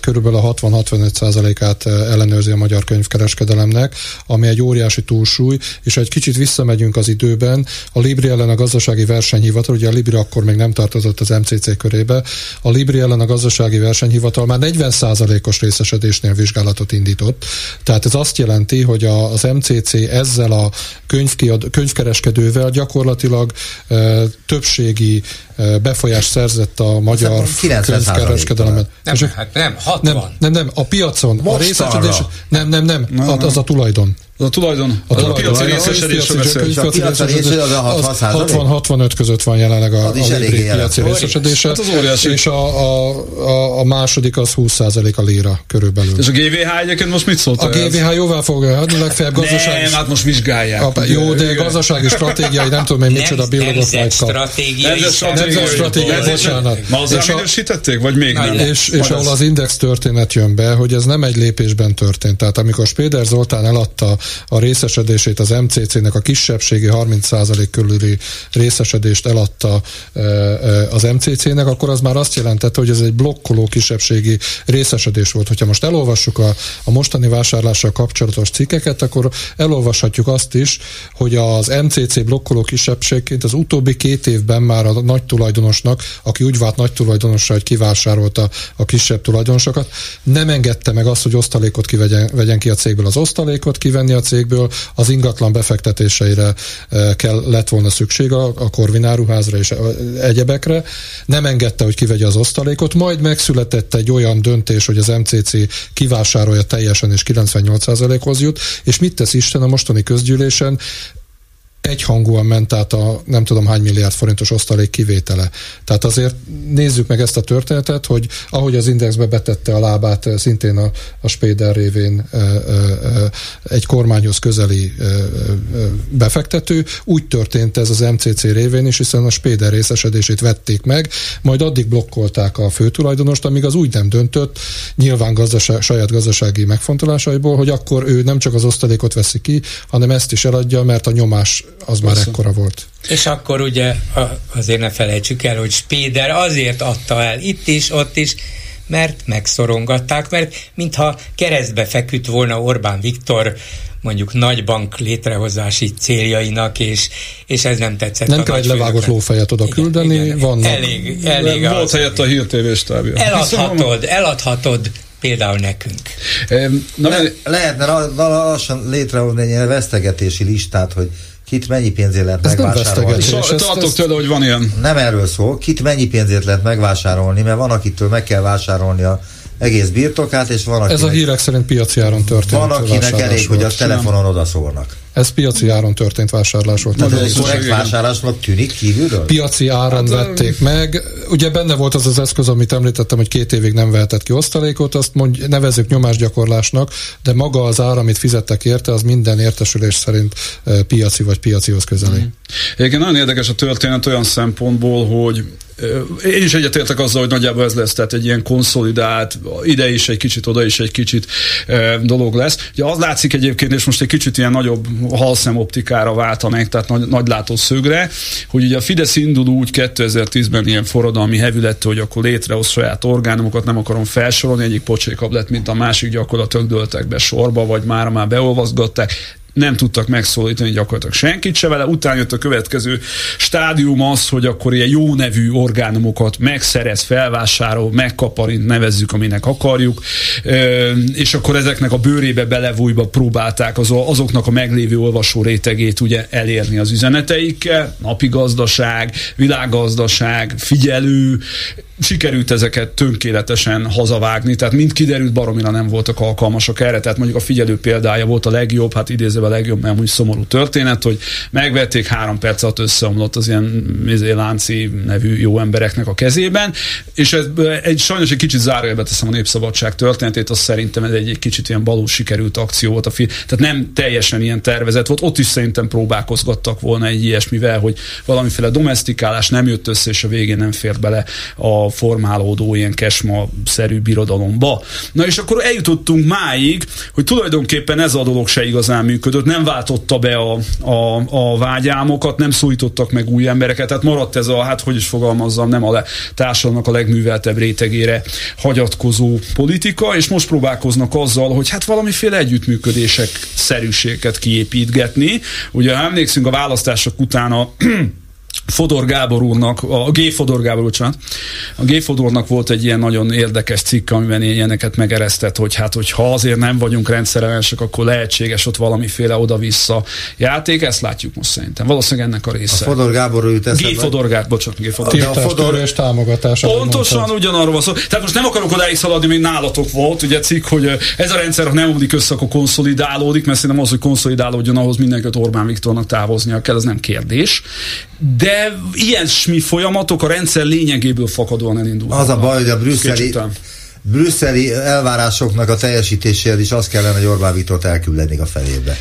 körülbelül a 60-65%-át ellenőrzi a magyar könyvkereskedelemnek, ami egy óriási túlsúly, és ha egy kicsit visszamegyünk az időben, a Libri ellen a gazdasági versenyhivatal, ugye a Libri akkor még nem tartozott az MCC körébe, a Libri ellen a gazdasági versenyhivatal már 40%-os részesedésnél vizsgálatot indított. Tehát ez azt jelenti, hogy a, az MCC ezzel a könyvkiad, könyvkereskedővel gyakorlatilag e, többségi e, befolyás szerzett a magyar könyvkereskedelemben. Nem, hát nem, 60. Nem, nem, nem, a piacon, Most a részesedés, nem, nem, nem, nem, az a tulajdon. A tulajdon, a, a piaci részesedésről beszélünk. A piaci részesedés az a 60-65 között van jelenleg a, a Libri piaci részesedése. Hát az óriási. És a, a, a, a második az 20 a lira körülbelül. És a GVH egyébként most mit szólt? A GVH jóvá fogja adni, legfeljebb gazdasági... Nem, hát most vizsgálják. A, jó, de gazdasági stratégiai, nem tudom én micsoda billogok rajta. Stratégiai. Nemzet stratégiai, bocsánat. Ma az minősítették, vagy még nem? És, és ahol az index történet jön be, hogy ez nem egy lépésben történt. Tehát amikor Spéder Zoltán eladta a részesedését az MCC-nek a kisebbségi 30% körüli részesedést eladta e, e, az MCC-nek, akkor az már azt jelentette, hogy ez egy blokkoló kisebbségi részesedés volt. Hogyha most elolvassuk a, a mostani vásárlással kapcsolatos cikkeket, akkor elolvashatjuk azt is, hogy az MCC blokkoló kisebbségként az utóbbi két évben már a nagy tulajdonosnak, aki úgy vált nagy tulajdonosra, hogy kivásárolta a kisebb tulajdonosokat, nem engedte meg azt, hogy osztalékot kivegyen vegyen ki a cégből. Az osztalékot kivenni a cégből az ingatlan befektetéseire e, kell, lett volna szükség a, a korvináruházra és egyebekre. Nem engedte, hogy kivegye az osztalékot, majd megszületett egy olyan döntés, hogy az MCC kivásárolja teljesen és 98%-hoz jut, és mit tesz Isten a mostani közgyűlésen? Egyhangúan ment át a nem tudom hány milliárd forintos osztalék kivétele. Tehát azért nézzük meg ezt a történetet, hogy ahogy az indexbe betette a lábát eh, szintén a, a Spéder révén e, e, egy kormányhoz közeli e, befektető, úgy történt ez az MCC révén is, hiszen a Spéder részesedését vették meg, majd addig blokkolták a főtulajdonost, amíg az úgy nem döntött, nyilván gazdaság, saját gazdasági megfontolásaiból, hogy akkor ő nem csak az osztalékot veszi ki, hanem ezt is eladja, mert a nyomás az már Persze. ekkora volt. És akkor ugye azért ne felejtsük el, hogy Spéder azért adta el itt is, ott is, mert megszorongatták, mert mintha keresztbe feküdt volna Orbán Viktor mondjuk nagy bank létrehozási céljainak, és, és ez nem tetszett. Nem kell egy levágott lófejet oda küldeni, igen, vannak. Elég, elég Volt helyett a Hír TV stábja. Eladhatod, eladhatod például nekünk. Na, Le, lehetne lassan létrehozni egy ilyen vesztegetési listát, hogy kit mennyi pénzért lehet ez megvásárolni. Tartok tőle, hogy van ilyen. Nem erről szól, kit mennyi pénzért lehet megvásárolni, mert van, akitől meg kell vásárolni a egész birtokát, és van, akinek... Ez a hírek szerint piaci áron történt. Van, akinek elég, hogy a telefonon odaszólnak. Ez piaci áron történt vásárlás volt. De ez korrekt vásárlásnak tűnik kívülről? Piaci áron hát, vették meg. Ugye benne volt az az eszköz, amit említettem, hogy két évig nem vehetett ki osztalékot, azt mondj, nevezzük nyomásgyakorlásnak, de maga az ár, amit fizettek érte, az minden értesülés szerint piaci vagy piacihoz közeli. Mm. Egyébként nagyon érdekes a történet olyan szempontból, hogy én is egyetértek azzal, hogy nagyjából ez lesz, tehát egy ilyen konszolidált, ide is egy kicsit, oda is egy kicsit e, dolog lesz. Ugye az látszik egyébként, és most egy kicsit ilyen nagyobb halszem optikára váltanak, tehát nagy, nagy szögre, hogy ugye a Fidesz indul úgy 2010-ben ilyen forradalmi hevülette, hogy akkor létrehoz saját orgánumokat, nem akarom felsorolni, egyik pocsékabb lett, mint a másik, gyakorlatilag döltek be sorba, vagy már már beolvaszgatták nem tudtak megszólítani gyakorlatilag senkit se vele. Utána jött a következő stádium az, hogy akkor ilyen jó nevű orgánumokat megszerez, felvásárol, megkaparint, nevezzük, aminek akarjuk, és akkor ezeknek a bőrébe belevújba próbálták az, azoknak a meglévő olvasó rétegét ugye elérni az üzeneteikkel, napi gazdaság, világgazdaság, figyelő, sikerült ezeket tönkéletesen hazavágni, tehát mind kiderült, baromira nem voltak alkalmasak erre, tehát mondjuk a figyelő példája volt a legjobb, hát idézve a legjobb, mert úgy szomorú történet, hogy megvették, három perc alatt összeomlott az ilyen izé, Lánci nevű jó embereknek a kezében, és ez egy, sajnos egy kicsit zárójelbe teszem a népszabadság történetét, az szerintem ez egy, egy kicsit ilyen balul sikerült akció volt a film, tehát nem teljesen ilyen tervezet volt, ott is szerintem próbálkozgattak volna egy ilyesmivel, hogy valamiféle domestikálás nem jött össze, és a végén nem fért bele a formálódó ilyen kesma-szerű birodalomba. Na és akkor eljutottunk máig, hogy tulajdonképpen ez a dolog se igazán működött, nem váltotta be a, a, a vágyámokat, nem szólítottak meg új embereket, tehát maradt ez a, hát hogy is fogalmazzam, nem a le, társadalomnak a legműveltebb rétegére hagyatkozó politika, és most próbálkoznak azzal, hogy hát valamiféle együttműködések szerűséget kiépítgetni. Ugye emlékszünk a választások után a Fodor Gábor úrnak, a G. Fodor Gábor, bocsánat, a G. Fodornak volt egy ilyen nagyon érdekes cikk, amiben ilyeneket megeresztett, hogy hát, hogyha azért nem vagyunk rendszerelensek, akkor lehetséges ott valamiféle oda-vissza játék, ezt látjuk most szerintem. Valószínűleg ennek a része. A Fodor Gábor jut G. Fodor Gábor, bocsánat, G. Fodor Gábor. A Fodor és támogatása. Pontosan ugyanarról van szó. Tehát most nem akarok odáig szaladni, még nálatok volt, ugye cikk, hogy ez a rendszer, ha nem omlik össze, akkor konszolidálódik, mert szerintem az, hogy konszolidálódjon, ahhoz mindenkit Orbán Viktornak távoznia kell, ez nem kérdés. De ilyesmi folyamatok a rendszer lényegéből fakadóan elindulnak. Az a baj, hogy a brüsszeli, brüsszeli elvárásoknak a teljesítéséhez is azt kellene, hogy Orbán Viktort elküldenék a felébe.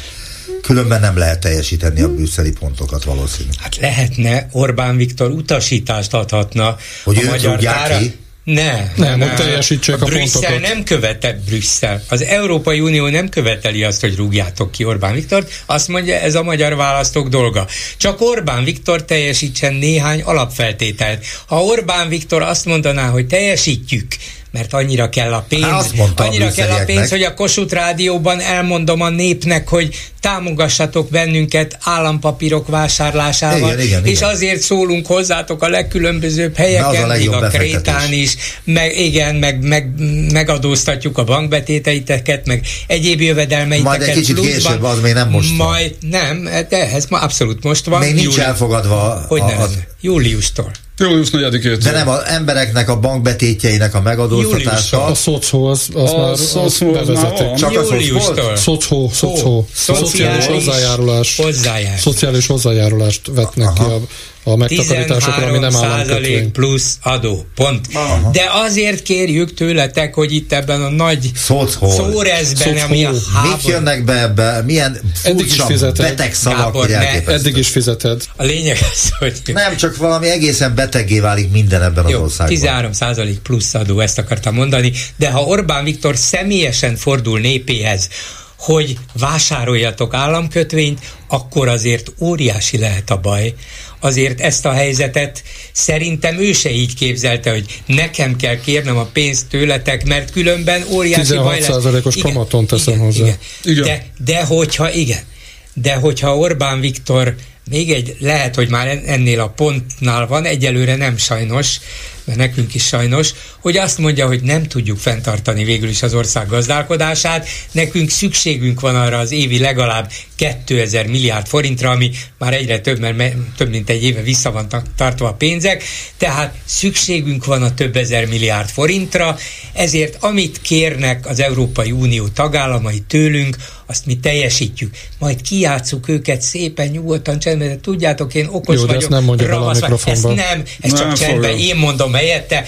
Különben nem lehet teljesíteni a brüsszeli pontokat valószínű. Hát lehetne, Orbán Viktor utasítást adhatna hogy a magyar tára... ki? Ne, nem, hogy teljesítsék a, a Brüsszel pontokat. nem követett Brüsszel. Az Európai Unió nem követeli azt, hogy rúgjátok ki Orbán Viktort, azt mondja, ez a magyar választók dolga. Csak Orbán Viktor teljesítsen néhány alapfeltételt. Ha Orbán Viktor azt mondaná, hogy teljesítjük, mert annyira kell a pénz, Há, mondta annyira kell a pénz, hogy a Kossuth Rádióban elmondom a népnek, hogy támogassatok bennünket állampapírok vásárlásával, igen, igen, és igen. azért szólunk hozzátok a legkülönbözőbb helyeken, a még a. Krétán is, meg, igen, meg, meg megadóztatjuk a bankbetéteiteket, meg egyéb jövedelmeiteket. Majd egy kicsit pluszban. később, az még nem most van. Majd nem, de ez ma abszolút most van. Még nincs Júli- elfogadva Hogy a- az-? Júliustól. Július 4 De nem az embereknek a bankbetétjeinek a megadóztatása. A szocó az, az A már szocó az van. Csak a. Szocó, szocó. Szociális hozzájárulás. hozzájárulás. Szociális hozzájárulást vetnek ki a, a megtakarításokra, ami nem 13% államkötvény. plusz adó. Pont. De azért kérjük tőletek, hogy itt ebben a nagy Szocó. szórezben, ami a Szocó. Mik háború, jönnek be ebbe? Milyen Eddig is furcsa, beteg szavak, Gábor, ne. Eddig is fizeted. a lényeg az, hogy Nem, csak valami egészen beteggé válik minden ebben az Jó, országban. 13 százalék plusz adó, ezt akartam mondani, de ha Orbán Viktor személyesen fordul népéhez, hogy vásároljatok államkötvényt, akkor azért óriási lehet a baj. Azért ezt a helyzetet szerintem ő se így képzelte, hogy nekem kell kérnem a pénzt tőletek, mert különben óriási baj lesz. 16%-os Igen, kamaton teszem igen, hozzá. Igen. Igen. De, de hogyha, igen, de hogyha Orbán Viktor még egy, lehet, hogy már en- ennél a pontnál van, egyelőre nem sajnos, mert nekünk is sajnos, hogy azt mondja, hogy nem tudjuk fenntartani végül is az ország gazdálkodását, nekünk szükségünk van arra az évi legalább 2000 milliárd forintra, ami már egyre több, mert me- több mint egy éve vissza van ta- tartva a pénzek, tehát szükségünk van a több ezer milliárd forintra, ezért amit kérnek az Európai Unió tagállamai tőlünk, azt mi teljesítjük. Majd kijátszuk őket szépen, nyugodtan, csendben, de tudjátok, én okos Jó, vagyok. ezt nem mondja a ravasz vagyok. mikrofonba. Ezt nem, ezt Nem csak csendben, én mondom helyette,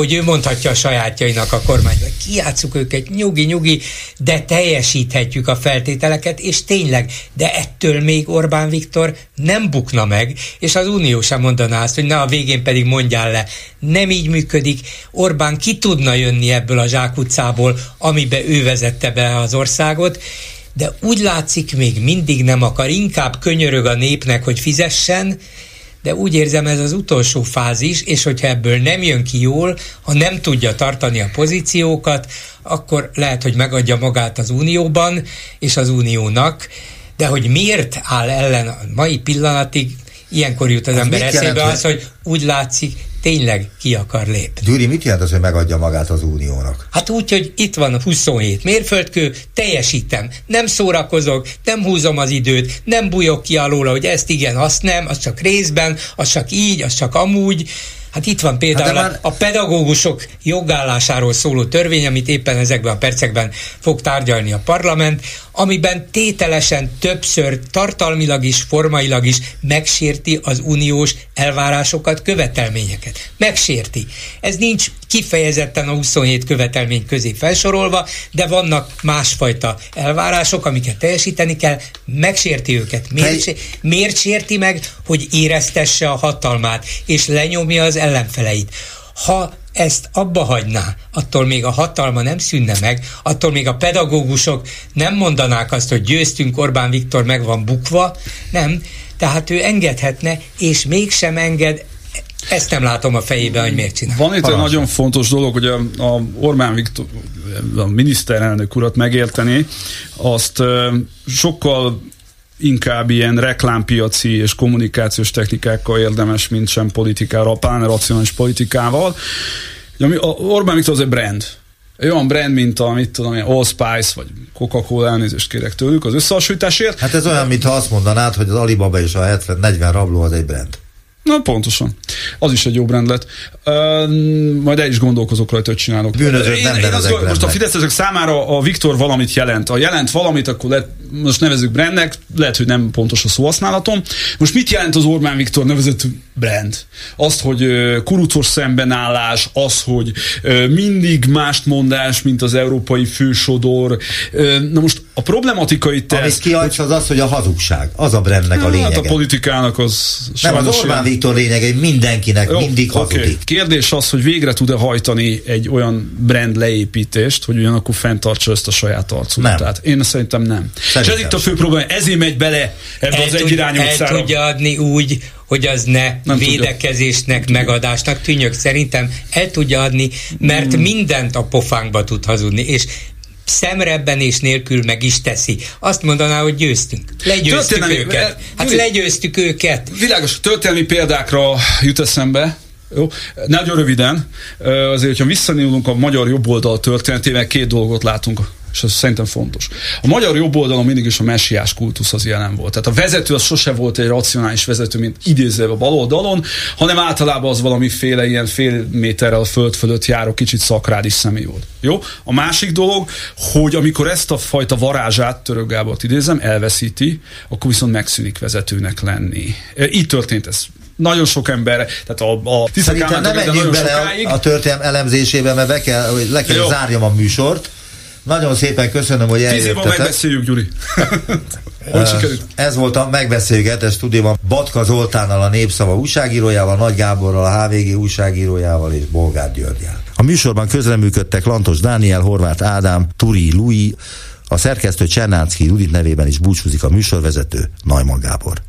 hogy ő mondhatja a sajátjainak a kormányba. Kijátszuk őket, nyugi, nyugi, de teljesíthetjük a feltételeket, és tényleg, de ettől még Orbán Viktor nem bukna meg, és az Unió sem mondaná azt, hogy na a végén pedig mondjál le. Nem így működik. Orbán ki tudna jönni ebből a zsákutcából, amibe ő vezette be az országot, de úgy látszik, még mindig nem akar, inkább könyörög a népnek, hogy fizessen, de úgy érzem ez az utolsó fázis, és hogyha ebből nem jön ki jól, ha nem tudja tartani a pozíciókat, akkor lehet, hogy megadja magát az Unióban és az Uniónak, de hogy miért áll ellen a mai pillanatig, ilyenkor jut az, Az ember mit eszébe jelent, az, hogy úgy látszik, tényleg ki akar lépni. Gyuri, mit jelent az, hogy megadja magát az uniónak? Hát úgy, hogy itt van a 27 mérföldkő, teljesítem. Nem szórakozok, nem húzom az időt, nem bújok ki alóla, hogy ezt igen, azt nem, az csak részben, az csak így, az csak amúgy. Hát itt van például hát már- a pedagógusok jogállásáról szóló törvény, amit éppen ezekben a percekben fog tárgyalni a parlament, amiben tételesen többször tartalmilag is, formailag is megsérti az uniós elvárásokat, követelményeket. Megsérti. Ez nincs kifejezetten a 27 követelmény közé felsorolva, de vannak másfajta elvárások, amiket teljesíteni kell, megsérti őket. Miért, Hely- miért sérti meg, hogy éreztesse a hatalmát, és lenyomja az ellenfeleit? ha ezt abba hagyná, attól még a hatalma nem szűnne meg, attól még a pedagógusok nem mondanák azt, hogy győztünk, Orbán Viktor meg van bukva, nem, tehát ő engedhetne, és mégsem enged, ezt nem látom a fejében, hogy miért csinál. Van itt egy nagyon fontos dolog, hogy a, a Orbán Viktor, a miniszterelnök urat megérteni, azt sokkal inkább ilyen reklámpiaci és kommunikációs technikákkal érdemes, mint sem politikára, pláne racionális politikával. Ami, a Orbán Viktor az egy brand. Egy olyan brand, mint a, mit tudom, All Spice, vagy Coca-Cola, elnézést kérek tőlük az összehasonlításért. Hát ez olyan, mintha azt mondanád, hogy az Alibaba és a 70-40 rabló az egy brand. Na, pontosan. Az is egy jó brand lett. Majd el is gondolkozok rajta, hogy csinálok. Bűnözők nem én, én azt, Most a fideszesek számára a Viktor valamit jelent. A jelent valamit, akkor lehet, most nevezük brandnek, lehet, hogy nem pontos a szóhasználatom. Most mit jelent az Orbán Viktor nevezett brand? Azt, hogy kurucos szembenállás, az, hogy mindig mást mondás, mint az európai fősodor. Na most a problematika itt Amit kiadsz, hogy... az az, hogy a hazugság. Az a brandnek a lényege. Hát a politikának az... Nem, az Orbán Viktor lényege, mindenkinek Jó, mindig hazudik. Okay. Kérdés az, hogy végre tud-e hajtani egy olyan brand leépítést, hogy ugyanakkor fenntartsa ezt a saját arcunkat. Tehát én szerintem nem. Szerintem. És ez itt a fő probléma, ezért megy bele ebbe el az tud, egyirányú El tudja adni úgy, hogy az ne nem védekezésnek, tudja. megadásnak tűnjök. Szerintem el tudja adni, mert hmm. mindent a pofánkba tud hazudni, és szemrebben nélkül meg is teszi. Azt mondaná, hogy győztünk. Legyőztük történelmi, őket. Hát legyőztük őket. Világos, történelmi példákra jut eszembe, jó? Nagyon röviden, azért, hogyha visszanyúlunk a magyar jobboldal történetével, két dolgot látunk és ez szerintem fontos. A magyar jobb oldalon mindig is a messiás kultusz az jelen volt. Tehát a vezető az sose volt egy racionális vezető, mint idézve a bal oldalon, hanem általában az valamiféle ilyen fél méterrel a föld fölött járó kicsit szakrális személy volt. Jó? A másik dolog, hogy amikor ezt a fajta varázsát, Török Gábort idézem, elveszíti, akkor viszont megszűnik vezetőnek lenni. Így történt ez nagyon sok ember, tehát a, a Szerintem nem menjünk bele sokáig. a, történelem elemzésébe, mert be kell, hogy le kell Jó. zárjam a műsort. Nagyon szépen köszönöm, hogy eljöttetek. Tíz megbeszéljük, Gyuri. Ez volt a megbeszéljük etes stúdióban Batka Zoltánnal, a Népszava újságírójával, Nagy Gáborral, a HVG újságírójával és Bolgár Györgyel. A műsorban közreműködtek Lantos Dániel, Horváth Ádám, Turi Lui, a szerkesztő Csernánszki Judit nevében is búcsúzik a műsorvezető Najman Gábor.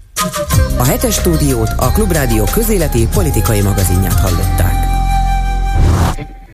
A hetes stúdiót a Klubrádió közéleti politikai magazinját hallották.